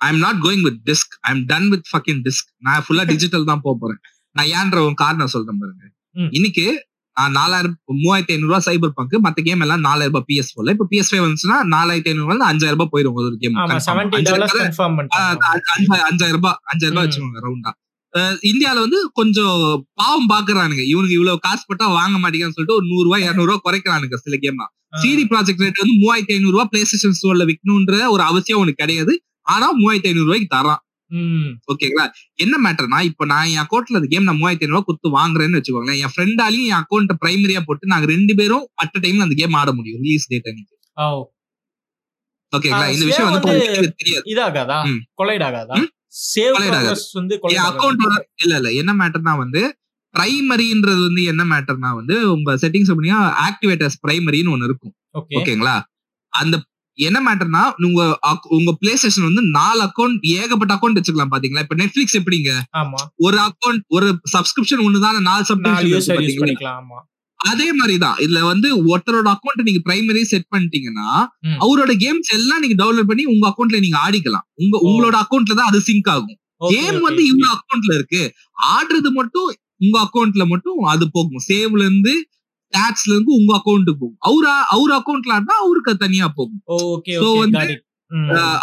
Speaker 3: I am not going with disc I am done with fucking disc நான் ஃபுல்லா டிஜிட்டல் [laughs] தான் போக போறேன். நான் ஏன்ற ஒரு காரணம் சொல்றேன் பாருங்க. இன்னைக்கு நான் நாலாயிரம் மூவாயிரத்தி ஐநூறு ரூபாய் சைபர் பங்கு மத்த கேம் எல்லாம் நாலாயிரம் ரூபாய் பிஎஸ் போல இப்போ பிஎஸ் ஃபைவ் வந்துச்சுன்னா நாலாயிரத்தி ஐநூறு ரூபாய் அஞ்சாயிரம் ரூபாய் போயிடும் ஒரு கேம் அஞ்சாயிரம் ரூபாய் அஞ்சாயிரம் ரூபாய். வச்சுக்கோங்க ரவுண்டா இந்தியால வந்து கொஞ்சம் பாவம் பாக்குறானுங்க. இவனுக்கு இவ்வளவு காசு போட்டா வாங்க மாட்டேங்கிறான்னு சொல்லிட்டு ஒரு நூறு ரூபாய் [laughs] இருநூறு ரூபாய் குறைக்கிறானுங்க சில கேம் சிடி ப்ராஜெக்ட் ரேட் வந்து மூவாயிரத்தி ஐநூறு ரூபாய் பிளே ஸ்டேஷன் ஸ்டோர்ல விற்கணுன்ற ஒரு அவசியம் உனக்கு கிடையாது. ஆனா மூவாயிரத்தி ஐநூறு ரூபாய்க்கு தரான். ஓகேங்களா என்ன மேட்டர்னா இப்ப நான் என் அக்கௌண்ட்ல அந்த கேம் நான் மூவாயிரத்தி ஐநூறு ரூபாய் கொடுத்து வாங்குறேன்னு வச்சுக்கோங்களேன். என் ஃப்ரெண்டாலையும் என் அக்கௌண்ட் பிரைமரியா போட்டு நாங்க ரெண்டு பேரும் அட் டைம்ல அந்த கேம் ஆட முடியும். ரிலீஸ் டேட் அன்னைக்கு. ஓகேங்களா இந்த விஷயம் வந்து தெரியாது.
Speaker 1: இதாகாதா?
Speaker 3: ம்.
Speaker 1: கொலைட் ஆகாதா
Speaker 3: ம்?
Speaker 1: சேவ் வந்து
Speaker 3: அக்கௌண்டோட இல்ல இல்ல. என்ன மேட்டர்னா வந்து பிரைமரின்றது வந்து என்ன மேட்டர்னா வந்து உங்க செட்டிங்ஸ் அப்படின்னா ஆக்டிவேட்டர்ஸ் பிரைமரின்னு ஒன்னு இருக்கும்.
Speaker 1: ஓகே
Speaker 3: ஓகேங்களா? அந்த என்ன மேட்டர்னா உங்க உங்க பிளே ஸ்டேஷன் வந்து நாலு அக்கௌண்ட் ஏகப்பட்ட அக்கௌண்ட் வச்சுக்கலாம் பாத்தீங்களா? இப்ப நெட்ஃபிளிக்ஸ் எப்படிங்க? ஒரு அக்கௌண்ட் ஒரு சப்ஸ்கிரிப்ஷன் ஒண்ணுதான நாலு சப்ஸ்கிரிப்ஷன் அதே மாதிரிதான். இதுல வந்து ஒருத்தரோட அக்கௌண்ட் நீங்க பிரைமரி செட் பண்ணிட்டீங்கன்னா. அவரோட கேம்ஸ் எல்லாம் நீங்க டவுன்லோட் பண்ணி உங்க அக்கௌண்ட்ல நீங்க ஆடிக்கலாம். உங்க. உங்களோட அக்கௌண்ட்ல தான் அது சிங்க் ஆகும். கேம். வந்து இவங்க அக்கௌண்ட்ல இருக்கு. ஆடுறது மட்டும் உங்க அக்கௌண்ட்ல மட்டும் அது போகும். சேவ்ல இருந்து ஸ்டாட்ஸ்ல இருந்து உங்க அக்கௌண்ட்டுக்கு போகும். அவரு அவர் அக்கௌண்ட்ல ஆடினா அவருக்கு தனியா போகும்.
Speaker 1: ஓகே
Speaker 3: வந்து,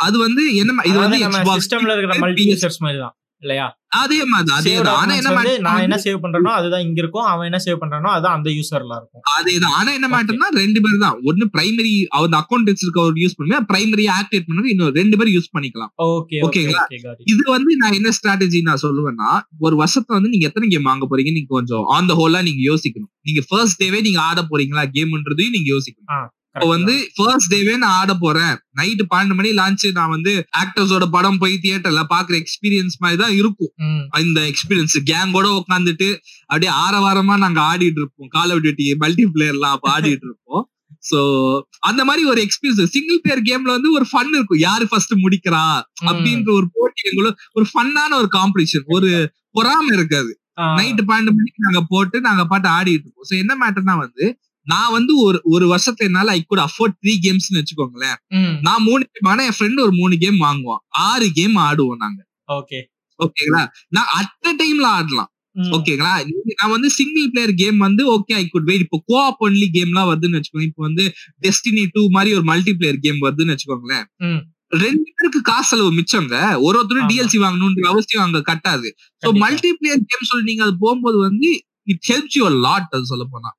Speaker 3: அது வந்து என்ன இது வந்து
Speaker 1: சிஸ்டம்ல இருக்கிற மல்டி யூசர்ஸ் மாதிரி தான் இல்லையா?
Speaker 3: அதே மாதிரி அதே? ஆனா என்ன
Speaker 1: நான் என்ன சேவ் பண்றேனோ அதுதான் இங்க இருக்கும். அவன் என்ன சேவ் பண்றானோ அதுதான் அந்த யூசர்ல இருக்கும்.
Speaker 3: அதேதான் ஆனா என்ன மேட்டர்னா ரெண்டு பேர் தான். ஒன்னு பிரைமரி அவர் அக்கௌண்ட் வச்சிருக்க ஒரு யூஸ் பண்ணுவேன் பிரைமரி ஆக்டிவேட் பண்ணது இன்னும் ரெண்டு பேர் யூஸ் பண்ணிக்கலாம்.
Speaker 1: ஓகே ஓகே
Speaker 3: ஓகேங்களா? இது வந்து நான் என்ன ஸ்ட்ராட்டஜி நான் சொல்லுவேன்னா ஒரு வருஷத்துல வந்து நீங்க எத்தனை கேம் வாங்க போறீங்க நீங்க கொஞ்சம் ஆன் த ஹோலா நீங்க யோசிக்கணும். நீங்க ஃபர்ஸ்ட் டேவே நீங்க ஆட போறீங்களா? கேம்ன்றதையும் நீங்க யோசிக்கணும். இப்போ வந்து ஃபர்ஸ்ட் டேவே நான் ஆட போறேன். நைட்டு பன்னெண்டு மணி லான்ச் நான் வந்து ஆக்டர்ஸோட படம் போய் தியேட்டர்ல பாக்குற எக்ஸ்பீரியன்ஸ் மாதிரி தான் இருக்கும். இந்த எக்ஸ்பீரியன்ஸ் கேங்கோட உட்காந்துட்டு அப்படியே ஆரவாரமா நாங்க ஆடிட்டு இருப்போம். கால் ஆஃப் டியூட்டி மல்டி பிளேயர்லாம் அப்ப ஆடிட்டு இருப்போம். சோ அந்த மாதிரி ஒரு எக்ஸ்பீரியன்ஸ் சிங்கிள் பிளேயர் கேம்ல வந்து ஒரு ஃபன் இருக்கும். யாரு ஃபர்ஸ்ட் முடிக்கிறா? அப்படின்ற ஒரு போட்டி எங்களும் ஒரு ஃபன்னான ஒரு காம்படிஷன் ஒரு பொறாம இருக்காது. நைட்டு பன்னெண்டு மணிக்கு நாங்க போட்டு நாங்க பாட்டு ஆடிட்டு இருப்போம். சோ என்ன மேட்டர்னா வந்து நான் வந்து ஒரு ஒரு வருஷத்துல என்னால ஐ குட் அஃபோர்ட் த்ரீ கேம்ஸ்னு வச்சுக்கோங்களேன். நான் மூணு ஆனா என் ஃப்ரெண்ட் ஒரு மூணு கேம் வாங்குவான். ஆறு கேம் ஆடுவோம் நாங்க.
Speaker 1: ஓகே.
Speaker 3: ஓகேங்களா நான் அட் டைம்ல ஆடலாம். ஓகேங்களா நான் வந்து சிங்கிள் பிளேயர் கேம் வந்து ஓகே ஐ குட் வெயிட் இப்போ கோஆப் ஒன்லி கேம்லாம் வருதுன்னு வச்சுக்கோங்க. இப்போ வந்து டெஸ்டினி டூ மாதிரி ஒரு மல்டி பிளேயர் கேம் வருதுன்னு வச்சுக்கோங்களேன். ரெண்டு பேருக்கு காசு செலவு மிச்சங்க. ஒரு ஒருத்தரும். டிஎல்சி வாங்கணும்ன்ற அவசியம் அங்க கட்டாது. சோ மல்டி பிளேயர் கேம் சொல்லி நீங்க அது போகும்போது வந்து இட் ஹெல்ப்ஸ் யூ லாட் அது சொல்ல போனா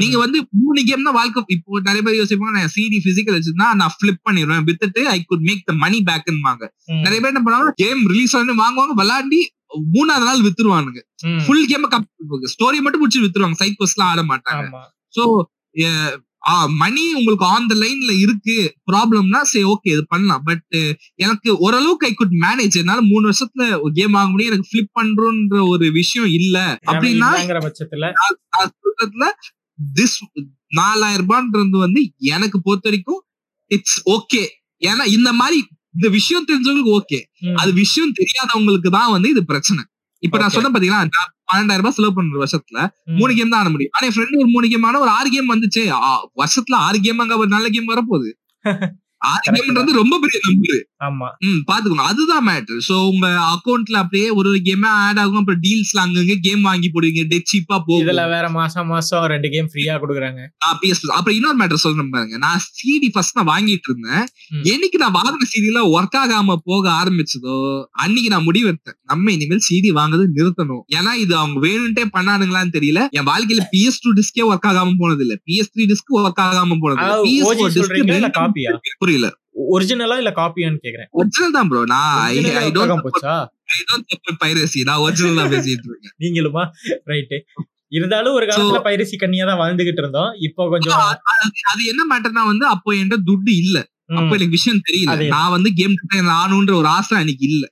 Speaker 3: நீங்க வந்து மூணு கேம் தான் வாழ்க்கை இப்போ நிறைய பேர் யோசிப்பாங்க நான் சிடி பிசிக்கல் வச்சிருந்தா நான் ஃபிளிப் பண்ணிடுவேன் வித்துட்டு ஐ குட் மேக் த மணி பேக்ன்பாங்க நிறைய பேர் என்ன பண்ணுவாங்க கேம் ரிலீஸ் ஆனு வாங்குவாங்க விளையாடி மூணாவது நாள் வித்துருவானுங்க. ஃபுல் கேம் ஸ்டோரி மட்டும் முடிச்சு வித்துருவாங்க. சைட் எல்லாம் ஆட மாட்டாங்க. சோ மணி உங்களுக்கு ஆன் த லைன்ல இருக்கு. ப்ராப்ளம்னா சரி ஓகே இது பண்ணலாம். பட் எனக்கு ஓரளவுக்கு ஐ குட் மேனேஜ் என்னால மூணு வருஷத்துல கேம் வாங்க முடியும். எனக்கு ஃபிளிப் பண்றோன்ற ஒரு விஷயம் இல்ல. அப்படின்னா
Speaker 1: பட்சத்துல.
Speaker 3: திஸ் நாலாயிரம் ரூபான்றது வந்து எனக்கு பொறுத்த வரைக்கும் இட்ஸ் ஓகே ஏன்னா இந்த மாதிரி இந்த விஷயம் தெரிஞ்சவங்களுக்கு ஓகே அது விஷயம் தெரியாதவங்களுக்கு தான் வந்து இது பிரச்சனை. இப்ப நான். சொன்ன பாத்தீங்கன்னா பன்னெண்டாயிரம் ரூபாய் செலவு பண்ற வருஷத்துல மூணு கேம் தான் ஆட முடியும். ஆனா என் ஃப்ரெண்ட் ஒரு மூணு கேம் ஆனா ஒரு ஆறு கேம் வந்துச்சு. வருஷத்துல ஆறு கேம் அங்க ஒரு நல்ல கேம் வரப்போகுது. [laughs] ஆறு ரொம்ப பெரிய நம்பர்
Speaker 1: ஆமா.
Speaker 3: ம் பாத்துக்கணும் அதுதான் மேட்டர் சோ உங்க அக்கௌண்ட்ல அப்படியே ஒரு ஒரு கேமே ஆட் ஆகும். அப்புறம் டீல்ஸ்ல அங்கங்க கேம் வாங்கி போடுவீங்க. டெட் சீப்பா
Speaker 1: இதுல வேற மாசம் மாசம் ரெண்டு கேம் ஃப்ரீயா கொடுக்குறாங்க.
Speaker 3: PS அப்புறம் இன்னொரு மேட்டர் சொல்றேன் பாருங்க. நான் சிடி ஃபர்ஸ்ட் நான் வாங்கிட்டு இருந்தேன். என்னைக்கு நான் வாங்கின சிடில ஒர்க் ஆகாம போக ஆரம்பிச்சதோ அன்னைக்கு நான் முடிவெடுத்தேன் நம்ம இனிமேல் சிடி வாங்குறது நிறுத்தணும். ஏன்னா இது அவங்க வேணும்ட்டே பண்ணானுங்களான்னு தெரியல. என் வாழ்க்கையில பிஎஸ் டூ டிஸ்கே ஒர்க் ஆகாம போனது இல்ல பிஎஸ் த்ரீ டிஸ்க் ஒர்க் ஆகாம போனது.
Speaker 1: அதாவது
Speaker 3: PS4
Speaker 1: OG சொல்றீங்களா இல்ல
Speaker 3: disc
Speaker 1: காப்பியா
Speaker 3: புரியல
Speaker 1: ஒரிஜினலா இல்ல காப்பியான்னு கேக்குறேன்
Speaker 3: ஒரிஜினல் தான் ப்ரோ நான் ஐ டோன்ட்
Speaker 1: போச்சா?
Speaker 3: ஐ டோன்ட் சப்போர்ட் பைரசி நான் ஒரிஜினல் தான் பேசிட்டு இருக்கேன். [laughs]
Speaker 1: நீங்களுமா? ரைட்டு இருந்தாலும் ஒரு காலத்துல பைரசி கண்ணியா தான் வாழ்ந்துகிட்டு இருந்தோம். இப்போ கொஞ்சம்
Speaker 3: அது- என்ன மேட்டர்னா வந்து அப்போ என்கிட்ட துட்டு இல்ல. அப்ப எனக்கு விஷயம் தெரியல. நான் வந்து கேம் டிசைனர் ஆகணும்ன்ற ஒரு ஆசை அன்னைக்கு இல்ல.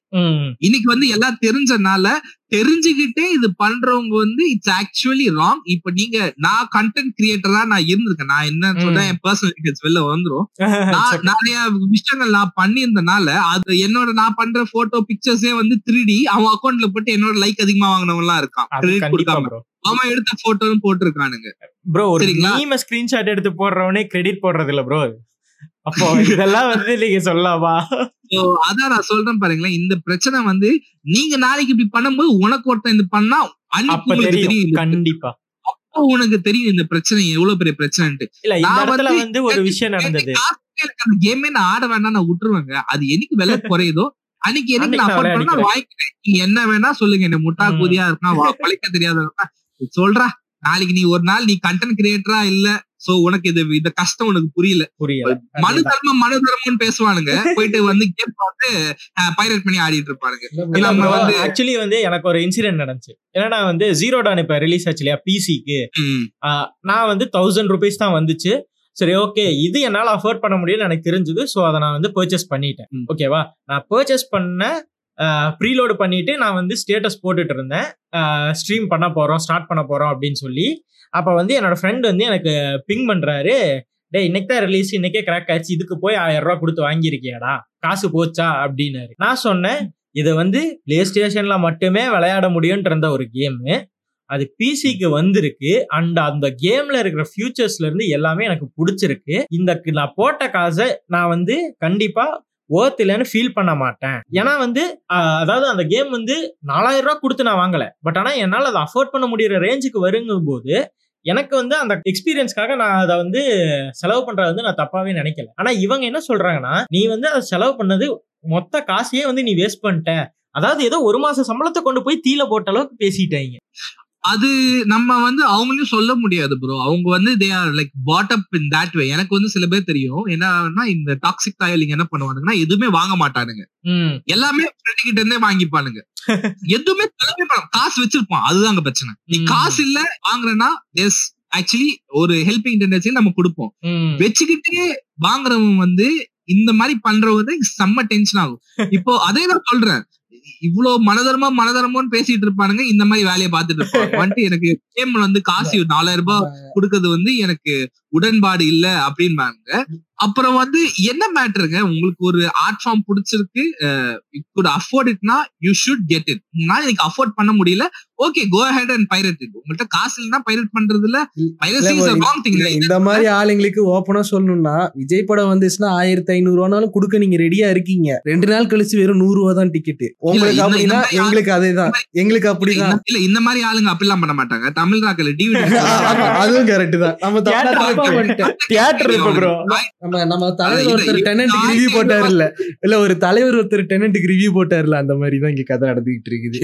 Speaker 3: இன்னைக்கு வந்து எல்லாம் தெரிஞ்சனால தெரிஞ்சுக்கிட்டே இது பண்றவங்க வந்து இட்ஸ் ஆக்சுவலி ராங் இப்ப நீங்க நான் கண்டென்ட் கிரியேட்டரா நான் இருந்திருக்கேன். நான் என்ன சொல்றேன் என் பர்சனல் டீடைல்ஸ் வெளில வந்துரும். [laughs] நான் நிறைய விஷயங்கள் நான் பண்ணியிருந்தனால அது என்னோட நான் பண்ற போட்டோ பிக்சர்ஸே வந்து த்ரீ அவன் அக்கௌண்ட்ல போட்டு என்னோட லைக் அதிகமா வாங்கினவங்க எல்லாம் இருக்கான் கிரெடிட் கொடுக்காம. அவன் எடுத்த போட்டோன்னு போட்டிருக்கானுங்க.
Speaker 1: ப்ரோ ஒரு ஸ்கிரீன்ஷாட் எடுத்து போடுறவனே கிரெடிட் போடுறது இல்ல ப்ரோ அப்போ இதெல்லாம் வந்து நீங்க சொல்லலாமா?
Speaker 3: அதான் நான் சொல்றேன் பாருங்களேன். இந்த பிரச்சனை வந்து நீங்க நாளைக்கு இப்படி பண்ணும்போது உனக்கு ஒருத்தன் இது பண்ணா
Speaker 1: அப்ப தெரியும். கண்டிப்பா.
Speaker 3: அப்ப உனக்கு தெரியும் இந்த பிரச்சனை எவ்வளவு பெரிய பிரச்சனைன்ட்டு.
Speaker 1: இல்ல இந்த
Speaker 3: வந்து
Speaker 1: ஒரு விஷயம் நடந்தது.
Speaker 3: அந்த கேமே நான் ஆட வேண்டாம் நான் விட்டுருவேங்க. அது என்னைக்கு விலை [laughs] குறையுதோ? அன்னைக்கு எனக்கு நான் அஃபோர்ட் பண்ணா வாங்கிக்கிறேன். நீங்க என்ன வேணா சொல்லுங்க. என்ன முட்டா. கூதியா இருக்கான் வா பழைக்க தெரியாத சொல்றா. நாளைக்கு நீ ஒரு நாள் நீ கண்டென்ட் கிரியேட்டரா இல்ல. சோ உனக்கு இது இந்த கஷ்டம் உனக்கு புரியல.
Speaker 1: புரியல.
Speaker 3: மனு தர்மம் மனு தர்மம்னு பேசுவானுங்க. போயிட்டு வந்து கேம் பார்த்து பைரட் பண்ணி ஆடிட்டு இருப்பானுங்க.
Speaker 1: இல்ல
Speaker 3: நம்ம
Speaker 1: bro,
Speaker 3: வந்து-
Speaker 1: ஆக்சுவலி வந்து எனக்கு ஒரு இன்சிடென்ட் நடந்துச்சு. என்னன்னா வந்து ஜீரோ டான் இப்ப ரிலீஸ் ஆச்சு இல்லையா பிசிக்கு நான் வந்து தௌசண்ட் ருபீஸ் தான் வந்துச்சு. சரி ஓகே இது என்னால அஃபோர்ட் பண்ண முடியும்னு எனக்கு தெரிஞ்சது. ஸோ அதை நான் வந்து பர்ச்சேஸ் பண்ணிட்டேன். ஓகேவா நான் பர்ச்சேஸ் பண்ண ப்ரீலோடு பண்ணிட்டு நான் வந்து ஸ்டேட்டஸ் போட்டுட்டு இருந்தேன். ஸ்ட்ரீம் பண்ண போகிறோம் ஸ்டார்ட் பண்ண போகிறோம் அப்படின்னு சொல்லி. அப்போ வந்து என்னோடய ஃப்ரெண்ட் வந்து எனக்கு பிங் பண்ணுறாரு டேய் இன்னைக்கு தான் ரிலீஸ் இன்னைக்கே கிராக் ஆச்சு இதுக்கு போய் ஆயிரம் ரூபா கொடுத்து வாங்கியிருக்கியாடா? காசு போச்சா? அப்படின்னாரு. நான் சொன்னேன் இது வந்து பிளே ஸ்டேஷனில் மட்டுமே விளையாட முடியும்ன்ற இருந்த ஒரு கேமு அது பிசிக்கு வந்திருக்கு. அண்ட் அந்த கேம்ல இருக்கிற ஃபியூச்சர்ஸ்ல இருந்து எல்லாமே எனக்கு பிடிச்சிருக்கு. இந்த நான் போட்ட காசை நான் வந்து கண்டிப்பா ஓர்த் இல்லைன்னு ஃபீல் பண்ண மாட்டேன். ஏன்னா வந்து அதாவது அந்த கேம் வந்து நாலாயிரம் ரூபாய் கொடுத்து நான் வாங்கல. பட் ஆனால் என்னால் அதை அஃபோர்ட் பண்ண முடியற ரேஞ்சுக்கு வருங்கும் போது எனக்கு வந்து அந்த எக்ஸ்பீரியன்ஸ்க்காக நான் அதை வந்து செலவு பண்றது வந்து நான் தப்பாவே நினைக்கல. ஆனால் இவங்க என்ன சொல்றாங்கன்னா நீ வந்து அதை செலவு பண்ணது மொத்த காசையே வந்து நீ வேஸ்ட் பண்ணிட்ட. அதாவது ஏதோ ஒரு மாச சம்பளத்தை கொண்டு போய் தீல போட்ட அளவுக்கு பேசிட்டாங்க.
Speaker 3: அது நம்ம வந்து அவங்களையும் சொல்ல முடியாது ப்ரோ அவங்க வந்து they are like put up in that way எனக்கு வந்து சில பேர் தெரியும். என்னன்னா இந்த டாக்ஸிக் தாயலிங் என்ன பண்ணுவானுங்கன்னா எதுவுமே வாங்க மாட்டானுங்க. எல்லாமே ஃப்ரெண்ட் கிட்ட இருந்தே வாங்கிப்பானுங்க. [laughs] எதுவுமே பண்ண காசு வச்சிருப்பான். அதுதாங்க பிரச்சனை. நீ. காசு இல்ல வாங்குறேன்னா எஸ் ஆக்சுவலி ஒரு ஹெல்பிங் டெண்டன்சி நம்ம கொடுப்போம். வச்சுக்கிட்டே வாங்குறவன் வந்து இந்த மாதிரி பண்றவங்க செம்ம டென்ஷன் ஆகும். [laughs] இப்போ அதே நான் சொல்றேன். இவ்வளவு மனதர்மம் மனதர்மம்னு பேசிட்டு இருப்பானுங்க. இந்த மாதிரி வேலையை பார்த்துட்டு இருப்பாங்க. [laughs] வந்துட்டு எனக்கு கேம்ல வந்து காசு நாலாயிரம் ரூபாய் கொடுக்கறது வந்து எனக்கு உடன்பாடு இல்ல அப்படின்பாங்க. அப்புறம் வந்து என்ன மேட்டருங்க? உங்களுக்கு ஒரு ஆர்ட் ஃபார்ம் பிடிச்சிருக்கு குட் அஃபோர்ட் இட்னா யூ ஷுட் கெட் இட் நான் எனக்கு அஃபோர்ட் பண்ண முடியல. Okay go ahead and pirate it உங்கள்ட்ட காசு இல்லைன்னா பைரட் பண்றதுல பைரசி இஸ் ராங் திங்
Speaker 2: இல்ல, இந்த மாதிரி ஆளுங்களுக்கு ஓப்பனா சொல்லணும்னா விஜய் படம் வந்துச்சுன்னா ஆயிரத்தி ஐநூறு ரூபானாலும் கொடுக்க நீங்க ரெடியா இருக்கீங்க. ரெண்டு நாள் கழிச்சு வெறும் நூறு ரூபா தான் டிக்கெட் உங்களுக்கு அப்படின்னா எங்களுக்கு அதேதான். எங்களுக்கு அப்படிதான்.
Speaker 3: இல்ல இந்த மாதிரி ஆளுங்க அப்படிலாம் பண்ண மாட்டாங்க. தமிழ் ராக்கல டிவிடி [laughs]
Speaker 2: அதுவும் கரெக்ட் தான். நம்ம தமிழ்நாட்டுல.
Speaker 1: தியேட்டர் இப்ப ப்ரோ
Speaker 2: நம்ம நம்ம தலைவர் ஒருத்தர் டெனன்ட்டுக்கு ரிவ்யூ போட்டாரு இல்ல இல்ல ஒரு தலைவர் ஒருத்தர் டெனன்ட்டுக்கு ரிவ்யூ போட்டாருல அந்த மாதிரி தான் இங்க கதை நடந்துகிட்டு இருக்குது.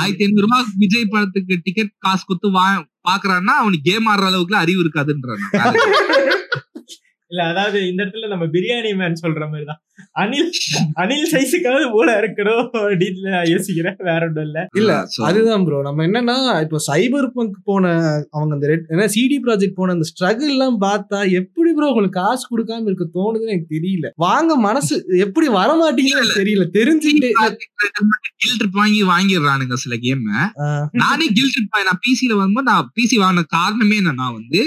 Speaker 3: ஆயிரத்தி ஐநூறு ரூபாய் விஜய் படத்துக்கு டிக்கெட் காசு கொடுத்து வா பாக்குறான்னா அவனுக்கு கேம் ஆடுற அளவுக்கு அறிவு இருக்காதுன்றான்.
Speaker 1: இல்ல அதாவது இந்த இடத்துல நம்ம பிரியாணி மேன் சொல்ற மாதிரி தான் அனில் அனில் சைஸுக்காவது போல இருக்கணும் அப்படின்னு நான் யோசிக்கிறேன். வேற ஒன்றும் இல்ல.
Speaker 2: இல்ல, அதுதான் ப்ரோ நம்ம என்னன்னா இப்போ சைபர் பங்க் போன அவங்க அந்த ரெட் ஏன்னா சிடி ப்ராஜெக்ட் போன அந்த ஸ்ட்ரகிள் எல்லாம் பார்த்தா எப்படி ப்ரோ உங்களுக்கு காசு கொடுக்காம இருக்க தோணுதுன்னு எனக்கு தெரியல. வாங்க மனசு எப்படி வர மாட்டேங்குதுன்னு எனக்கு தெரியல. தெரிஞ்சுக்கிட்டு
Speaker 3: கில் ட்ரிப் வாங்கி வாங்கிடுறானுங்க சில கேம் நானே கில் ட்ரிப் நான் பிசில வரும்போது நான் பிசி வாங்கின காரணமே என்னன்னா வந்து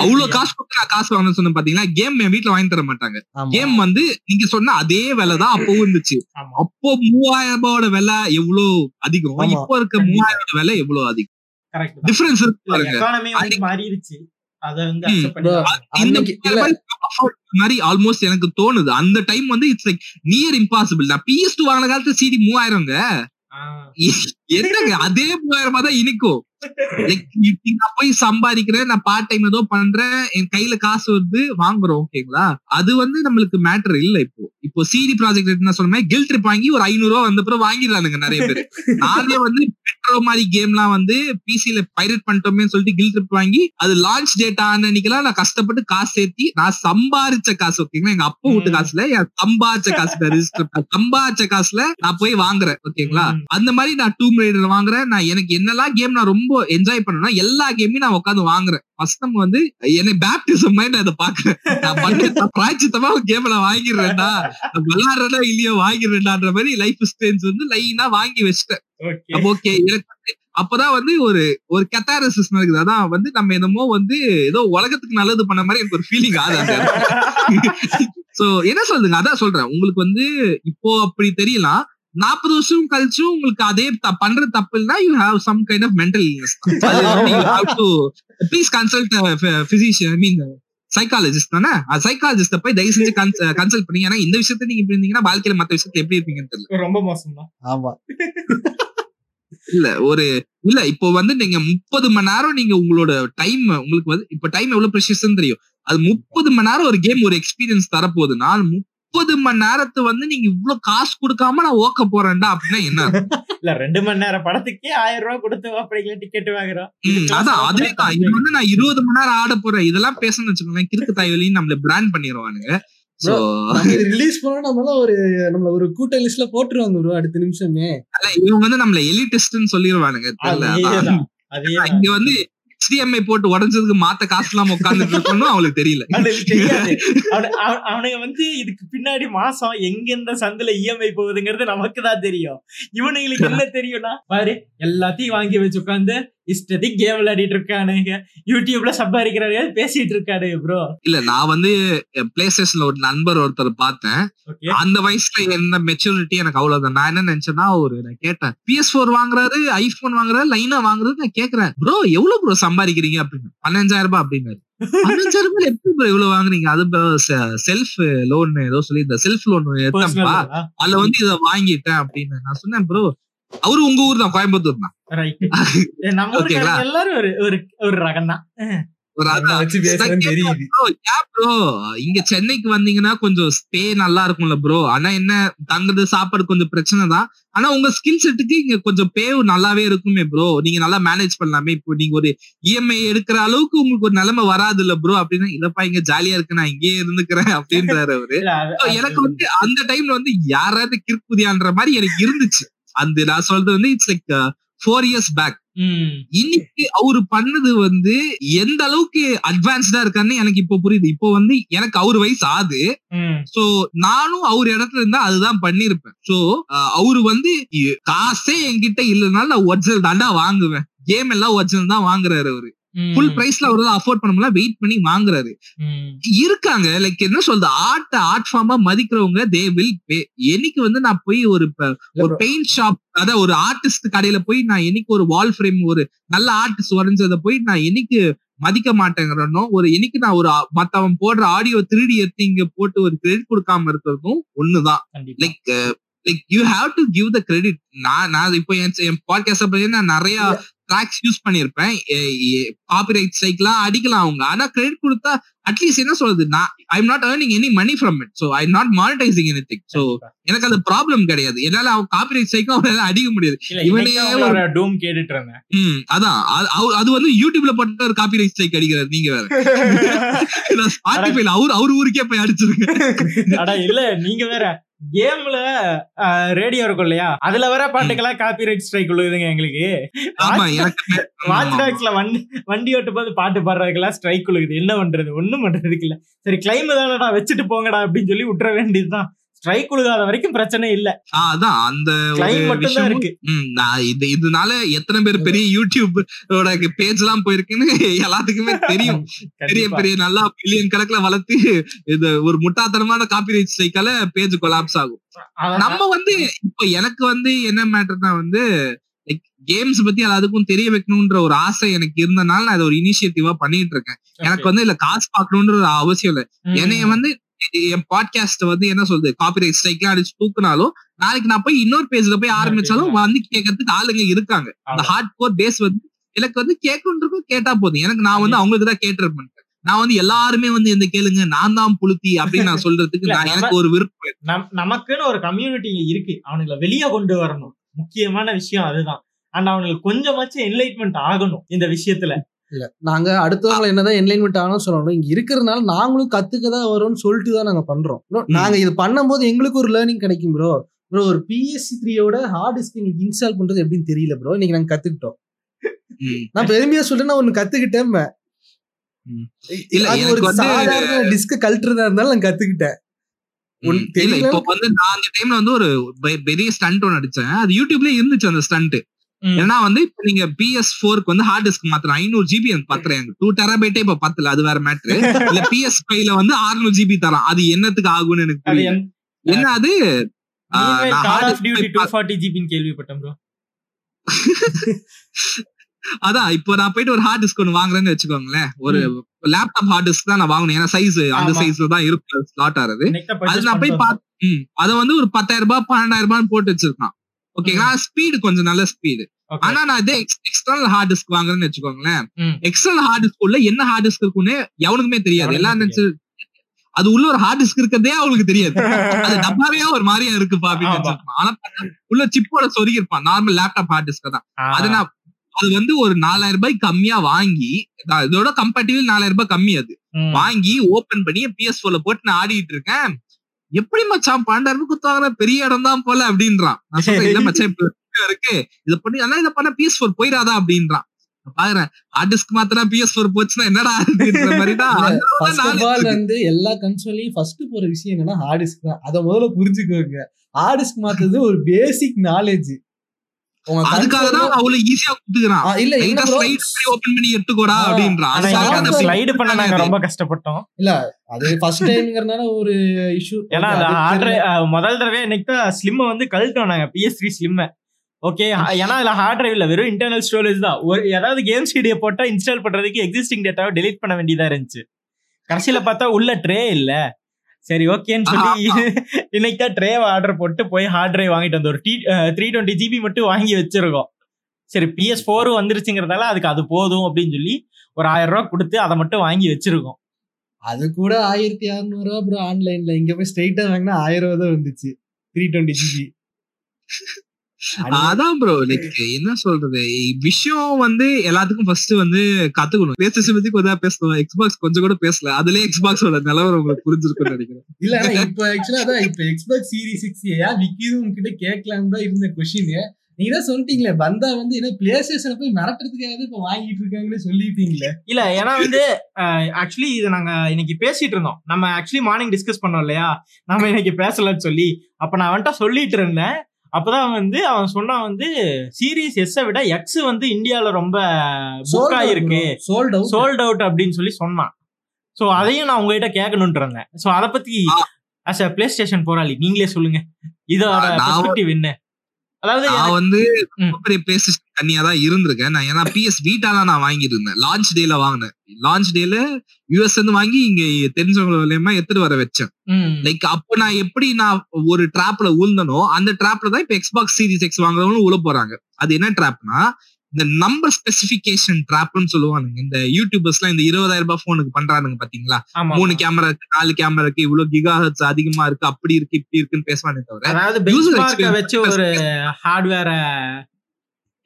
Speaker 3: அவ்வளவு காசு கொடுத்து நான் காசு வாங்கணும்னு சொன்னேன் பாத்தீங்கன்னா கேம் என் வீட்டுல வாங்கி தர மாட்டாங்க. கேம் வந்து நீங்க சொன்ன அதே விலை தான் அப்பவும் இருந்துச்சு. அப்போ மூவாயிரம் ரூபாயோட விலை எவ்வளவு அதிகம். இப்போ இருக்க மூவாயிரம் விலை எவ்வளவு அதிகம்? டிஃபரன்ஸ் இருக்கு பாருங்க.
Speaker 1: மாறிடுச்சு.
Speaker 3: மாதிரி ஆல்மோஸ்ட் எனக்கு தோணுது. அந்த டைம் வந்து இட்ஸ் லைக் நியர் இம்பாசிபிள் நான் பிஎஸ் டூ வாங்கின காலத்து சிடி மூவாயிரங்க. [laughs] என்னங்க? அதே மூவாயிரமா தான் இனிக்கும் நான் போய் சம்பாதிக்கிறேன் நான் பார்ட் டைம் ஏதோ பண்றேன் என் கையில காசு வருது வாங்குறோம் ஓகேங்களா அது வந்து நம்மளுக்கு மேட்டர் இல்ல இப்போ. இப்போ சிடி ப்ராஜெக்ட் என்ன சொன்ன கில் ட்ரிப் வாங்கி ஒரு ஐநூறு ரூபா வந்த பிறகு வாங்கிடுறானுங்க நிறைய பேர். நானே வந்து பெட்ரோ மாதிரி கேம்லாம் வந்து பிசில பைரட் பண்ணிட்டோமே சொல்லிட்டு கில் ட்ரிப் வாங்கி அது லான்ச் டேட் அன்னைக்கெல்லாம் நான் கஷ்டப்பட்டு காசு சேர்த்தி நான் சம்பாரிச்ச காசு ஓகேங்களா எங்க அப்பா வீட்டு. காசுல என் சம்பாரிச்ச காசுல ரிஜிஸ்டர் சம்பாரிச்ச காசுல நான் போய் வாங்குறேன் ஓகேங்களா. அந்த மாதிரி நான் டூம் ரைடர் வாங்குறேன். நான் எனக்கு என்னெல்லாம் கேம் நான் ரொம்ப என்ஜாய் பண்ணேன்னா எல்லா கேமையும் நான் உட்காந்து வாங்குறேன். ஃபர்ஸ்ட் நம்ம வந்து என்னை பேப்டிசம் மாதிரி நான் இதை பாக்குறேன் நான் பண்ண பிராய்ச்சித்தமா கேம் நான் வாங்கிடுறேன்டா. நான் விளையாடுறதா இல்லையோ வாங்கிடுறேன்டான்ற மாதிரி லைஃப் ஸ்டேஜ் வந்து லைனா வாங்கி வச்சுட்டேன். ஓகே எனக்கு அப்பதான் வந்து ஒரு ஒரு கத்தாரசிஸ் நடக்குது அதான் வந்து நம்ம என்னமோ வந்து ஏதோ உலகத்துக்கு நல்லது பண்ண மாதிரி எனக்கு ஒரு ஃபீலிங் ஆகுது சோ [laughs] என்ன சொல்றதுங்க அதான் சொல்றேன். உங்களுக்கு வந்து இப்போ அப்படி தெரியலாம். நாற்பது வருஷம் கழிச்சும் உங்களுக்கு அதே பண்ற தப்பு இல்லைன்னா you have some kind of mental please consult physician I mean psychologist தானே? சைக்காலஜிஸ்ட போய் தயவு செஞ்சு கன்சல்ட் பண்ணி ஏன்னா இந்த விஷயத்த நீங்க இப்படி இருந்தீங்கன்னா வாழ்க்கையில மத்த விஷயத்துல எப்படி இருப்பீங்கன்னு தெரியல.
Speaker 1: ரொம்ப மோசம் தான்
Speaker 2: ஆமா.
Speaker 3: இல்ல ஒரு இல்ல இப்போ வந்து நீங்க முப்பது மணி நேரம் நீங்க உங்களோட டைம் உங்களுக்கு வந்து இப்ப டைம் எவ்வளவு ப்ரெஷியஸ்ன்னு தெரியும். அது முப்பது மணி நேரம் ஒரு கேம் ஒரு எக்ஸ்பீரியன்ஸ் தரப்போகுதுன்னா முப்பது மணி நேரத்தை வந்து நீங்க இவ்வளவு காசு கொடுக்காம நான் ஓக்க போறேன்டா அப்படின்னா என்ன? அர்த்தம்?
Speaker 1: இல்ல ரெண்டு மணி நேரம் படத்துக்கே ஆயிரம் ரூபாய் கொடுத்து அப்படிங்கிற டிக்கெட் வாங்குறோம்.
Speaker 3: அதான் அதே தான் இது வந்து நான் இருபது மணி நேரம் ஆட போறேன். இதெல்லாம் பேசணும்னு வச்சுக்கோங்களேன் கிறுக்கு தாய்வலின்னு நம்மள பிராண்ட் பண்ணிடுவானுங்க சோ
Speaker 2: நம்ம இது ரிலீஸ் பண்ணா நம்மள ஒரு நம்மள ஒரு கூட்ட லிஸ்ட்ல போட்டுருவாங்க bro அடுத்த நிமிஷமே.
Speaker 3: இவங்க வந்து நம்மள எலிட்டிஸ்ட்னு சொல்லிடுவானுங்க அதான்.
Speaker 1: அதேதான் அதேதான்.
Speaker 3: இங்க வந்து ஹெச்டிஎம்ஐ போட்டு உடஞ்சதுக்கு மாத்த காசு எல்லாம் உட்கார்ந்துட்டு இருக்கணும் அவளுக்கு தெரியல.
Speaker 1: அவனுக்கு தெரியாது. அவனுங்க வந்து இதுக்கு பின்னாடி மாசம் எங்கெந்த சந்தில சந்துல இஎம்ஐ போகுதுங்கிறது நமக்கு தான் தெரியும். இவனுங்களுக்கு என்ன தெரியும்னா பாரு எல்லாத்தையும் வாங்கி வச்சு உட்காந்து இஷ்டத்தையும் கேம் விளையாடிட்டு இருக்கானுங்க யூடியூப்ல சம்பாதிக்கிறாங்க பேசிட்டு இருக்காரு ப்ரோ
Speaker 3: இல்ல நான் வந்து பிளே ஸ்டேஷன்ல ஒரு நண்பர் ஒருத்தர் பார்த்தேன். அந்த வயசுல என்ன மெச்சூரிட்டி எனக்கு அவ்வளவுதான். நான் என்ன நினைச்சேன்னா ஒரு நான் கேட்டேன் பிஎஸ் ஃபோர் வாங்குறாரு ஐபோன் வாங்குறாரு லைனா வாங்குறது நான் கேக்குறேன் ப்ரோ எவ்வளவு ப்ரோ சம்பாதிக்கிறீங்க? அப்படின்னு. பதினஞ்சாயிரம் ரூபாய் அப்படின்னாரு பதினஞ்சாயிரம் ரூபாய் எப்படி ப்ரோ இவ்வளவு வாங்குறீங்க அது செல்ஃப் லோன் ஏதோ சொல்லி இந்த செல்ஃப் லோன் எடுத்தேன்ப்பா அதுல வந்து இதை வாங்கிட்டேன் அப்படின்னு நான் சொன்னேன் ப்ரோ அவரு உங்க ஊர் தான் கோயம்புத்தூர் தான். [laughs]
Speaker 1: எல்லாரும் ஒரு ஒரு ரகம் தான்.
Speaker 3: இங்க சென்னைக்கு வந்தீங்கன்னா கொஞ்சம் ஸ்டே நல்லா இருக்கும்ல ப்ரோ ஆனா என்ன தங்குறது சாப்பாடு கொஞ்சம் பிரச்சனை தான். ஆனா உங்க ஸ்கில் செட்டுக்கு இங்க கொஞ்சம் பே நல்லாவே இருக்குமே ப்ரோ நீங்க நல்லா மேனேஜ் பண்ணலாமே. இப்போ நீங்க ஒரு இஎம்ஐ எடுக்கிற அளவுக்கு உங்களுக்கு ஒரு நிலைமை வராது இல்ல ப்ரோ அப்படின்னா இல்லப்பா இங்க ஜாலியா இருக்கு. நான் இங்கேயே இருந்துக்கிறேன். அப்படின்றாரு அவரு. எனக்கு வந்து அந்த டைம்ல வந்து யாராவது கிறுக்குதியான்ற மாதிரி எனக்கு இருந்துச்சு. அந்த நான் சொல்றது வந்து it's like four years back இன்னைக்கு அவரு பண்ணது வந்து எந்த அளவுக்கு அட்வான்ஸ்டா இருக்கான்னு எனக்கு இப்போ புரியுது. இப்போ வந்து எனக்கு அவர் வயசு ஆகுது. சோ நானும் அவர் இடத்துல இருந்தா அதுதான் பண்ணிருப்பேன். சோ அவரு வந்து காசே என்கிட்ட இல்லைனாலும் நான் ஒரிஜினல் தாண்டா வாங்குவேன். கேம் எல்லாம் ஒரிஜினல் தான் வாங்குறாரு அவரு. ஃபுல் பிரைஸ்ல அவரு அஃபோர்ட் பண்ண முடியல வெயிட் பண்ணி வாங்குறாரு.
Speaker 1: ம்,
Speaker 3: இருக்காங்க லைக் என்ன சொல்றது ஆர்ட் ஆர்ட் ஃபார்மா மதிக்கிறவங்க தே வில் என்னைக்கு வந்து நான் போய் ஒரு ஒரு பெயிண்ட் ஷாப் அதான் ஒரு ஆர்டிஸ்ட் கடையில போய் நான் என்னைக்கு ஒரு வால் ஃப்ரேம் ஒரு நல்ல ஆர்டிஸ்ட் வரைஞ்சதை போய் நான் என்னைக்கு மதிக்க மாட்டேங்கிறனோ ஒரு என்னைக்கு நான் ஒரு மத்தவன் போடுற ஆடியோ திருடி எடுத்து இங்க போட்டு ஒரு கிரெடிட் கொடுக்காம இருக்கிறதும் ஒண்ணுதான். Like like you have to give the credit நான் நான் இப்போ என் பாட்காஸ்ட் நான் நிறைய ட்ராக்ஸ் யூஸ் பண்ணிருப்பேன். காப்பிரைட் ஸ்ட்ரைக்லாம் அடிக்கலாம் அவங்க. ஆனா கிரெடிட் கொடுத்தா அட்லீஸ்ட் என்ன சொல்றது? நான் I am not earning any money from it so I not monetising anything
Speaker 1: கண்டிப்பா.
Speaker 3: எனக்கு அது ப்ராப்ளம் கிடையாது. என்னால அவன் காப்பிரைட் ஸ்ட்ரைக்கும் அவனால அடிக்க முடியாது. இவனே
Speaker 1: doom கேட்டுட்டு இருந்தேன்.
Speaker 3: ம் அதான். அது- வந்து யூடியூப்ல போட்டு ஒரு காப்பிரைட் ஸ்ட்ரைக் அடிக்கிறாரு நீங்க வேற. [laughs] ஸ்பாட்டிஃபைல அவரு அவர் ஊருக்கே போய் அடிச்சிருங்க
Speaker 1: அட இல்ல நீங்க வேற. கேம்ல ரேடியோ இருக்கும் இல்லையா? அதுல வர பாட்டுக்கெல்லாம் காப்பிரைட் ஸ்ட்ரைக் உள்ளதுங்க எங்களுக்கு. வாட்ச் டாக்ஸ்ல [laughs] வண்டி வண்டி ஓட்டும் போது பாட்டு பாடுறதுக்கெல்லாம் ஸ்ட்ரைக் உழுகுது என்ன பண்றது? ஒண்ணும் பண்றதுக்கு இல்ல. சரி கிளைம் தானடா வச்சுட்டு போங்கடா அப்படின்னு சொல்லி விட்டுற வேண்டியதுதான். ஸ்ட்ரைக் உழுகாத வரைக்கும் பிரச்சனை இல்ல.
Speaker 3: அதான் அந்த ஒரு
Speaker 1: கிளைம் மட்டும் தான்
Speaker 3: விஷயமும்
Speaker 1: இருக்கு.
Speaker 3: இது இதனால எத்தனை பேர் பெரிய யூடியூப் பேஜ் எல்லாம் போயிருக்குன்னு எல்லாத்துக்குமே [laughs] தெரியும். பெரிய. பெரிய நல்லா மில்லியன் கணக்குல வளர்த்து இது ஒரு முட்டாத்தனமான காப்பிரைட் ஸ்ட்ரைக்கால பேஜ் கொலாப்ஸ் ஆகும். நம்ம வந்து இப்போ எனக்கு வந்து என்ன மேட்டர்னா வந்து கேம்ஸ் பத்தி எல்லாத்துக்கும் தெரிய வைக்கணும்ன்ற ஒரு ஆசை எனக்கு இருந்தனால நான் அதை ஒரு இனிஷியேட்டிவா பண்ணிட்டு இருக்கேன். எனக்கு வந்து இல்ல காசு பார்க்கணுன்ற ஒரு அவசியம் இல்ல. என்னைய வந்து என் பாட்காஸ்ட் வந்து என்ன சொல்றது? காப்பிரைட் ஸ்ட்ரைக்லாம் அடிச்சு தூக்குனாலும் நாளைக்கு நான் போய் இன்னொரு பேஜ்ல போய் ஆரம்பிச்சாலும் வந்து கேட்கறதுக்கு ஆளுங்க இருக்காங்க. அந்த. ஹார்ட் கோர் பேஸ் வந்து எனக்கு வந்து கேட்கணுன்றக்கும் கேட்டா போதும். எனக்கு நான் வந்து அவங்களுக்கு தான் கேட்டிருப்பேன் நான் வந்து எல்லாருமே வந்து இந்த கேளுங்க நான் தான் புளுத்தி அப்படின்னு நான் சொல்றதுக்கு நான் எனக்கு ஒரு விருப்பம்
Speaker 1: நமக்குன்னு ஒரு கம்யூனிட்டி இருக்கு. அவனுங்களை வெளியே கொண்டு வரணும். முக்கியமான விஷயம் அதுதான். அண்ட் அவனுங்களுக்கு கொஞ்சமாச்சும் என்லைட்மெண்ட் ஆகணும் இந்த விஷயத்துல.
Speaker 2: இல்ல நாங்க அடுத்தவங்களை என்னதான் என்லைன்மெண்ட் ஆகணும் சொல்லணும் இங்க இருக்கிறதுனால நாங்களும் கத்துக்க தான் வரோம்னு சொல்லிட்டு தான் நாங்க பண்றோம் Bro, நாங்க இது பண்ணும்போது எங்களுக்கு ஒரு லேர்னிங் கிடைக்கும் ப்ரோ ப்ரோ ஒரு பிஎஸ்சி த்ரீயோட ஹார்ட் டிஸ்க் இன்னைக்கு இன்ஸ்டால் பண்றது எப்படின்னு தெரியல ப்ரோ இன்னைக்கு நாங்க கத்துக்கிட்டோம்
Speaker 3: ம்.
Speaker 2: நான் பெருமையா சொல்லிட்டு நான் ஒண்ணு கத்துக்கிட்டேன்.
Speaker 3: இல்ல,
Speaker 2: ஒரு சாதாரண டிஸ்க் கழட்டுறதா இருந்தாலும் நான் கத்துக்கிட்டேன்.
Speaker 3: இல்ல. இப்போ வந்து நான் அந்த டைம்ல வந்து ஒரு பெரிய ஸ்டண்ட் ஒன்று அடிச்சேன் அது யூடியூப்ல இருந்துச்சு அந்த ஸ்டண்ட். ஏன்னா வந்து இப்ப நீங்க பிஎஸ் போருக்கு வந்து ஹார்ட் டிஸ்க் மாத்திரம் ஐநூறு ஜிபி எனக்கு பத்துறேன் டூ டெராபைட்டே இப்ப பத்தல அது வேற மேட்ரு [laughs] இல்ல பிஎஸ் ஃபைவ்ல வந்து 600 ஜிபி தரான். அது என்னத்துக்கு ஆகும்னு எனக்கு புரியல. என்ன அது? [laughs] அதான் இப்போ நான் போயிட்டு ஒரு ஹார்ட் டிஸ்க் ஒன்று வாங்குறேன்னு வச்சுக்கோங்களேன். ஒரு லேப்டாப் ஹார்ட் டிஸ்க் தான் நான் வாங்கணும். ஏன்னா சைஸ் அந்த. சைஸ்ல தான் இருக்கு ஸ்லாட் ஆறது அது நான் போய் பார்த்து அத வந்து ஒரு பத்தாயிரம் ரூபாய் பன்னெண்டாயிரம் ரூபாய் போட்டு வச்சிருக்கான். ஓகேங்களா ஸ்பீடு கொஞ்சம் நல்ல ஸ்பீடு. ஆனா நான் இதே எக்ஸ்டர்னல் ஹார்ட் டிஸ்க் வாங்குறேன்னு வச்சுக்கோங்களேன். எக்ஸ்டர்னல் ஹார்ட் டிஸ்க் உள்ள என்ன ஹார்ட் டிஸ்க் இருக்குன்னு எவனுக்குமே தெரியாது. எல்லாம் அது உள்ள ஒரு ஹார்ட் டிஸ்க் இருக்கிறதே அவங்களுக்கு தெரியாது. அது டப்பாவே ஒரு மாதிரியா இருக்குப்பா அப்படின்னு ஆனா உள்ள சிப்போட சொருகி இருப்பான் நார்மல் லேப்டாப் ஹார்ட் டிஸ்க் தான். அது நான் அது வந்து ஒரு நாலாயிரம் ரூபாய் கம்மியா வாங்கி இதோட கம்பேட்டிவ் நாலாயிரம் ரூபாய் கம்மி அது. வாங்கி ஓபன் பண்ணி பிஎஸ் போல போட்டு நான் ஆடிட்டு இருக்கேன். எப்படி மச்சான் பன்னெண்டாயிரம் ரூபாய் குத்தாங்க பெரிய இடம் தான் போல அப்படின்றான். நான் சொல்றேன் இல்ல மச்சான் இப்ப இருக்கு. இத பண்ணி ஆனா இத பண்ண பிஎஸ் போர் போயிடாதா அப்படின்றான். பாக்குறேன். ஹார்ட் டிஸ்க் மாத்தினா பிஎஸ் போர் போச்சுன்னா என்னடா அப்படின்ற மாதிரி தான் அந்த அளவுக்கு
Speaker 2: ஃபர்ஸ்ட் ஆஃப்
Speaker 3: knowledge
Speaker 2: ஆல்
Speaker 3: இருக்கு.
Speaker 2: வந்து எல்லா கன்சோலையும் ஃபர்ஸ்ட் போற விஷயம் என்னன்னா ஹார்ட் டிஸ்க் தான். அதை முதல்ல புரிஞ்சுக்கோங்க. ஹார்ட் டிஸ்க் மாத்துறது ஒரு பேசிக் நாலேஜ்
Speaker 3: அதுக்காக தான் அவ்வளவு ஈஸியா குடுத்துக்கிறான்
Speaker 2: இல்ல?
Speaker 3: ஓபன் பண்ணி எடுத்துக்கோடா அப்படின்றான்.
Speaker 1: ஸ்லைடு பண்ண நாங்க ரொம்ப கஷ்டப்பட்டோம்.
Speaker 2: அது ஃபர்ஸ்ட் டைம்ங்கறனால ஒரு இஷ்யூ
Speaker 1: ஏன்னா முதல் தடவை இன்னைக்கு தான் ஸ்லிம் வந்து கழட்டோம் நாங்க. பிஎஸ் த்ரீ ஸ்லிம் ஓகே ஏன்னா அதுல ஹார்ட் டிரைவ் இல்ல. வெறும் இன்டர்னல் ஸ்டோரேஜ் தான். ஒரு ஏதாவது கேம் ஸ்டீடியோ போட்டா இன்ஸ்டால் பண்றதுக்கு எக்ஸிஸ்டிங் டேட்டாவை டெலீட் பண்ண வேண்டியதா இருந்துச்சு. கடைசியில பார்த்தா உள்ள ட்ரே இல்ல. சரி ஓகேன்னு சொல்லி இன்னைக்கு தான் ட்ரேவை ஆர்டர் போட்டு போய் ஹார்ட் டிரைவ் வாங்கிட்டு வந்தோம். ஒரு டி த்ரீ டுவெண்ட்டி ஜிபி மட்டும் வாங்கி வச்சிருக்கோம். சரி பிஎஸ் ஃபோரும் வந்துருச்சுங்கிறதால அதுக்கு அது போதும் அப்படின்னு சொல்லி ஒரு ஆயிரம் ரூபாய் கொடுத்து அதை மட்டும் வாங்கி வச்சிருக்கோம்.
Speaker 2: அது கூட ஆயிரத்தி அறுநூறு ரூபா ப்ரோ ஆன்லைன்ல இங்க போய் ஸ்ட்ரைட்டா வாங்கினா ஆயிரம் ரூபா தான் வந்துச்சு. த்ரீ டுவெண்ட்டி ஜிபி
Speaker 3: அதான் ப்ரோ லைக் என்ன சொல்றது? விஷயம் வந்து எல்லாத்துக்கும் ஃபர்ஸ்ட் வந்து கத்துக்கணும். பிளேஸ்டேஷன் பத்தி கொஞ்சம் பேசணும். எக்ஸ்பாக்ஸ் கொஞ்சம் கூட பேசல. அதுலயே எக்ஸ்பாக்ஸோட நிலவரம் உங்களுக்கு புரிஞ்சிருக்கும்னு நினைக்கிறேன்.
Speaker 2: இல்ல இப்ப ஆக்சுவலா அதான் இப்ப எக்ஸ்பாக்ஸ் சீரிஸ் சிக்ஸ் ஏன் விக்கிது உங்ககிட்ட கேட்கலாம் தான் இருந்த கொஸ்டின் நீங்க தான் சொல்லிட்டீங்களே பந்தா வந்து என்ன பிளே ஸ்டேஷனை போய் மிரட்டுறதுக்காக இப்ப வாங்கிட்டு இருக்காங்கன்னு சொல்லிட்டீங்களே.
Speaker 1: இல்ல ஏன்னா வந்து ஆக்சுவலி இது நாங்க இன்னைக்கு பேசிட்டு இருந்தோம். நம்ம ஆக்சுவலி மார்னிங் டிஸ்கஸ் பண்ணோம் இல்லையா? நம்ம இன்னைக்கு பேசலன்னு சொல்லி. அப்ப நான் அவன்கிட்ட சொல்லிட்டு இருந்தேன். அப்பதான் வந்து அவன் சொன்னான் வந்து சீரீஸ் எஸ் விட எக்ஸ் வந்து இந்தியால ரொம்ப புக் ஆயிருக்கு.
Speaker 2: சோல்ட் அவுட்
Speaker 1: சோல்ட் அவுட் அப்படின்னு சொல்லி சொன்னான். சோ அதையும் நான் உங்ககிட்ட கேட்கணும்னு இருந்தேன். சோ அத பத்தி அஸ் அ பிளே ஸ்டேஷன் போராளி நீங்களே சொல்லுங்க. இதோட என்ன? அதாவது
Speaker 3: நான் வந்து பெரிய பிளேஸ்டேஷன் தனியா தான் இருந்திருக்கேன். நான் ஏன்னா பிஎஸ் வீட்டா தான் நான் வாங்கிட்டு இருந்தேன். லான்ச் டேல வாங்கினேன். லான்ச் டேல யூஎஸ் இருந்து வாங்கி இங்க தெரிஞ்சவங்க மூலியமா எடுத்துட்டு வர வச்சேன். லைக் அப்ப நான் எப்படி நான் ஒரு ட்ராப்ல உழுந்தனோ அந்த ட்ராப்ல தான் இப்ப எக்ஸ்பாக்ஸ் சீரிஸ் எக்ஸ் வாங்குறவங்களும் உள்ள போறாங்க. அது என்ன ட்ராப்னா இந்த நம்பர் ஸ்பெசிபிகேஷன் ட்ராப்னு சொல்லுவானுங்க. இந்த யூடியூபர்ஸ் எல்லாம் இந்த இருபதாயிரம் ரூபாய் போனுக்கு பண்றானுங்க பாத்தீங்களா? மூணு கேமரா இருக்கு நாலு கேமரா இருக்கு இவ்வளவு கிகா ஹெர்ட்ஸ் அதிகமா இருக்கு அப்படி இருக்கு இப்படி இருக்குன்னு பேசுவானே தவிர
Speaker 1: அதாவது வச்சு ஒரு ஹார்ட்வேர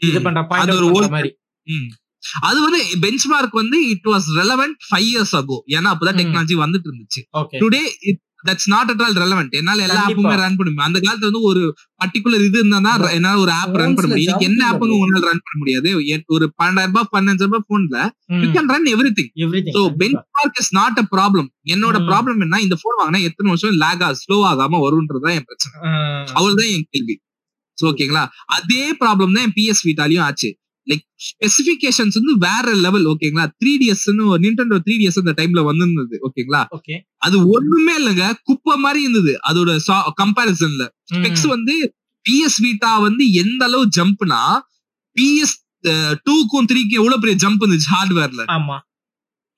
Speaker 1: இது பண்ற பாயிண்ட் மாதிரி.
Speaker 3: அது வந்து பெஞ்ச் மார்க் வந்து it was relevant five years ago ஏன்னா அப்பதான். டெக்னாலஜி வந்துட்டு இருந்துச்சு today that's not at all relevant என்னால எல்லா. ஆப்புமே ரன் பண்ண முடியும். அந்த காலத்துல வந்து ஒரு பர்டிகுலர் இது இருந்தா. என்னால ஒரு ஆப் ரன் பண்ண முடியும். இன்னைக்கு என்ன ஆப்புங்க. உன்னால ரன் பண்ண முடியாது. ஒரு பன்னெண்டாயிரம் ரூபாய் பன்னெண்டாயிரம் ரூபாய் போன்ல you can run everything so benchmark is not a problem என்னோட. ப்ராப்ளம் என்ன இந்த போன் வாங்கினா எத்தனை வருஷம் லேக் ஸ்லோ ஆகாம வரும்ன்றதுதான் என் பிரச்சனை. அவ்வளவுதான் என் கேள்வி. ஓகேங்களா அதே ப்ராப்ளம் தான் என் பிஎஸ் வீட்டாலையும் ஆச்சு. லைக் ஸ்பெசிபிகேஷன்ஸ் வந்து வேற லெவல் ஓகேங்களா three DS Nintendo three DS அந்த டைம்ல வந்திருந்தது ஓகேங்களா
Speaker 1: ஓகே
Speaker 3: அது ஒண்ணுமே இல்லைங்க. குப்பை மாதிரி இருந்தது அதோட கம்பாரிசன்ல ஸ்பெக்ஸ் வந்து பிஎஸ் வீட்டா வந்து எந்த அளவு ஜம்ப்னா பிஎஸ் டூக்கும் த்ரீக்கும் எவ்வளவு பெரிய ஜம்ப் இருந்துச்சு ஹார்ட்வேர்ல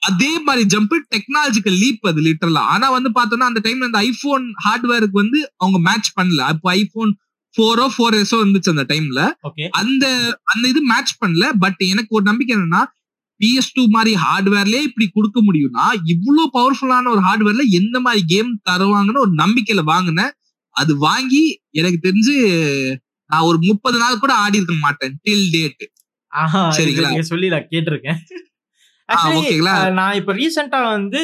Speaker 3: அதே மாதிரி ஜம்ப் டெக்னாலஜிக்கல் லீப் அது லிட்டரலா ஆனா வந்து பார்த்தோம்னா அந்த டைம்ல அந்த ஐபோன் ஹார்ட்வேருக்கு வந்து அவங்க மேட்ச் பண்ணல. அப்போ ஐபோன் ஃபோரோ ஃபோர் எஸோ இருந்துச்சு அந்த டைம்ல அந்த அந்த இது மேட்ச் பண்ணல. பட் எனக்கு ஒரு நம்பிக்கை என்னன்னா பிஎஸ் டூ மாதிரி ஹார்ட்வேர்லயே இப்படி கொடுக்க முடியும்னா இவ்வளவு பவர்ஃபுல்லான ஒரு ஹார்ட்வேர்ல எந்த மாதிரி கேம் தருவாங்கன்னு ஒரு நம்பிக்கையில வாங்கினேன். அது வாங்கி எனக்கு தெரிஞ்சு நான் ஒரு முப்பது நாள் கூட ஆடி இருக்க மாட்டேன் டில் டேட் சரிங்களா?
Speaker 1: சொல்லி நான் கேட்டிருக்கேன். நான் இப்ப ரீசெண்டா வந்து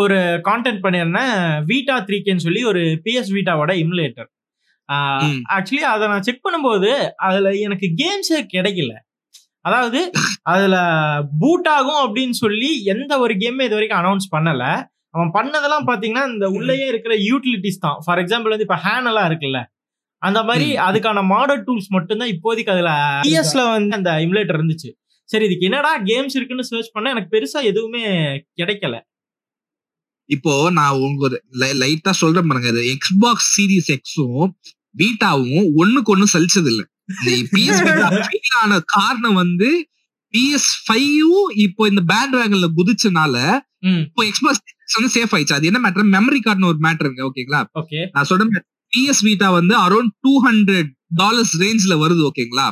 Speaker 1: ஒரு கான்டென்ட் பண்ணியிருந்தேன் வீட்டா த்ரீ கேன்னு சொல்லி ஒரு பிஎஸ் வீட்டாவோட இமுலேட்டர். ஆக்சுவலி அதை நான் செக் பண்ணும்போது அதுல எனக்கு கேம்ஸே கிடைக்கல. அதாவது அதுல பூட் ஆகும் அப்படின்னு சொல்லி எந்த ஒரு கேமே இது வரைக்கும் அனௌன்ஸ் பண்ணல. அவன் பண்ணதெல்லாம் பாத்தீங்கன்னா இந்த உள்ளேயே இருக்கிற யூட்டிலிட்டிஸ் தான். ஃபார் எக்ஸாம்பிள் வந்து இப்ப ஹேன் எல்லாம் இருக்குல்ல. அந்த மாதிரி. அதுக்கான மாடல் டூல்ஸ் மட்டும்தான் இப்போதைக்கு அதுல பிஎஸ்ல வந்து அந்த இமுலேட்டர் இருந்துச்சு. சரி இதுக்கு என்னடா கேம்ஸ் இருக்குன்னு சர்ச் பண்ண எனக்கு பெருசா எதுவுமே கிடைக்கல.
Speaker 3: இப்போ நான் உங்க ஒரு லைட்டா சொல்றேன் பாருங்க. இது எக்ஸ்பாக்ஸ் சீரிஸ் எக்ஸும் பீட்டாவும் ஒண்ணுக்கு ஒண்ணு சலிச்சது இல்ல பிஎஸ் [laughs] ஆன காரணம் வந்து பிஎஸ் ஃபைவும் இப்போ இந்த பேண்ட் வேகன்ல குதிச்சனால இப்போ எக்ஸ்பாக்ஸ் வந்து சேஃப் ஆயிடுச்சு. அது என்ன மேட்டர் மெமரி கார்டுன்னு ஒரு மேட்டர் இருக்கு ஓகேங்களா
Speaker 1: ஓகே
Speaker 3: நான் சொல்றேன் பிஎஸ் வீட்டா வந்து அரௌண்ட் டூ ஹண்ட்ரட் டாலர்ஸ் ரேஞ்ச்ல வருது ஓகேங்களா.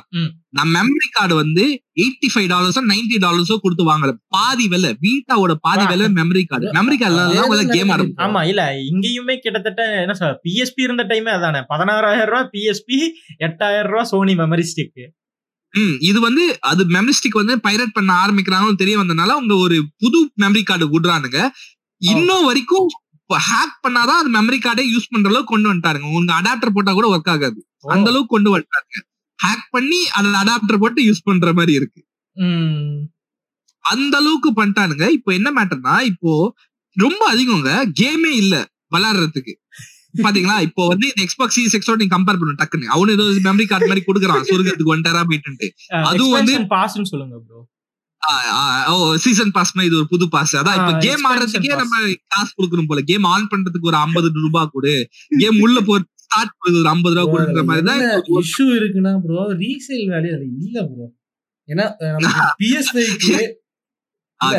Speaker 3: நான் மெமரி கார்டு வந்து எயிட்டி ஃபைவ் டாலர்ஸோ நைன்டி டாலர்ஸோ கொடுத்து வாங்கல பாதி விலை வீட்டாவோட பாதி விலை மெமரி கார்டு மெமரி கார்டுல கேம் ஆட முடியும்.
Speaker 1: ஆமா இல்ல இங்கேயுமே கிட்டத்தட்ட என்ன சார் பிஎஸ்பி இருந்த டைமே அதானே. பதினாறாயிரம் ரூபாய் பிஎஸ்பி எட்டாயிரம் ரூபாய் சோனி மெமரி ஸ்டிக்
Speaker 3: ம், இது வந்து அது மெமரி ஸ்டிக் வந்து பைரட் பண்ண ஆரம்பிக்கிறாங்கன்னு தெரிய வந்தனால அவங்க ஒரு புது மெமரி கார்டு விடுறானுங்க. இன்னும் வரைக்கும் ஹேக் பண்ணாதான் அது மெமரி கார்டே யூஸ் பண்ற அளவுக்கு கொண்டு வந்துட்டாருங்க. உங்க அடாப்டர் போட்டா கூட ஒர்க் ஆகாது. அந்த அளவுக்கு கொண்டு வந்துட்டாங்க. ஹேக் பண்ணி அந்த அடாப்டர் போட்டு யூஸ் பண்ற மாதிரி இருக்கு. அந்த அளவுக்கு பண்ணிட்டானுங்க. இப்போ என்ன மேட்டர்னா இப்போ ரொம்ப அதிகங்க. கேமே இல்ல விளையாடுறதுக்கு. பாத்தீங்களா? இப்போ வந்து இந்த எக்ஸ்பாக்ஸ் சீரிஸ் எக்ஸோட நீங்க கம்பேர் பண்ணு டக்குன்னு. அவனு ஏதோ மெமரி கார்டு மாதிரி கொடுக்குறான். சொர்க்கத்துக்கு ஒன் டெரா போயிட்டு அதுவும் வந்து-
Speaker 1: பாஸ்ன்னு சொல்லுங்க ப்ரோ
Speaker 3: ஓ சீசன் பாஸ்னா இது ஒரு புது பாஸ் அதான் இப்ப கேம் ஆடுறதுக்கே. நம்ம காசு கொடுக்கணும் போல. கேம் ஆன் பண்றதுக்கு ஒரு ஐம்பது ரூபாய் கொடு. கேம் உள்ள போ ஸ்டார்ட் பண்ணுறது ஒரு ஐம்பது ரூபாய் கொடுக்குற மாதிரி தான்
Speaker 2: இஷ்யூ இருக்குன்னா ப்ரோ ரீசேல் வேல்யூ அது இல்ல ப்ரோ ஏன்னா பிஎஸ் ஃபைவ்க்கு.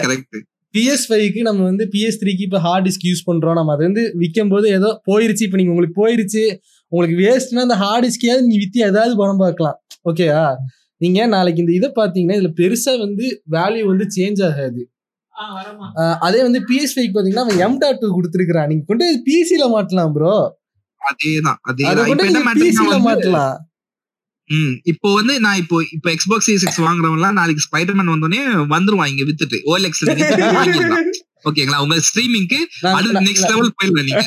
Speaker 3: கரெக்ட்
Speaker 2: பிஎஸ் ஃபைவ்க்கு நம்ம வந்து பிஎஸ் த்ரீக்கு இப்போ ஹார்ட் டிஸ்க் யூஸ் பண்றோம். நம்ம அது வந்து விற்கும் போது ஏதோ போயிருச்சு. இப்போ நீங்க உங்களுக்கு போயிருச்சு. உங்களுக்கு வேஸ்ட்னா அந்த ஹார்ட் டிஸ்கையாவது நீங்க வித்தி ஏதாவது பணம் பார்க்கலாம். ஓகேவா நீங்க நாளைக்கு இந்த இதை பாத்தீங்கன்னா இதுல பெருசா வந்து வேல்யூ வந்து சேஞ்ச் ஆகாது. அதே வந்து பிஎஸ் ஃபைவ் பாத்தீங்கன்னா அவன் எம் டாட் டூ கொடுத்துருக்கான் நீங்க கொண்டு பிசில மாட்டலாம் ப்ரோ
Speaker 3: அதேதான்
Speaker 2: அதை
Speaker 3: அதேதான்
Speaker 2: மாட்டலாம்
Speaker 3: ம் இப்போ வந்து நான் இப்போ இப்போ எக்ஸ்பாக்ஸ் சீரிஸ் எக்ஸ் வாங்குறவங்கலாம் நாளைக்கு ஸ்பைடர்மேன் வந்தோடனே வந்துருவான் இங்க வித்துட்டு. ஓஎல்எக்ஸ் ஓகேங்களா? உங்க ஸ்ட்ரீமிங்க்கு அடுத்து நெக்ஸ்ட் லெவல் போயிடலாம் நீங்க.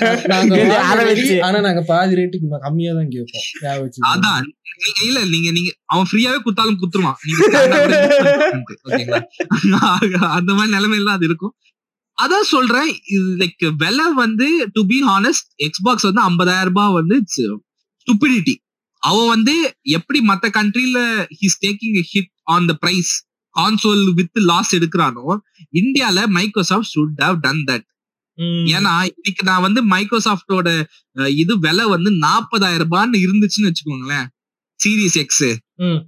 Speaker 3: [laughs]
Speaker 2: ஆனா நாங்க பாதி ரேட்டுக்கு கம்மியா தான் கேட்போம்.
Speaker 3: அதான். நீங்க இல்ல நீங்க நீங்க அவன் ஃப்ரீயாவே குத்தாலும் குத்துருவான் நீங்க [laughs] அந்த மாதிரி நிலைமையில அது இருக்கும். அதான் சொல்றேன். லைக் விலை வந்து டு பி ஹானஸ்ட் எக்ஸ்பாக்ஸ் வந்து 50000 ரூபாய் வந்து ஸ்டூபிடிட்டி அவன் வந்து எப்படி மத்த கண்ட்ரில he's taking hit on the price console with loss எடுக்கிறானோ இந்தியால Microsoft should have done that ஏன்னா இன்னைக்கு நான் வந்து மைக்ரோசாஃப்டோட இது விலை வந்து 40000 ரூபான்னு இருந்துச்சுன்னு வச்சுக்கோங்களேன். சீரிஸ் எக்ஸ்
Speaker 1: ம்.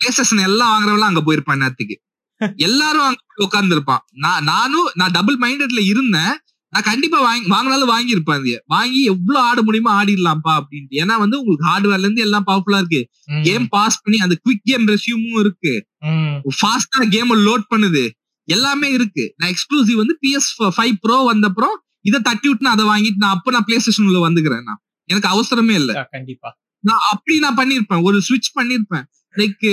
Speaker 3: பிளேஸ்டேஷன் எல்லாம் வாங்குறவங்க அங்க போயிருப்பான் நேரத்துக்கு. எல்லாரும் அங்க உட்கார்ந்து இருப்பான் நான் நானும் நான் டபுள் மைண்டட்ல இருந்தேன். நான் கண்டிப்பா வாங்கி வாங்கினாலும் வாங்கியிருப்பேன் அது வாங்கி எவ்வளவு ஆட முடியுமோ ஆடிடலாம்ப்பா அப்படின்ட்டு. ஏன்னா வந்து உங்களுக்கு ஹார்ட்வேர்ல இருந்து எல்லாம் பவர்ஃபுல்லா இருக்கு. கேம் பாஸ் பண்ணி அந்த குவிக் கேம் ரெசியூமும் இருக்கு. ஃபாஸ்டா கேம் லோட் பண்ணுது. எல்லாமே இருக்கு. நான் எக்ஸ்க்ளூசிவ் வந்து பிஎஸ் ஃபைவ் ப்ரோ வந்தப்புறம் இதை தட்டி விட்டு நான் அதை வாங்கிட்டு நான் அப்ப நான் பிளே ஸ்டேஷன்ல வந்துக்கிறேன் நான். எனக்கு அவசரமே இல்ல.
Speaker 1: கண்டிப்பா.
Speaker 3: நான் அப்படி நான் பண்ணிருப்பேன் ஒரு ஸ்விட்ச் பண்ணிருப்பேன் லைக்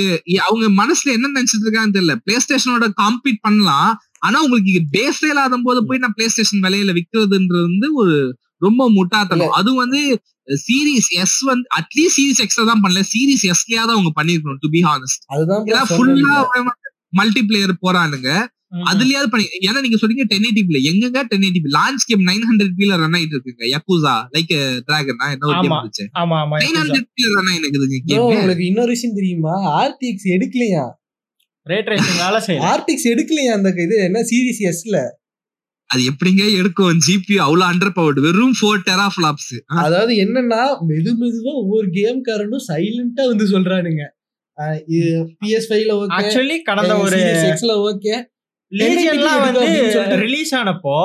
Speaker 3: அவங்க மனசுல என்ன நினைச்சிட்டு இருக்கான்னு தெரியல. பிளே ஸ்டேஷனோட காம்பீட் பண்ணலாம். ஆனா உங்களுக்கு பேஸே இல்லாத போது போய் நான் பிளே ஸ்டேஷன் விலையில விக்கிறதுன்றது வந்து ஒரு ரொம்ப முட்டாத்தனம் அது வந்து சீரிஸ் எஸ் வந்து அட்லீஸ்ட் சீரிஸ் எக்ஸ்ட்ரா தான் பண்ணல. சீரிஸ் எஸ்லயா தான் அவங்க பண்ணிருக்கணும் டு பி ஹானஸ்ட் ஃபுல்லா மல்டி பிளேயர் போறானுங்க. அதுலயாவது பண்ணி ஏன்னா நீங்க சொல்றீங்க டென் எயிட்டி எங்கங்க ten eighty launch game nine hundred பில ரன் ஆயிட்டு இருக்குங்க. யக்குசா லைக் டிராகன் என்ன ஒரு கேம்
Speaker 1: ஆமா.
Speaker 3: இருந்துச்சு
Speaker 1: ஆமா ஆமா
Speaker 3: நைன் ஹண்ட்ரட் பில ரன் ஆயிருக்குதுங்க கேம்
Speaker 2: உங்களுக்கு இன்னொரு விஷயம் தெரியுமா? ஆர்டிஎக்ஸ் எடுக்கலையா?
Speaker 1: ரேட் ரேசிங் வேலை செய்யல.
Speaker 2: ஆர்டிஎக்ஸ் எடுக்கலையா அந்த இது? என்ன சீரிஸ் எஸ்ல
Speaker 3: அது எப்படிங்க எடுக்கும்? ஜிபி அவ்வளவு அண்டர் பவர்டு வெறும் ஃபோர் டெரா பிளாப்ஸ்
Speaker 2: அதாவது என்னன்னா மெது மெதுவா ஒவ்வொரு கேம் காரனும் சைலண்டா வந்து சொல்றானுங்க. பிஎஸ் ஃபைவ்ல ஓகே
Speaker 1: ஆக்சுவலி கடந்த ஒரு
Speaker 2: எக்ஸ்ல ஓகே
Speaker 1: லீஜியன்லாம் வந்து. ரிலீஸ் ஆனப்போ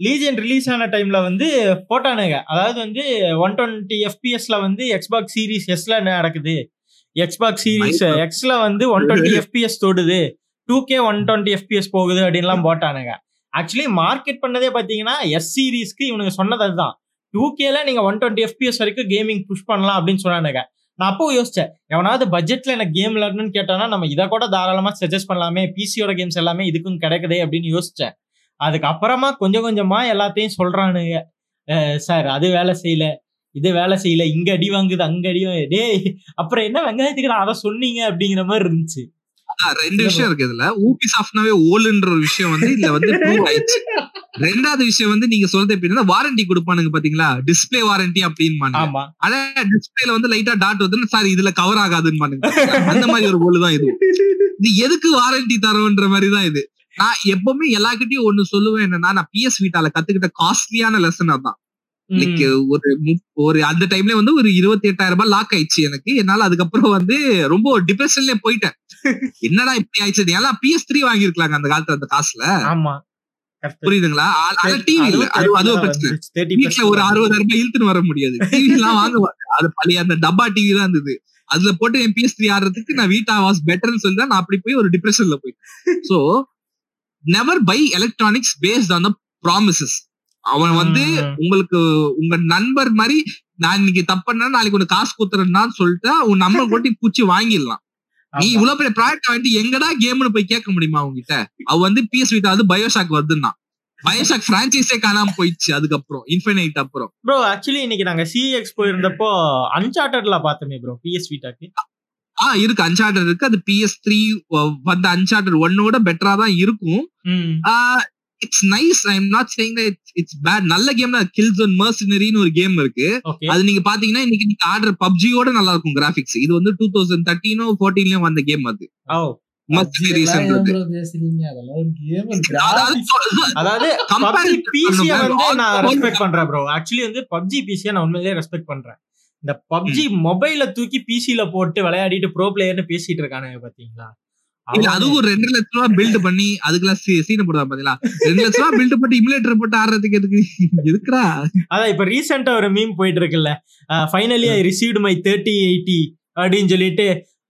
Speaker 1: லீஜியன் ரிலீஸ் ஆன டைம்ல வந்து போட்டானுங்க. அதாவது வந்து ஒன் டுவெண்ட்டி எஃபிஎஸ்ல வந்து எக்ஸ்பாக்ஸ் சீரிஸ் எஸ்ல நடக்குது? Xbox series. எக்ஸ்ல வந்து one twenty FPS தொடுது. Two K one twenty FPS போகுது அப்படின்லாம் [laughs] போட்டானுங்க. ஆக்சுவலி மார்க்கெட் பண்ணதே பாத்தீங்கன்னா எஸ் சீரிஸ்க்கு இவனுங்க சொன்னது அதுதான். டூ கேல நீங்க ஒன் டுவெண்ட்டி எஃபிஎஸ் வரைக்கும் கேமிங் புஷ் பண்ணலாம் அப்படின்னு சொன்னானுங்க. நான் அப்போ யோசிச்சேன் எவனாவது பட்ஜெட்ல எனக்கு கேம் விளையாடணும்னு கேட்டானா நம்ம இதை கூட தாராளமா சஜஸ்ட் பண்ணலாமே பிசியோட கேம்ஸ் எல்லாமே இதுக்கும் கிடைக்குதே அப்படின்னு யோசிச்சேன். அதுக்கப்புறமா கொஞ்சம் கொஞ்சமா எல்லாத்தையும் சொல்றானுங்க. சார் அது வேலை செய்யல. இது வேலை செய்யல. இங்க அடி வாங்குது அங்க அடி டேய் அப்புறம் என்ன வெங்காயத்துக்கு நான் அதை சொன்னீங்க? அப்படிங்கிற மாதிரி இருந்துச்சு.
Speaker 3: ரெண்டு விஷயம் இருக்கு இதுல. ஊபி சாஃப்ட்னாவே ஓல்ன்ற ஒரு விஷயம் வந்து இதுல வந்து [laughs] ரெண்டாவது விஷயம் வந்து நீங்க சொல்றது எப்படின்னா வாரண்டி கொடுப்பானுங்க பாத்தீங்களா? டிஸ்ப்ளே வாரண்டி அப்படின்னு ஆனா டிஸ்பிளேல வந்து லைட்டா டாட் வந்து சார் இதுல கவர் ஆகாதுன்னு அந்த மாதிரி ஒரு பொருள் தான் இது. இது எதுக்கு வாரண்டி தரோன்ற மாதிரி தான் இது. நான் எப்பவுமே எல்லார்கிட்டயும் ஒண்ணு சொல்லுவேன் என்னன்னா நான் பிஎஸ் வீட்டால கத்துக்கிட்ட காஸ்ட்லியான லெசன் அதான். ஒரு ஒரு அந்த டைம்ல வந்து ஒரு இருபத்தி எட்டாயிரம் ரூபாய் லாக் ஆயிடுச்சு எனக்கு. என்னால அதுக்கப்புறம் வந்து ரொம்ப டிப்ரெஷன்லயே போயிட்டேன். என்னடா இப்படி ஆயிடுச்சு? எல்லாம் பிஎஸ் த்ரீ வாங்கியிருக்கலாங்க அந்த காலத்துல அந்த காசுல. புரியுதுங்களா? டிவி இல்ல. அது அது ஒரு பிரச்சனை.
Speaker 1: வந்துருச்சு. 30
Speaker 3: வீட்டுல ஒரு அறுபதாயிரம் ரூபாய் இழுத்துன்னு வர முடியாது. டிவி எல்லாம் வாங்குவாங்க. அது பழைய அந்த டப்பா டிவி தான் இருந்தது. அதுல போட்டு என் பிஎஸ் த்ரீ ஆடுறதுக்கு நான் வீட்டா வாஸ் பெட்டர்னு சொல்லி தான் நான் அப்படி போய் ஒரு டிப்ரெஷன்ல போயிட்டேன். So never buy electronics based on the promises அவன் வந்து. உங்களுக்கு உங்க நண்பர் மாதிரி நான் இன்னைக்கு தப்புன்னா நாளைக்கு உனக்கு காசு குத்துறேன்னு சொல்லிட்டு உன் நம்பர் போட்டு [laughs] பூச்சி வாங்கிடலாம். நீ. இவ்வளவு பெரிய ப்ராடக்ட் வாங்கிட்டு எங்கடா கேம்னு போய் கேட்க முடியுமா உங்ககிட்ட அவ வந்து பிஎஸ் வீட்டா வந்து பயோஷாக் வருதுன்னா. பயோஷாக் பிரான்ச்சைஸே காணாம போயிடுச்சு அதுக்கப்புறம் இன்ஃபினைட் அப்புறம்.
Speaker 1: ப்ரோ ஆக்சுவலி இன்னைக்கு நாங்க சிஎக்ஸ் போயிருந்தப்போ அன்சார்டர்ல பார்த்தோமே ப்ரோ பிஎஸ் வீட்டாக்கு
Speaker 3: ஆ இருக்கு. அன்சார்டர் இருக்கு. அது பிஎஸ் த்ரீ வந்த அன்சார்டர் ஒன்னோட பெட்டரா தான் இருக்கும். It's nice I am not saying it's bad நல்ல கேம் தான். கில்ஸ் ஒன் மர்சினரின்னு ஒரு கேம் இருக்கு. அது நீங்க பாத்தீங்கன்னா இன்னைக்கு நீங்க ஆர்டர் பப்ஜியோட நல்லா இருக்கும் கிராபிக்ஸ் இது வந்து டூ தௌசண்ட் தேர்ட்டீனோ ஃபோர்டீன்லயும் வந்த கேம் அது. அதாவது
Speaker 1: பிசிய. வந்து நான் ரெஸ்பெக்ட் பண்றேன் ப்ரோ ஆக்சுவலி வந்து பப்ஜி பிசிய நான் உண்மையிலேயே ரெஸ்பெக்ட் பண்றேன். இந்த பப்ஜி மொபைல தூக்கி பிசில போட்டு விளையாடிட்டு ப்ரோ பிளேயர்னு பேசிட்டு இருக்கானுங்க பாத்தீங்களா?
Speaker 3: இல்ல அதுவும் ஒரு ரெண்டு லட்ச ரூபா பில்ட் பண்ணி அதுக்கெல்லாம் சீன போடுவா பாத்தீங்களா? ரெண்டு லட்ச ரூபா பில்ட் பண்ணி இமுலேட்டர் போட்டு ஆடுறதுக்கு எதுக்கு? எதுக்குடா?
Speaker 1: அதான் இப்ப ரீசெண்டா ஒரு மீம் போயிட்டு இருக்குல்ல. Finally I received my thirty eighty அப்படின்னு சொல்லிட்டு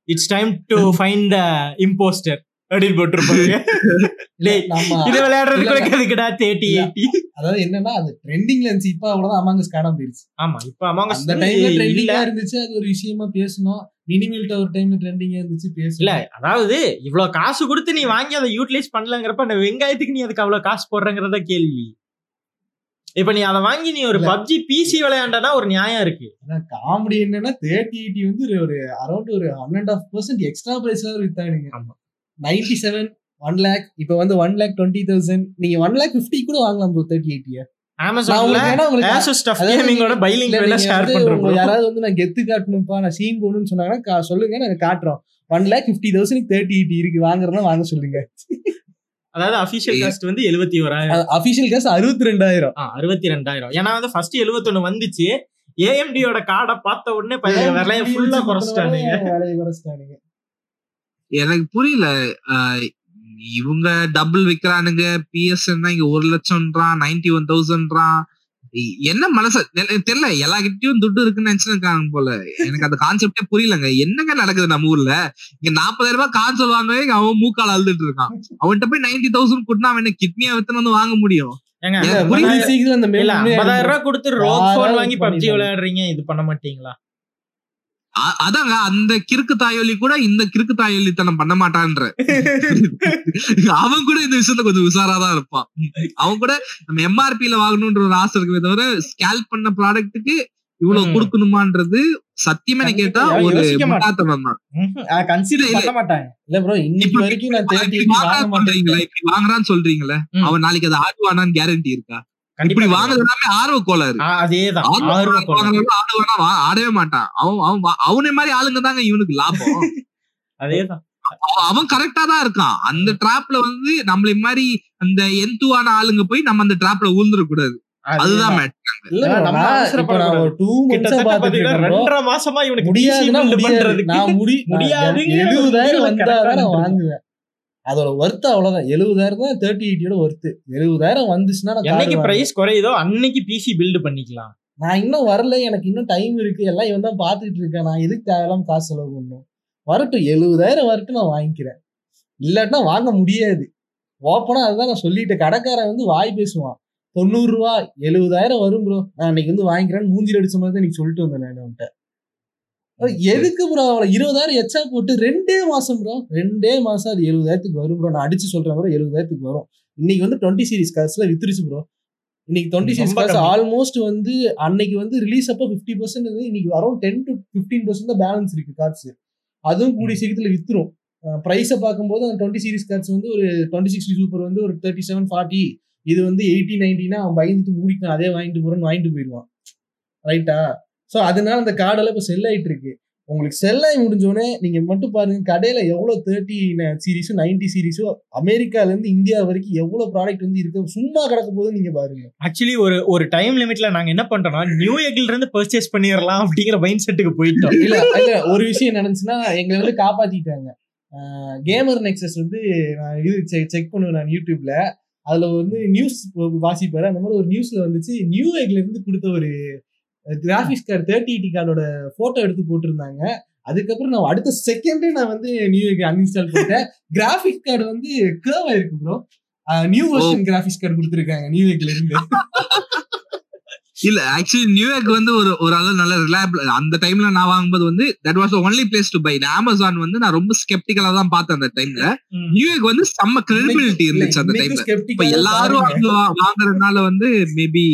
Speaker 1: it's time to find the impostor அப்படின்னு போட்டிருப்பாங்க. [laughs] இது விளையாடுறதுக்கு எதுக்குடா தேர்ட்டி. எயிட்டி
Speaker 2: அதாவது என்னன்னா அது ட்ரெண்டிங்ல இருந்துச்சு இப்ப அவ்வளவுதான் அமாங்க காணாம போயிருச்சு.
Speaker 1: ஆமா இப்ப அவங்க
Speaker 2: அந்த டைம்ல ட்ரெண்டிங்கா இருந்துச்சு அது ஒரு விஷயமா பேசணும். மினிமில் ஒரு டைம்ல ட்ரெண்டிங்கா இருந்துச்சு
Speaker 1: இல்ல
Speaker 2: பேசல
Speaker 1: அதாவது இவ்வளவு காசு கொடுத்து நீ வாங்கி அதை யூட்டிலைஸ் பண்ணலங்கிறப்ப அந்த வெங்காயத்துக்கு நீ அதுக்கு அவ்வளவு காசு போடுறங்கிறத கேள்வி. இப்ப நீ அதை வாங்கி நீ ஒரு
Speaker 2: இல்ல.
Speaker 1: பப்ஜி பிசி விளையாண்டனா ஒரு நியாயம் இருக்கு.
Speaker 2: காமெடி என்னன்னா தேர்ட்டி எயிட்டி வந்து ஒரு- அரௌண்ட் ஒரு one and half percent extra பிரைஸ்ல வித்தானுங்க.
Speaker 1: ஆமா.
Speaker 2: நைன்டி செவன் ஒன் லேக் இப்ப வந்து ஒன் லேக் டுவெண்ட்டி தௌசண்ட் நீங்க ஒன் லேக் பிப்டி கூட வாங்கலாம் ப்ரோ தேர்ட்டி எயிட்டிய யாராவது வந்து நான் கெத்து காட்டணும்ப்பா நான் சீன் போகணும்னு சொன்னாங்கன்னா சொல்லுங்க நாங்க காட்டுறோம். One lakh fifty thousand thirty eighty இருக்கு வாங்குறதா வாங்க சொல்லுங்க.
Speaker 1: அதாவது அபிஷியல் காஸ்ட் வந்து எழுபத்தி ஓராயிரம்.
Speaker 2: அபிஷியல் காசு அறுபத்தி ரெண்டாயிரம்
Speaker 1: அறுபத்தி ரெண்டாயிரம் ஏன்னா வந்து ஃபர்ஸ்ட் எழுபத்தொன்னு வந்துச்சு. ஏஎம்டியோட கார்டை பார்த்த உடனே விலைய ஃபுல்லா குறைச்சிட்டானுங்க.
Speaker 3: எனக்கு புரியல இவங்க டபுள் விக்கிறானுங்க. பிஎஸ் இங்க ஒரு லட்சம்ன்றான் நைன்டி ஒன் தௌசண்ட்றான் என்ன மனசு? தெரியல. எல்லா கிட்டயும் துட்டு இருக்குன்னு நினைச்சிருக்காங்க போல. எனக்கு அந்த கான்செப்டே புரியலங்க. என்னங்க நடக்குது நம்ம ஊர்ல? இங்க நாற்பதாயிரம் ரூபாய் கான்செப்ட் வாங்கவே அவன் மூக்கால் அழுதுட்டு இருக்கான். அவன்கிட்ட போய் நைன்டி தௌசண்ட் கொடுத்தா அவன் என்ன கிட்னியா வித்துன்னு வந்து வாங்க முடியும்?
Speaker 1: ஐம்பதாயிரம் ரூபாய் கொடுத்து ரோக் போன் வாங்கி பப்ஜி. விளையாடுறீங்க இது பண்ண மாட்டீங்களா?
Speaker 3: அதாங்க அந்த கிறுக்கு தாயொலி கூட இந்த கிறுக்கு தாயொலித்தனம் பண்ண மாட்டான்ற. அவன் கூட இந்த விஷயத்துல கொஞ்சம் உஷாராதான் இருப்பான். அவன் கூட நம்ம எம்ஆர்பில வாங்கணும்ன்ற ஒரு ஆசை இருக்குமே தவிர ஸ்கேல்ப் பண்ண ப்ராடக்ட்டுக்கு இவ்வளவு. கொடுக்கணுமான்றது சத்தியமா கேட்டா ஒரு. முட்டாத்தனம் தான். வாங்குறான்னு சொல்றீங்களே இப்படி வாங்குறான்னு சொல்றீங்களே
Speaker 1: ம்.
Speaker 3: அவன் நாளைக்கு அதை ஆடுவானான்னு கேரண்டி இருக்கா? இப்படி வாங்குறது எல்லாமே ஆர்வ கோளாறு.
Speaker 1: அதேதான்.
Speaker 3: ஆர்வ
Speaker 1: கோளாறு.
Speaker 3: ஆடவே மாட்டான். அவன் அவன் அவனை மாதிரி ஆளுங்க தாங்க இவனுக்கு லாபம். [laughs]
Speaker 1: அதேதான்.
Speaker 3: அவன் கரெக்டா தான் இருக்கான். அந்த டிராப்ல வந்து நம்மள மாதிரி அந்த எந்துவான ஆளுங்க போய் நம்ம அந்த டிராப்ல ஊழ்ந்துட கூடாது. அதுதான்.
Speaker 1: ரெண்டரை மாசமா இவனுக்கு
Speaker 2: முடியாது. அதோட ஒர்த் அவ்வளவுதான். எழுபதாயிரம் தான் தேர்ட்டி எயிட்டியோட ஒர்த் எழுபதாயிரம் வந்துச்சுன்னா
Speaker 1: என்னைக்கு. பிரைஸ் குறையுதோ அன்னைக்கு பிசி பில்டு பண்ணிக்கலாம்.
Speaker 2: நான் இன்னும் வரல எனக்கு இன்னும் டைம் இருக்கு. எல்லாம் இவன் தான் பாத்துட்டு இருக்கேன். நான் எதுக்கு தேவையில்லாம காசு செலவு பண்ணும் வரட்டும் எழுபதாயிரம் வரட்டும் நான் வாங்கிக்கிறேன். இல்லாட்டினா வாங்க முடியாது. ஓப்பனா அதுதான் நான் சொல்லிட்டேன். கடைக்காரன் வந்து வாய் பேசுவான். தொண்ணூறு ரூபா எழுபதாயிரம் வரும் ப்ரோ நான் அன்னைக்கு வந்து வாங்கிக்கிறேன்னு மூஞ்சில் அடிச்ச மாதிரி தான் இன்னைக்கு சொல்லிட்டு வந்தேன் நான் அவன்கிட்ட. எதுக்கு ப்ரோ அவளை இருபதாயிரம் எச்சா போட்டு ரெண்டே மாசம் ப்ரோ ரெண்டே மாசம் அது எழுபதாயிரத்துக்கு வரும் ப்ரோ நான் அடிச்சு சொல்றேன் ப்ரோ எழுபதாயிரத்துக்கு வரும். இன்னைக்கு வந்து டுவெண்ட்டி சீரிஸ் காசுல வித்துருச்சு ப்ரோ இன்னைக்கு டுவெண்ட்டி சீரிஸ் காசு. ஆல்மோஸ்ட் வந்து அன்னைக்கு வந்து ரிலீஸ் அப்போ ஃபிஃப்டி பர்சன்ட் வந்து இன்னைக்கு around ten to fifteen percent தான் பேலன்ஸ் இருக்கு கார்ட்ஸ் அதுவும் கூடிய சீக்கிரத்தில் வித்துரும். ப்ரைஸை பார்க்கும்போது அந்த டுவெண்ட்டி சீரிஸ் கார்ட்ஸ் வந்து ஒரு டுவெண்ட்டி சிக்ஸ்டி சூப்பர் வந்து ஒரு தேர்ட்டி செவன் ஃபார்ட்டி இது வந்து எயிட்டி நைன்டினா அவன் பயந்துட்டு மூடிட்டு அதே வாங்கிட்டு போறேன்னு வாங்கிட்டு போயிடுவான். ரைட்டா ஸோ அதனால அந்த கார்டெல்லாம் இப்போ செல் ஆயிட்டு இருக்கு உங்களுக்கு செல் ஆகி முடிஞ்சோடனே நீங்க மட்டும் பாருங்க கடையில எவ்வளவு தேர்ட்டி சீரிஸும் நைன்டி சீரிஸும் அமெரிக்கால இருந்து இந்தியா வரைக்கும் எவ்வளவு ப்ராடக்ட் வந்து இருக்கு சும்மா கிடக்க போது நீங்க பாருங்க.
Speaker 1: ஆக்சுவலி ஒரு ஒரு டைம் லிமிட்ல நாங்க என்ன பண்றோம்னா நியூ எக்ல இருந்து பர்ச்சேஸ் பண்ணிடலாம் அப்படிங்கிற மைண்ட் செட்டுக்கு போயிட்டோம்.
Speaker 2: இல்ல இல்ல ஒரு விஷயம் நடந்துச்சுன்னா எங்களை வந்து காப்பாத்திட்டாங்க. கேமர் நெக்ஸஸ் வந்து நான் இது செக் பண்ணுவேன் நான் யூடியூப்ல அதுல வந்து நியூஸ் வாசிப்பாரு. அந்த மாதிரி ஒரு நியூஸ்ல வந்துச்சு. நியூ எக்ல இருந்து கொடுத்த ஒரு கிராபிக்ஸ் கார்டு தேர்ட்டி எயிட்டி கார்டோட போட்டோ எடுத்து போட்டிருந்தாங்க. அதுக்கப்புறம் நான் அடுத்த செகண்டே நான் வந்து நியூ அன்இன்ஸ்டால் பண்ணிட்டேன். கிராபிக்ஸ் கார்டு வந்து கேர்வ் ஆயிருக்கு bro new version graphics card கொடுத்துருக்காங்க நியூ எக்ல இருந்து. [laughs]
Speaker 3: இல்ல ஆக்சுவலி நியூயார்க் வந்து ஒரு ஒரு அளவு நல்ல ரிலையபிள் அந்த டைம்ல நான் வாங்கும்போது வந்து that was only place to buy Amazon வந்து நான் ரொம்ப ஸ்கெப்டிக்கலா தான் பார்த்தேன் அந்த டைம்ல. நியூயார்க் வந்து செம்ம கிரெடிபிலிட்டி இருந்துச்சு அந்த டைம்ல இப்ப எல்லாரும் வாங்குறதுனால வந்து மேபி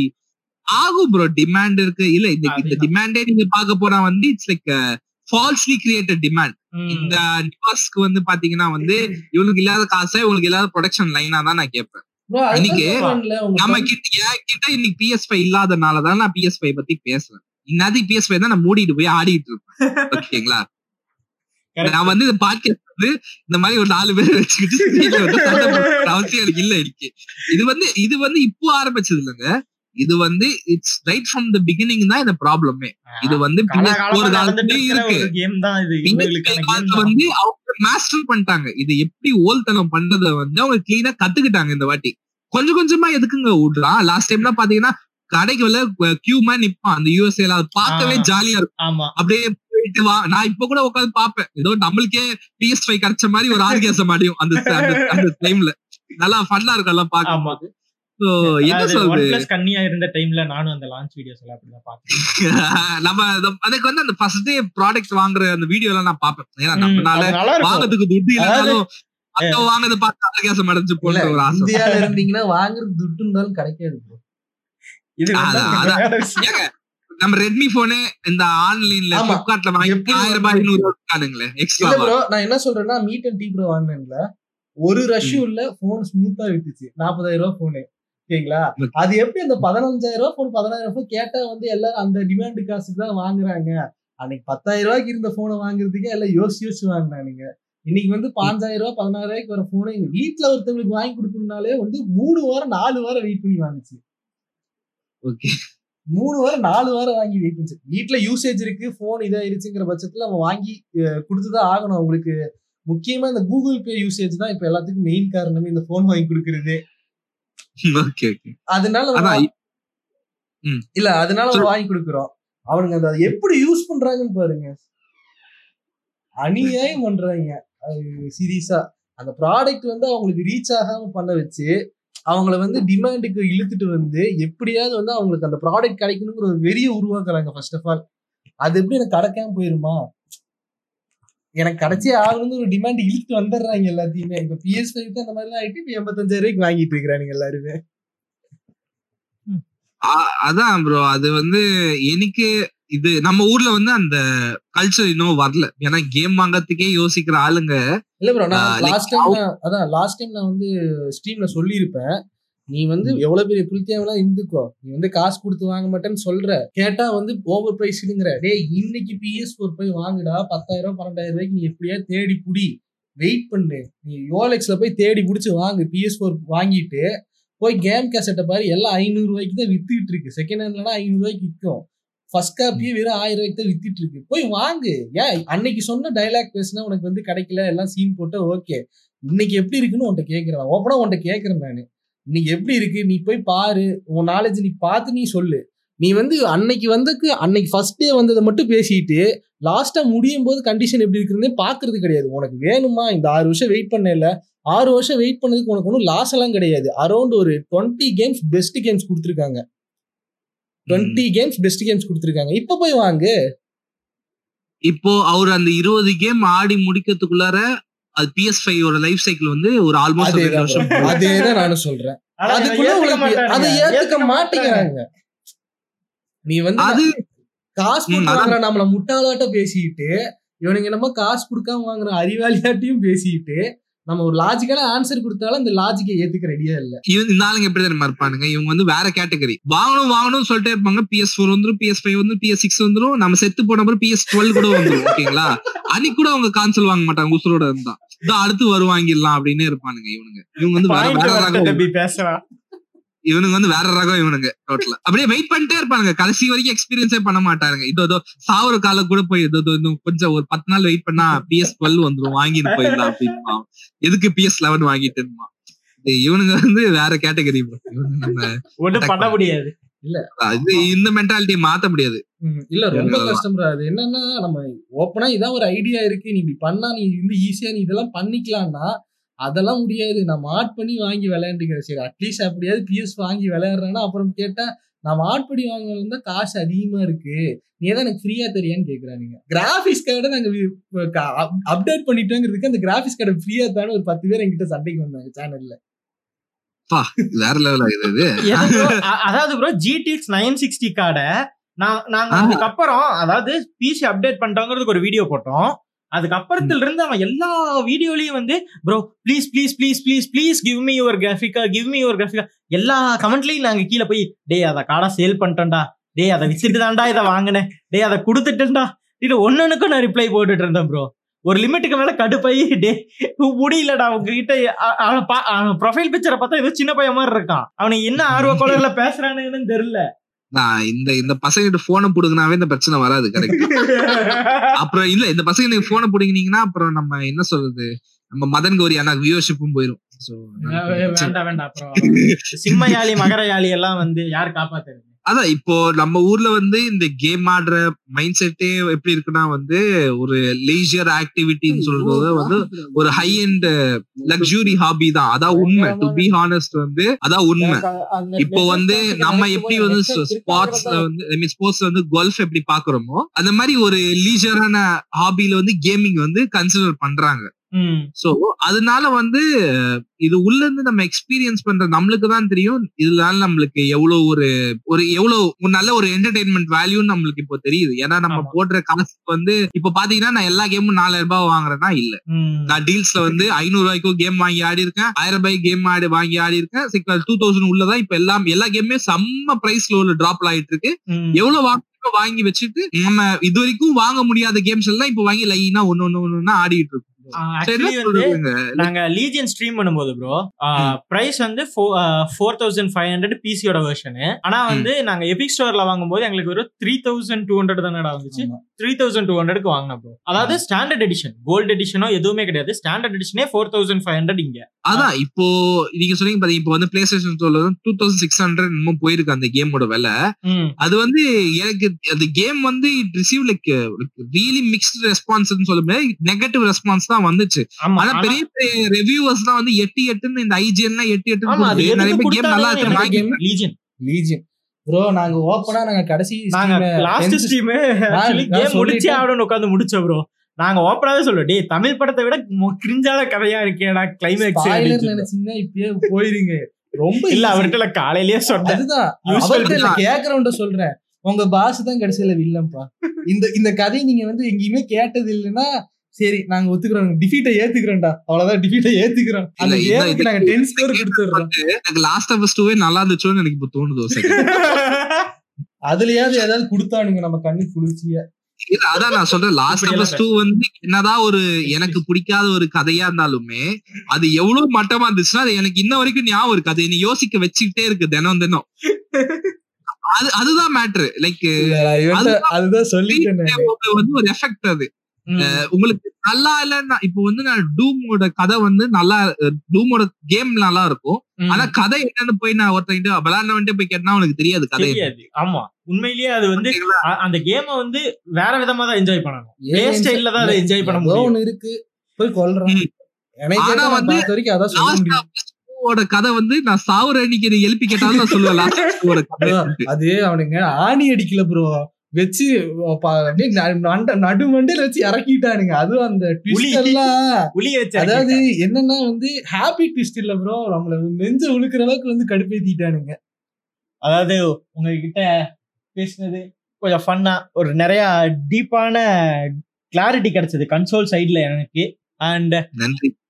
Speaker 3: ஆகும் ப்ரோ டிமாண்ட் இருக்கு. இல்ல இந்த இந்த. டிமாண்டே நீங்க பார்க்க போனா வந்து it's like falsely created demand. இந்த நிவாஸ்க்கு வந்து பாத்தீங்கன்னா வந்து இவனுக்கு இல்லாத காசை இவனுக்கு இல்லாத ப்ரொடக்ஷன் லைனா தான் நான் கேட்பேன் இன்னைக்கு நம்ம கிட்ட என் கிட்ட இன்னைக்கு பிஎஸ் ஃபைவ் இல்லாதனாலதான் நான் பிஎஸ் ஃபைவ் பத்தி பேசுறேன். இன்னதுக்கு பிஎஸ் ஃபைவ் தான் நான் மூடிட்டு போய் ஆடிட்டு இருப்பேன். ஓகேங்களா. நான் வந்து இந்த பாட்காஸ்ட் வந்து இந்த மாதிரி ஒரு நாலு பேர் வச்சுக்கிட்டு அவசியம் எனக்கு இல்ல இருக்கு இது வந்து இது வந்து இப்போ ஆரம்பிச்சது இல்லைங்க. இது வந்து it's right from the beginning தான் இந்த ப்ராப்ளமே இது வந்து PS4
Speaker 1: காலகாலமா நடந்துட்டு
Speaker 3: காலத்துலயும்
Speaker 1: இருக்கிற
Speaker 3: இருக்கு.
Speaker 1: ஒரு கேம் தான் இது.
Speaker 3: PS5
Speaker 1: இவங்களுக்கான game
Speaker 3: காலத்துல
Speaker 1: தான்.
Speaker 3: வந்து அவங்க மாஸ்டர் பண்ணிட்டாங்க. இது எப்படி ஓல்தனம் பண்றத வந்து அவங்க கிளீனா கத்துக்கிட்டாங்க இந்த வாட்டி. கொஞ்சம் கொஞ்சமா எதுக்குங்க விடுறான்? லாஸ்ட் டைம்லாம் பாத்தீங்கன்னா கடைக்கு வெளில கியூ நிப்பான். அந்த யூஎஸ்ஏல அது பார்க்கவே. ஜாலியா இருக்கும். அப்படியே போயிட்டு வா. நான் இப்ப கூட உட்காந்து பாப்பேன் ஏதோ நம்மளுக்கே பிஎஸ் ஃபைவ் கிடைச்ச மாதிரி ஒரு ஆர்கியாசம் அடியும் அந்த டைம்ல நல்லா ஃபன்னா இருக்கும் எல்லாம்
Speaker 1: ஆமா. கன்னியா இருந்த டைம்ல நானும் அந்த லான்ச் வீடியோஸ் எல்லாம் அப்படிதான் [laughs] பார்த்தேன்
Speaker 3: நம்ம அது- அதுக்கு வந்து அந்த ஃபர்ஸ்ட் டே ப்ராடக்ட் வாங்குற அந்த வீடியோ எல்லாம் நான் பாப்பேன் ஏன்னா
Speaker 1: இருக்கும்.
Speaker 3: வாங்குறதுக்கு துட்டு இல்லைனாலும் அங்க வாங்குறது பார்த்து ஆர்கியாசம் அடைஞ்சு போன்ற ஒரு ஆசை.
Speaker 2: இந்தியால இருந்தீங்கன்னா வாங்குறது துட்டு இருந்தாலும் கிடைக்காது.
Speaker 1: இது
Speaker 3: நம்ம ரெட்மி போனே இந்த ஆன்லைன்ல. பிளிப்கார்ட்ல வாங்கி
Speaker 2: எப்படி
Speaker 3: ஆயிரம் ரூபாய் ஐநூறு ரூபாய் எக்ஸ்ட்ரா
Speaker 2: ப்ரோ நான் என்ன சொல்றேன்னா மீட் அண்ட் டீ ப்ரோ வாங்கினேன்ல. ஒரு ரஷ்யும் இல்ல போன் ஸ்மூத்தா விட்டுச்சு நாற்பதாயிரம் ரூபாய் போனு ஓகேங்களா. அது எப்படி அந்த பதினஞ்சாயிரம் ரூபாய் போன் பதினாயிரம் ரூபாய் கேட்டா வந்து எல்லாரும் அந்த டிமாண்ட் காசுக்கு தான் வாங்குறாங்க? அன்னைக்கு பத்தாயிரம் ரூபாய்க்கு இருந்த போனை வாங்குறதுக்கே எல்லாம் யோசிச்சு யோசிச்சு வாங்கினானுங்க இன்னைக்கு வந்து பாஞ்சாயிரம் ரூபாய் பதினாயிரம் ரூபாய்க்கு வர போனை எங்க வீட்டுல ஒருத்தவங்களுக்கு வாங்கி கொடுக்கணும்னாலே வந்து மூணு வாரம் நாலு வாரம் வெயிட் பண்ணி வாங்குச்சு.
Speaker 3: ஓகே.
Speaker 2: மூணு வாரம் நாலு வாரம் வாங்கி வெயிட் பண்ணிச்சு. வீட்டுல யூசேஜ் இருக்கு போன் இதாயிருச்சுங்கிற பட்சத்துல நம்ம வாங்கி கொடுத்துதான் ஆகணும். அவங்களுக்கு முக்கியமா இந்த கூகுள் பே யூசேஜ் தான் இப்ப எல்லாத்துக்கும் மெயின் காரணமே இந்த போன் வாங்கி கொடுக்கறது. [laughs] அதனால இல்ல அதனால வாங்கி கொடுக்குறோம். அவனுங்க அதை எப்படி யூஸ் பண்றாங்கன்னு பாருங்க. அநியாயம் பண்றாங்க. சீரியஸா அந்த ப்ராடக்ட் வந்து அவங்களுக்கு ரீச் ஆகாம பண்ண வச்சு அவங்கள வந்து டிமாண்டுக்கு இழுத்துட்டு வந்து எப்படியாவது வந்து அவங்களுக்கு அந்த ப்ராடக்ட் கிடைக்கணுங்கிற ஒரு வெறிய உருவாக்குறாங்க ஃபர்ஸ்ட் ஆஃப் ஆல் அது எப்படி எனக்கு கிடைக்காம போயிருமா? எனக்கு கிடைச்சே ஆகணுங்கிற ஒரு டிமாண்ட் இழுத்து வந்துடுறாங்க எல்லாத்தையுமே. இப்ப பிஎஸ் ஃபைவ் அந்த மாதிரி ஆயிட்டு இப்ப எண்பத்தஞ்சாயிரம் ரூபாய்க்கு வாங்கிட்டு இருக்கிறாங்க எல்லாருமே.
Speaker 3: ஆ- அதான் ப்ரோ அது வந்து எனக்கு இது நம்ம ஊர்ல வந்து அந்த கல்ச்சர் இன்னும் வரல. ஏன்னா கேம் வாங்கறதுக்கே யோசிக்கிற ஆளுங்க
Speaker 2: இல்ல ப்ரோ நான் லாஸ்ட் டைம் அதான் லாஸ்ட் டைம் நான் வந்து ஸ்ட்ரீம்ல சொல்லியிருப்பேன். நீ வந்து எவ்வளவு பெரிய புளித்தேவெல்லாம் இருந்துக்கோ. நீ வந்து காசு கொடுத்து வாங்க மாட்டேன்னு சொல்ற. கேட்டா வந்து ஓவர் பிரைஸ்ங்கிற டேய் இன்னைக்கு பிஎஸ் ஃபோர் போய் வாங்குடா. பத்தாயிரம் பன்னெண்டாயிரம் ரூபாய்க்கு நீ எப்படியா தேடி புடி. வெயிட் பண்ணு. நீ யோலெக்ஸ்ல போய் தேடி புடிச்சு வாங்கு. பிஎஸ் ஃபோர் வாங்கிட்டு போய் கேம் கேசட்டை பாரு. எல்லாம் ஐநூறு ரூபாய்க்கு தான் வித்துக்கிட்டு இருக்கு. செகண்ட் ஹேண்ட்லனா ஐநூறு ரூபாய்க்கு விற்கும் ஃபர்ஸ்ட் காப்பியே வெறும் ஆயிரம் ரூபாய்க்கு தான் வித்துட்டு இருக்கு. போய் வாங்கு. ஏன் அன்னைக்கு சொன்ன டைலாக் பேசினா உனக்கு வந்து கிடைக்கல. எல்லாம் சீன் போட்டு ஓகே இன்னைக்கு எப்படி இருக்குன்னு உன்கிட்ட கேட்கிறேன் ஓப்பனா உன்கிட்ட கேட்கிறேன் நானு. இன்னைக்கு எப்படி இருக்கு? நீ போய் பாரு. உன் நாலேஜ் நீ பார்த்து நீ சொல்லு. நீ வந்து அன்னைக்கு வந்தக்கு அன்னைக்கு ஃபர்ஸ்ட் டே வந்ததை மட்டும் பேசிட்டு லாஸ்டா முடியும் போது கண்டிஷன் எப்படி இருக்குன்னே பாக்குறது கிடையாது. உனக்கு வேணுமா? இந்த ஆறு வருஷம் வெயிட் பண்ணல. ஆறு வருஷம் வெயிட் பண்ணதுக்கு உனக்கு ஒன்றும் லாஸ் எல்லாம் கிடையாது. அரௌண்ட் ஒரு டுவெண்ட்டி கேம்ஸ் பெஸ்ட் கேம்ஸ் கொடுத்துருக்காங்க. டுவெண்ட்டி கேம்ஸ் பெஸ்ட் கேம்ஸ் கொடுத்துருக்காங்க. இப்ப போய் வாங்கு.
Speaker 3: இப்போ அவர் அந்த இருபது கேம் ஆடி முடிக்கிறதுக்குள்ளார அது பிஎஸ் ஃபைவ் ஒரு லைஃப் சைக்கிள் வந்து ஒரு ஆல்மோஸ்ட் ரெண்டு வருஷம்
Speaker 2: bro. அதேதான் நானும் சொல்றேன் அதுக்குள்ள உங்களுக்கு. அதை ஏத்துக்க மாட்டேங்கிறாங்க நீ வந்து
Speaker 3: அது
Speaker 2: காசு. வாங்குற நம்மள முட்டாளாட்ட பேசிட்டு இவனுங்க என்னமோ காசு கொடுக்காம வாங்குற அறிவாளியாட்டையும் பேசிட்டு நம்ம ஒரு லாஜிக்கான ஆன்சர் கொடுத்தாலும் அந்த லாஜிக்கை ஏத்துக்க ரெடியா இல்ல.
Speaker 3: இவங்க இந்த ஆளுங்க எப்படி தெரியுமா இருப்பானுங்க இவங்க வந்து வேற கேட்டகரி வாங்கணும் வாங்கணும்னு சொல்லிட்டே இருப்பாங்க. பிஎஸ் ஃபோர் வந்துரும் பிஎஸ் ஃபைவ் வந்து பிஎஸ் சிக்ஸ் வந்துரும். நம்ம செத்து போன அப்புறம் பிஎஸ் டுவெல் கூட வந்துரும் ஓகேங்களா? அன்னைக்கு கூட அவங்க கான்சல் வாங்க மாட்டாங்க உசுரோட இருந்தா. இதான் அடுத்து வருவாங்கிடலாம் அப்படின்னு இருப்பானுங்க இவனுங்க. இவங்க வந்து வேற
Speaker 1: பேசுறான்.
Speaker 3: இவனுங்க வந்து வேற ரகம் இவனுங்க டோட்டலா அப்படியே வெயிட் பண்ணிட்டே இருப்பானுங்க. கடைசி வரைக்கும் எக்ஸ்பீரியன்ஸே பண்ண மாட்டாங்க இதோ இதோ சாவர காலம் கூட போய் இதோ கொஞ்சம் ஒரு பத்து நாள் வெயிட் பண்ணா பிஎஸ் டுவெல் வந்துரும் வாங்கிட்டு போயிடலாம் அப்படின்மா எதுக்கு பிஎஸ் லெவன் வாங்கிட்டு இருமா இவனுங்க வந்து வேற கேட்டகரி
Speaker 1: பண்ண முடியாது.
Speaker 3: இது இந்த மென்டாலிட்டியை மாத்த முடியாது.
Speaker 2: இல்ல ரொம்ப கஷ்டம். அது என்னன்னா நம்ம ஓப்பனா இதான் ஒரு ஐடியா இருக்கு. நீ இப்படி பண்ணா நீ வந்து ஈஸியா நீ இதெல்லாம் பண்ணிக்கலாம்னா அதெல்லாம் முடியாது. நான் மாட் பண்ணி வாங்கி விளையாண்டுக்கிறேன் சரி அட்லீஸ்ட் அப்படியாவது பிஎஸ் வாங்கி விளையாடுறேன்னா அப்புறம் கேட்டா நான் மாட் பண்ணி வாங்கினா காசு அதிகமா இருக்கு. நீ தான் எனக்கு ஃப்ரீயா தெரியான்னு கேக்குறானுங்க கிராபிக்ஸ் கார்டை நாங்க அப்டேட் பண்ணிட்டோங்கிறதுக்கு அந்த கிராபிக்ஸ் கார்டை ஃப்ரீயா தானே ஒரு பத்து பேர் என்கிட்ட சண்டைக்கு வந்தாங்க சேனல்ல
Speaker 3: வேற லெவல் ஆகுது
Speaker 1: அதாவது ப்ரோ ஜிடிஎக்ஸ் நைன் சிக்ஸ்டி கார்டை நான் நாங்க. அதுக்கப்புறம் அதாவது பிசி அப்டேட் பண்ணிட்டோங்கிறதுக்கு ஒரு வீடியோ போட்டோம். அதுக்கப்புறத்துல இருந்து அவன் எல்லா வீடியோலயும் வந்து bro please please please please please give me your கிராஃபிக்கா give me your கிராஃபிக்கா எல்லா கமெண்ட்லயும் நாங்க கீழே போய் டேய் அதை காடா சேல் பண்ணிட்டேன்டா. டேய் அதை வித்துட்டு தான்டா இதை வாங்கினேன். டேய் அதை கொடுத்துட்டேன்டா. இது ஒன்னொன்னுக்கும் நான் ரிப்ளை போட்டுட்டு இருந்தேன் ப்ரோ ஒரு லிமிட்டுக்கு மேல கடுப்பாயி டே முடியலடா உங்ககிட்ட ப்ரொஃபைல் பிக்சரை பார்த்தா ஏதோ சின்ன பையன் மாதிரி இருக்கான். அவனுக்கு என்ன ஆர்வ [laughs] கோளர்ல பேசுறானுன்னு தெரியல.
Speaker 3: நான் இந்த இந்த பசங்கிட்ட போனை புடுங்கினாவே இந்த பிரச்சனை வராது கரெக்ட் அப்புறம் இல்ல இந்த பசங்க நீங்க போனை புடுங்கினீங்கன்னா அப்புறம் நம்ம என்ன சொல்றது? நம்ம மதன் கௌரி ஆனா வியூவர்ஷிப்பும் போயிரும்.
Speaker 1: வேண்டாம் வேண்டாம் அப்புறம் [laughs] சிம்மயாளி மகரயாளி எல்லாம் வந்து யார் காப்பாத்துறது?
Speaker 3: அதான் இப்போ நம்ம ஊர்ல வந்து இந்த கேம் ஆடுற மைண்ட் செட்டே எப்படி இருக்குன்னா வந்து ஒரு லீஜர் ஆக்டிவிட்டின்னு சொல்றது வந்து ஒரு ஹை அண்ட் லக்ஸுரி ஹாபி தான். அதான் உண்மை. டு பி ஹானஸ்ட் வந்து அதான் உண்மை. இப்போ வந்து நம்ம எப்படி வந்து ஸ்போர்ட்ஸ்ல வந்து ஐ மீன் ஸ்போர்ட்ஸ்ல வந்து கோல்ஃப் எப்படி பாக்குறோமோ அந்த மாதிரி ஒரு லீஜரான ஹாபில வந்து கேமிங் வந்து கன்சிடர் பண்றாங்க. சோ அதனால வந்து இது உள்ள இருந்து நம்ம எக்ஸ்பீரியன்ஸ் பண்ற நம்மளுக்கு தான் தெரியும். இதனால நம்மளுக்கு எவ்வளவு ஒரு ஒரு எவ்வளவு நல்ல ஒரு என்டர்டைன்மெண்ட் வேல்யூன்னு நம்மளுக்கு இப்போ தெரியுது. ஏன்னா நம்ம. போடுற காசுக்கு வந்து இப்ப பாத்தீங்கன்னா நான் எல்லா கேமும் நாலாயிரம் ரூபாய் வாங்குறேன்னா இல்ல. நான் டீல்ஸ்ல வந்து ஐநூறு ரூபாய்க்கும் கேம் வாங்கி ஆடி இருக்கேன். ஆயிரம் ரூபாய்க்கு கேம் ஆடி வாங்கி ஆடி இருக்கேன். டூ தௌசண்ட் உள்ளதான் இப்ப எல்லாம் எல்லா கேமுமே செம்ம பிரைஸ்ல உள்ள டிராப் ஆயிட்டு இருக்கு. எவ்வளவு வாங்க வாங்கி வச்சுட்டு நம்ம இது வரைக்கும் வாங்க முடியாத கேம்ஸ் எல்லாம் இப்ப வாங்கி லைனா ஒன்னு ஒன்னு ஒன்னு ஆடிட்டு இருக்கோம்.
Speaker 1: வந்து? நாங்க லீஜியன் ஸ்ட்ரீம் பண்ணும்போது ப்ரோ பிரைஸ் வந்து ஃபோர் தௌசண்ட் ஃபைவ் ஹண்ட்ரட் பிசியோட வெர்ஷனு ஆனா வந்து நாங்க எபிக் ஸ்டோர்ல வாங்கும்போது எங்களுக்கு ஒரு த்ரீ தௌசண்ட் டூ ஹண்ட்ரட் தானடா வந்துச்சு. த்ரீ தௌசண்ட் டூ ஹண்ட்ரட்க்கு வாங்கின ப்ரோ அதாவது ஸ்டாண்டர்ட் எடிஷன் கோல்டு எடிஷனோ எதுவுமே கிடையாது. ஸ்டாண்டர்ட் எடிஷனே ஃபோர் தௌசண்ட் ஃபைவ் ஹண்ட்ரட் இங்க.
Speaker 3: அதான் இப்போ நீங்க சொன்னீங்க பாத்தீங்க இப்போ வந்து PlayStation two thousand six hundred இன்னும் போயிருக்கு அந்த கேமோட விலை. அது வந்து எனக்கு அந்த கேம் வந்து it receive like really mixed response சொல்ல முடியாது. நெகட்டிவ் ரெஸ்பான்ஸ் தான் வந்துச்சு. ஆனா பெரிய பெரிய ரிவ்யூவர்ஸ் தான் வந்து எட்டு எட்டுன்னு இந்த ஐஜிஎன் எட்டு
Speaker 1: ஆமா அது
Speaker 3: எட்டு நிறைய கேம் நல்லா இருக்கு.
Speaker 1: லீஜியன்
Speaker 2: ப்ரோ நாங்க ஓப்பனா நாங்க கடைசி
Speaker 1: நாங்க லாஸ்ட் ஸ்ட்ரீம் கேம். முடிச்சே ஆடணும் உட்காந்து முடிச்சோம் ப்ரோ நாங்க ஓப்பனாவே சொல்லுவோம் டேய் தமிழ் படத்தை விட கிரிஞ்சால கதையா இருக்கேடா கிளைமேக்ஸ்
Speaker 2: நினைச்சீங்கன்னா இப்பயே போயிருங்க. ரொம்ப
Speaker 1: இல்ல. அவர்கிட்ட காலையிலேயே சொன்னேன்.
Speaker 2: அதுதான். கேக்குறவன்ட்ட சொல்றேன். உங்க பாஸ் தான் கடைசியில வில்லன்பா இந்த இந்த கதையை நீங்க வந்து எங்கேயுமே கேட்டது இல்லைன்னா சரி நாங்க ஒத்துக்கிறோம். டிஃபீட்டை ஏத்துக்கிறோம்டா அவ்வளவுதான் டிஃபீட்டை ஏத்துக்கிறோம் அந்த
Speaker 3: இது-
Speaker 2: நாங்க டென் ஸ்கோர் கொடுத்துடுறோம்
Speaker 3: எனக்கு லாஸ்ட் ஆஃப் டூவே நல்லா இருந்துச்சோன்னு எனக்கு இப்போ தோணுது. [laughs]
Speaker 2: அதுலயாவது ஏதாவது கொடுத்தானுங்க நம்ம கண்ணு குளிர்ச்சியா.
Speaker 3: இல்ல அதான் நான் சொல்றேன். லாஸ்ட் ஆஃப் டூ வந்து என்னதான் ஒரு எனக்கு பிடிக்காத ஒரு கதையா இருந்தாலுமே அது எவ்வளவு மட்டமா இருந்துச்சுன்னா அது எனக்கு இன்ன வரைக்கும் ஞாபகம் இருக்கு. அது என்னை யோசிக்க வச்சுக்கிட்டே இருக்கு தினம் தினம். அது அதுதான் மேட்ரு லைக்
Speaker 2: அதுதான் சொல்லிட்டேன்.
Speaker 3: வந்து ஒரு எஃபெக்ட் அது. உங்களுக்கு நல்லா இல்லைன்னா இப்போ வந்து நான் டூமோட கதை வந்து நல்லா டூமோட கேம் நல்லா இருக்கும். ஆனா கதை என்னன்னு போய் நான் ஒருத்தங்கிட்ட விளையாண்டவன்ட்டு போய் கேட்டா உனக்கு தெரியாது கதை
Speaker 1: ஆமா. உண்மையிலேயே அது வந்து அந்த கேம வந்து வேற விதமா தான் என்ஜாய் பண்ணணும். பிளே ஸ்டைல்ல தான் அதை என்ஜாய் பண்ண முடியும்.
Speaker 2: ஒண்ணு இருக்கு. போய் கொல்றான்.
Speaker 3: ம்.
Speaker 2: எனக்கு
Speaker 3: ஆனா
Speaker 2: வந்து
Speaker 3: டூவோட கதை வந்து நான் சாவுற அன்னைக்கு எழுப்பி கேட்டாலும் நான் சொல்லுவேன் [laughs]
Speaker 2: அது அவனுங்க ஆணி அடிக்கல ப்ரோ வச்சு அப்படியே ந- நண்ட- நடு மண்டையில வச்சு இறக்கிட்டானுங்க. அதுவும் அந்த. ட்விஸ்ட் எல்லாம். அதாவது என்னன்னா வந்து ஹாப்பி ட்விஸ்ட் இல்ல ப்ரோ நம்மள நெஞ்ச உழுக்கிற அளவுக்கு வந்து கடுப்பேத்திட்டானுங்க.
Speaker 1: அதாவது உங்ககிட்ட பேசினது கொஞ்சம் ஃபன்னா ஒரு நிறைய டீப்பான கிளாரிட்டி கிடைச்சது கன்சோல் சைட்ல எனக்கு. அண்ட்
Speaker 3: நன்றி.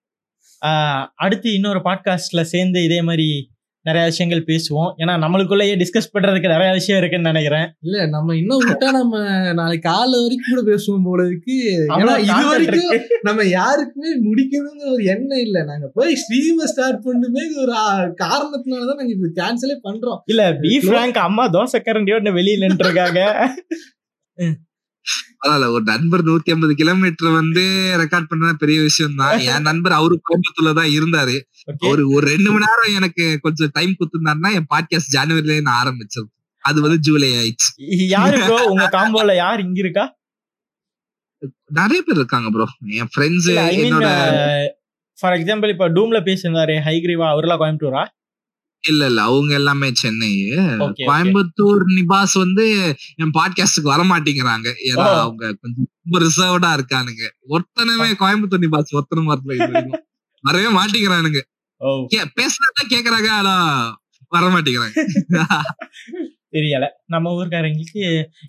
Speaker 1: அடுத்து இன்னொரு பாட்காஸ்ட்ல சேர்ந்து இதே மாதிரி நிறைய விஷயங்கள் பேசுவோம். ஏன்னா நம்மளுக்குள்ளேயே டிஸ்கஸ் பண்றதுக்கு நிறைய விஷயம் இருக்குன்னு நினைக்கிறேன்.
Speaker 2: இல்ல நம்ம இன்னும் விட்டா நம்ம நாளைக்கு காலைல வரைக்கும் கூட பேசுவோம் போல இருக்கு. இது வரைக்கும். நம்ம யாருக்குமே முடிக்கணுங்கிற ஒரு எண்ணம் இல்ல. நாங்க போய் ஸ்ட்ரீம ஸ்டார்ட் பண்ணுமே ஒரு காரணத்தினாலதான் நாங்க இது கேன்சலே பண்றோம்.
Speaker 1: இல்ல பி ஃபிராங்க் அம்மா தோசை கரண்டியோட வெளியில நின்றுருக்காங்க [laughs]
Speaker 3: அதான் ஒரு நண்பர் நூத்தி ஐம்பது கிலோமீட்டர் வந்து ரெக்கார்ட் பண்ண பெரிய விஷயம் தான் [laughs] என் நண்பர் அவரு கோயம்புத்தூர்ல தான் இருந்தாரு. ஒரு ஒரு ரெண்டு மணி நேரம் எனக்கு கொஞ்சம் டைம் கொடுத்திருந்தாருன்னா என் பாட்காஸ்ட் ஜனவரிலே நான் ஆரம்பிச்சது. அது வந்து ஜூலை ஆயிடுச்சு.
Speaker 1: யாரு [laughs] உங்க காம்போல யார் இங்க இருக்கா?
Speaker 3: நிறைய பேர் இருக்காங்க ப்ரோ என் ஃப்ரெண்ட்ஸ் என்னோட
Speaker 1: ஃபார் எக்ஸாம்பிள் இப்ப டூம்ல பேசியிருந்தாரு ஹைகிரிவா அவர்லாம் கோயம்புத்தூரா?
Speaker 3: இல்ல இல்ல. அவங்க எல்லாமே சென்னை கோயம்புத்தூர் நிபாஸ் வந்து என் பாட்காஸ்டுக்கு வர மாட்டேங்கிறாங்க ஏன்னா. அவங்க கொஞ்சம் ரொம்ப ரிசர்வ்டா இருக்கானுங்க. ஒருத்தனுமே கோயம்புத்தூர் நிபாஸ் இது வரைக்கும். வரவே மாட்டேங்கிறானுங்க. பேசுறதா கேக்குறாங்க ஆனா வர மாட்டேங்கிறாங்க
Speaker 1: தெரியல. நம்ம ஊர்க்காரங்களுக்கு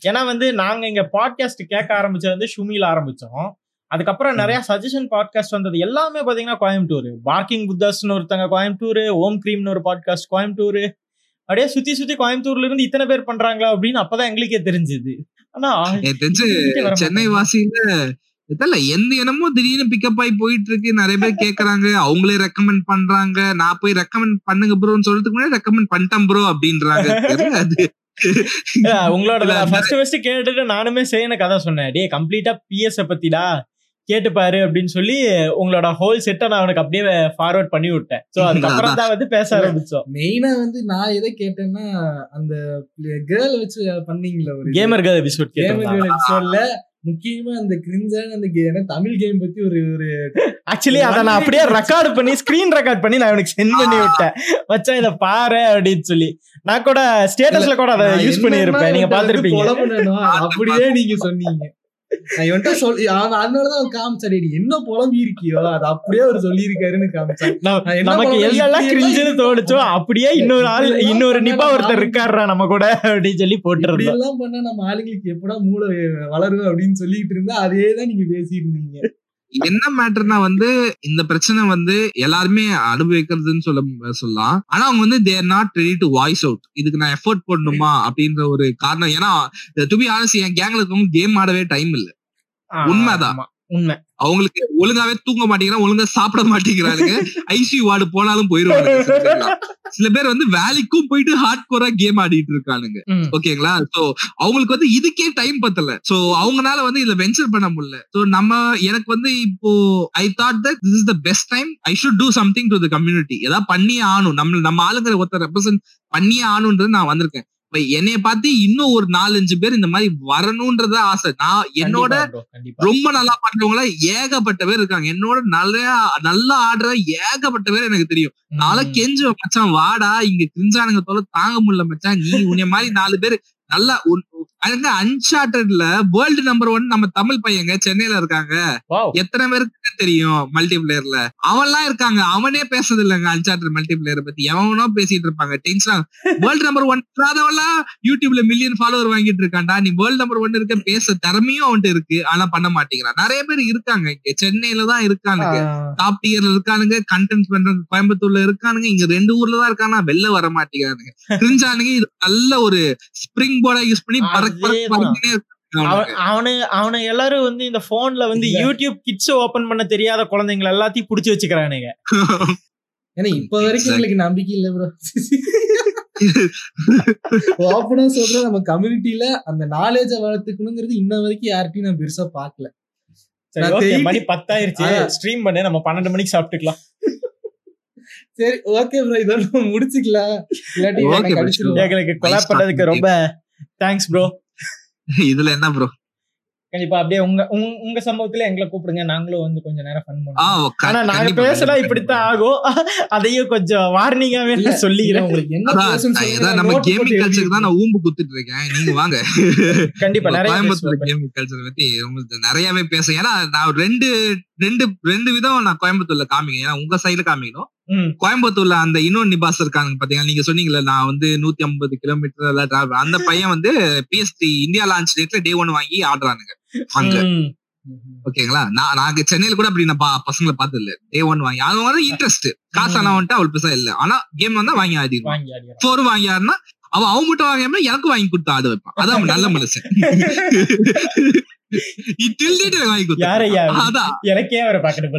Speaker 1: ஏன்னா வந்து நாங்க இங்க பாட்காஸ்ட் கேட்க ஆரம்பிச்சது வந்து ஷுமில ஆரம்பிச்சோம். அதுக்கப்புறம் நிறைய சஜஷன் பாட்காஸ்ட் வந்தது. எல்லாமே பாத்தீங்கன்னா கோயம்புத்தூர். பார்க்கிங் புத்தாஸ்னு ஒருத்தங்க கோயம்புத்தூர் ஓம் கிரீம்னு ஒரு பாட்காஸ்ட் கோயம்புத்தூர். அப்படியே சுத்தி சுத்தி கோயம்புத்தூர்ல இருந்து இத்தனை பேர் பண்றாங்களா அப்படின்னு அப்பதான் எங்களுக்கே தெரிஞ்சது. ஆனா
Speaker 3: தெரிஞ்சு சென்னை. வாசியில எந்த இனமோ திடீர்னு பிக்கப் ஆகி போயிட்டு இருக்கு நிறைய பேர் கேக்குறாங்க. அவங்களே ரெக்கமெண்ட் பண்றாங்க. நான் போய் ரெக்கமெண்ட் பண்ணுங்க ப்ரோன்னு சொல்றதுக்கு முன்னாடி ரெக்கமெண்ட் பண்ணிட்டேன் ப்ரோ அப்படின்றாங்க.
Speaker 1: Yeah, உங்களோட ஃபர்ஸ்ட் ஃபர்ஸ்ட் கேட்டுட்டு நானுமே செய்யன கதை சொன்னேன். டே கம்ப்ளீட்டா பிஎஸ் பத்திடா. கேட்டுப்பாரு அப்படின்னு சொல்லி உங்களோட ஹோல் செட்டை நான் அவனுக்கு அப்படியே ஃபார்வர்ட் பண்ணி விட்டேன். சோ அதுக்கப்புறம் தான் வந்து பேச ஆரம்பிச்சோம்.
Speaker 2: மெயினா வந்து நான் எதை கேட்டேன்னா அந்த கேர்ள் வச்சு பண்ணீங்களா ஒரு
Speaker 1: கேமர் கேர்ள் எபிசோட்
Speaker 2: கேமர்
Speaker 1: கேட்டேன்
Speaker 2: எபிசோட்ல முக்கியமா அந்த கிரிஞ்சான அந்த கே- ஏன்னா தமிழ் கேம் பத்தி ஒரு ஒரு
Speaker 1: ஆக்சுவலி அதை நான் அப்படியே ரெக்கார்ட் பண்ணி ஸ்கிரீன் ரெக்கார்ட் பண்ணி நான் அவனுக்கு சென்ட் பண்ணி விட்டேன். மச்சான் இதை பாரு அப்படின்னு சொல்லி. நான் கூட ஸ்டேட்டஸ்ல கூட அதை யூஸ் பண்ணியிருப்பேன். நீங்க பாத்திருப்பீங்க
Speaker 2: அப்படியே நீங்க சொன்னீங்க. நான் இவன்ட்ட அவன் அதனாலதான் அவன் என்ன புலம்பி இருக்கியோ அது அப்படியே அவர் சொல்லியிருக்காருன்னு காமிச்சான்.
Speaker 1: நமக்கு எல்லாம் கிரிஞ்சுன்னு தோணுச்சோ அப்படியே இன்னொரு ஆள் இன்னொரு நிப்பா ஒருத்தர் இருக்காருடா நம்ம கூட அப்படின்னு சொல்லி போட்டுருந்தோம்
Speaker 2: எல்லாம் பண்ணா நம்ம ஆளுங்களுக்கு எப்படா மூளை வளரும் அப்படின்னு சொல்லிட்டு இருந்தா அதே தான் நீங்க பேசியிருந்தீங்க
Speaker 3: என்ன மேட்டர்னா வந்து இந்த பிரச்சனை வந்து எல்லாருமே அனுபவிக்கிறதுன்னு சொல்ல சொல்லலாம். ஆனா அவங்க வந்து they're not ready to voice out இதுக்கு நான் எஃபோர்ட் போடணுமா அப்படின்ற ஒரு காரணம். ஏன்னா டு பி ஆனஸ் என் கேங்ல இருக்கவங்க கேம் ஆடவே டைம் இல்ல. உண்மைதான்.
Speaker 1: உண்மை.
Speaker 3: அவங்களுக்கு ஒழுங்காவே தூங்க மாட்டேங்கிறாங்க ஒழுங்கா சாப்பிட மாட்டேங்கிறாங்க ஐசியூ வார்டு போனாலும் போயிருவாங்க சில பேர் வந்து வேலைக்கும் போயிட்டு ஹார்ட் கோரா கேம் ஆடிட்டு இருக்கானுங்க. ஓகேங்களா? சோ அவங்களுக்கு வந்து இதுக்கே டைம் பத்தல. சோ அவங்கனால வந்து இதுல வென்ச்சர் பண்ண முடியல. சோ நம்ம எனக்கு வந்து இப்போ I thought that this is the best time I should do something to the community ஏதாவது பண்ணியே ஆகணும். நம்ம நம்ம ஆளுங்க ஒருத்தர் ரெப்ரசென்ட் பண்ணியே ஆகணுன்றது நான் வந்திருக்கேன். என்னைய பார்த்து இன்னும் ஒரு நாலஞ்சு பேர் இந்த மாதிரி வரணும்ன்றத ஆசை நான் என்னோட. ரொம்ப நல்லா பண்றவங்கள ஏகப்பட்ட பேர் இருக்காங்க என்னோட நல்ல நல்லா ஆடுற ஏகப்பட்ட பேர் எனக்கு தெரியும் நாளை
Speaker 1: ம்.
Speaker 3: கெஞ்சுவேன் மச்சான் வாடா இங்க கிரிஞ்சானுங்க தொலை தாங்க முடியல மச்சான் நீ உன்னை மாதிரி நாலு பேர் நல்லா அதுங்க அன்சார்டட்ல வேர்ல்டு நம்பர் ஒன் நம்ம தமிழ் பையங்க சென்னையில இருக்காங்க. எத்தனை பேருக்கு தெரியும் மல்டி பிளேயர்ல அவன்லாம் இருக்காங்க அவனே பேசுறது இல்லைங்க அன்சார்டட் மல்டி பிளேயர் பத்தி. எவனோ பேசிட்டு இருப்பாங்க. டென்ஷன் வேர்ல்டு நம்பர் ஒன் இல்லாதவன்லாம் யூடியூப்ல மில்லியன் ஃபாலோவர் வாங்கிட்டு இருக்கான்டா. நீ வேர்ல்டு நம்பர் ஒன் இருக்க பேச திறமையும் அவன்ட்டு இருக்கு. ஆனா பண்ண மாட்டேங்கிறான். நிறைய பேர் இருக்காங்க இங்க. சென்னையில தான் இருக்கானுங்க. டாப் டியர்ல இருக்கானுங்க கண்டென்ட் பண்றாங்க கோயம்புத்தூர்ல இருக்கானுங்க இங்க ரெண்டு ஊர்ல தான் இருக்கானா வெளில வர மாட்டேங்கிறானுங்க. [laughs] கிரிஞ்சானுங்க இது நல்ல ஒரு ஸ்ப்ரிங் போர்டா யூஸ் பண்ணி பறக்க பறக்க
Speaker 1: அதேதான்.
Speaker 3: பறந்துனே இருக்காங்க
Speaker 1: அவன் அவனு அவனு எல்லாரும் வந்து இந்த போன்ல வந்து. யூடியூப் கிட்ஸ் ஓபன் பண்ண தெரியாத குழந்தைங்களை எல்லாத்தையும் புடிச்சு வச்சுக்கிறானுங்க [laughs]
Speaker 2: ஏன்னா இப்ப வரைக்கும். உங்களுக்கு நம்பிக்கை இல்ல ப்ரோ ஓப்பனா [laughs] சொல்றேன் நம்ம கம்யூனிட்டில அந்த நாலேஜ வளர்த்துக்கணுங்கிறது இன்ன வரைக்கும் யார்கிட்டயும் நான் பெருசா பாக்கல
Speaker 1: மணி பத்தாயிருச்சு. ஸ்ட்ரீம் பண்ணு நம்ம பன்னெண்டு மணிக்கு சாப்பிட்டுக்கலாம்
Speaker 2: சரி ஓகே ப்ரோ இதோட முடிச்சுக்கலாம் இல்லாட்டி.
Speaker 1: எங்களுக்கு கொலை பண்ணதுக்கு ரொம்ப தேங்க்ஸ் ப்ரோ
Speaker 3: இதுல என்ன ப்ரோ
Speaker 1: கண்டிப்பா அப்படியே உங்க உங்க- உங்க சம்பவத்துல எங்களை கூப்பிடுங்க. நாங்களும் வந்து கொஞ்ச நேரம் ஃபன் பண்ணுவோம். ஆனா நாங்க
Speaker 3: கண்டிப்பா,
Speaker 1: இப்படித்தான் ஆகும். அதையும் கொஞ்சம் வார்னிங்காவே நான் சொல்லிக்கிறேன்.
Speaker 2: உங்களுக்கு என்ன
Speaker 3: நம்ம கேமிங் கல்ச்சருக்கு தான் நான் ஊம்பு குத்துட்டு இருக்கேன். நீங்க வாங்க.
Speaker 1: கண்டிப்பா நிறைய
Speaker 3: கோயம்புத்தூர். கேமிங் கல்ச்சர் பத்தி நிறையவே பேசுறேன். ஏன்னா நான் ரெண்டு ரெண்டு ரெண்டு விதம் நான் கோயம்புத்தூர்ல காமிங்க ஏன்னா உங்க சைடுல காமிக்கணும். கோயம்புத்தூர்ல அந்த இன்னொரு நிபாஸ் இருக்காங்க பாத்தீங்கன்னா நீங்க சொன்னீங்கல்ல நான் வந்து நூத்தி ஐம்பது கிலோமீட்டர் எல்லாம் டிராவல் அந்த [laughs] பையன் வந்து பிஎஸ்டி இந்தியா லான்ச் டேட்ல டே ஒன் வாங்கி ஆடுறானுங்க. அங்க. ஓகேங்களா? நான் நாங்க சென்னையில கூட அப்படி நான் பசங்களை பார்த்தது இல்ல டே ஒன் வாங்கி அது வந்து இன்ட்ரெஸ்ட் காசு ஆனா வந்துட்டு அவள் பெருசா இல்ல. ஆனா கேம் வந்தா வாங்கி ஆடிடுவான். ஃபோர் வாங்கி ஆடினா அவன் அவன் மட்டும் வாங்காம எனக்கு வாங்கி கொடுத்து ஆட வைப்பான். அதான் அவன் நல்ல மனுஷன். எனக்கு
Speaker 1: அவரை பாக்கணும்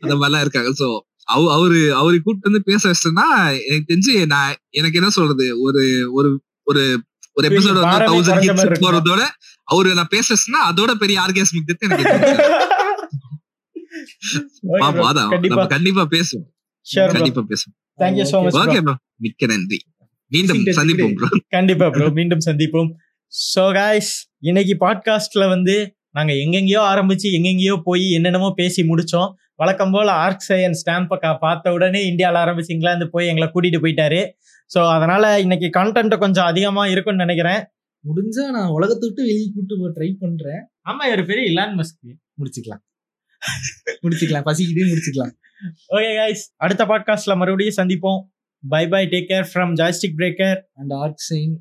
Speaker 3: அந்த மாதிரிலாம் இருக்காங்க. சோ அவ அவரு அவரு கூப்பிட்டு வந்து பேச வச்சிட்டேன்னா எனக்கு தெரிஞ்சு நான் எனக்கு என்ன சொல்றது? ஒரு ஒரு ஒரு ஒரு எபிசோட் வந்து தௌசண்ட் ஹிட்ஸ்? போறதோட அவரு நான் பேச வச்சேன்னா அதோட பெரிய ஆர்காஸ்மிக் டெத் எனக்கு. பாப்போம் அதான்.
Speaker 1: கண்டிப்பா.
Speaker 3: நம்ம கண்டிப்பா பேசுவோம். கண்டிப்பா பேசுவோம்.
Speaker 1: Thank you so much
Speaker 3: okay bro மிக்க நன்றி. மீண்டும் சந்திப்போம் ப்ரோ
Speaker 1: கண்டிப்பா ப்ரோ மீண்டும் சந்திப்போம். சோ காய்ஸ் இன்னைக்கு பாட்காஸ்ட்ல வந்து நாங்க எங்கெங்கேயோ ஆரம்பிச்சு எங்கெங்கேயோ போய் என்னென்னமோ பேசி முடிச்சோம். வழக்கம் போல ஆர்க் சயன் ஸ்டாம்ப் பார்த்த உடனே இந்தியாவில் ஆரம்பிச்சு இங்கிலாந்து போய் எங்களை கூட்டிட்டு போயிட்டாரு. ஸோ அதனால இன்னைக்கு கண்டென்ட் கொஞ்சம் அதிகமா இருக்கும்னு நினைக்கிறேன்.
Speaker 2: முடிஞ்சா நான் உலகத்தை விட்டு வெளியே கூட்டு போய் ட்ரை பண்றேன்.
Speaker 1: ஆமா ஒரு பெரிய இலான் மஸ்க்
Speaker 2: முடிச்சுக்கலாம். முடிச்சுக்கலாம் பசிக்கிட்டே முடிச்சுக்கலாம்.
Speaker 1: ஓகே காய்ஸ் அடுத்த பாட்காஸ்ட்ல மறுபடியும் சந்திப்போம். Bye bye take care from joystick breaker
Speaker 2: and arc sign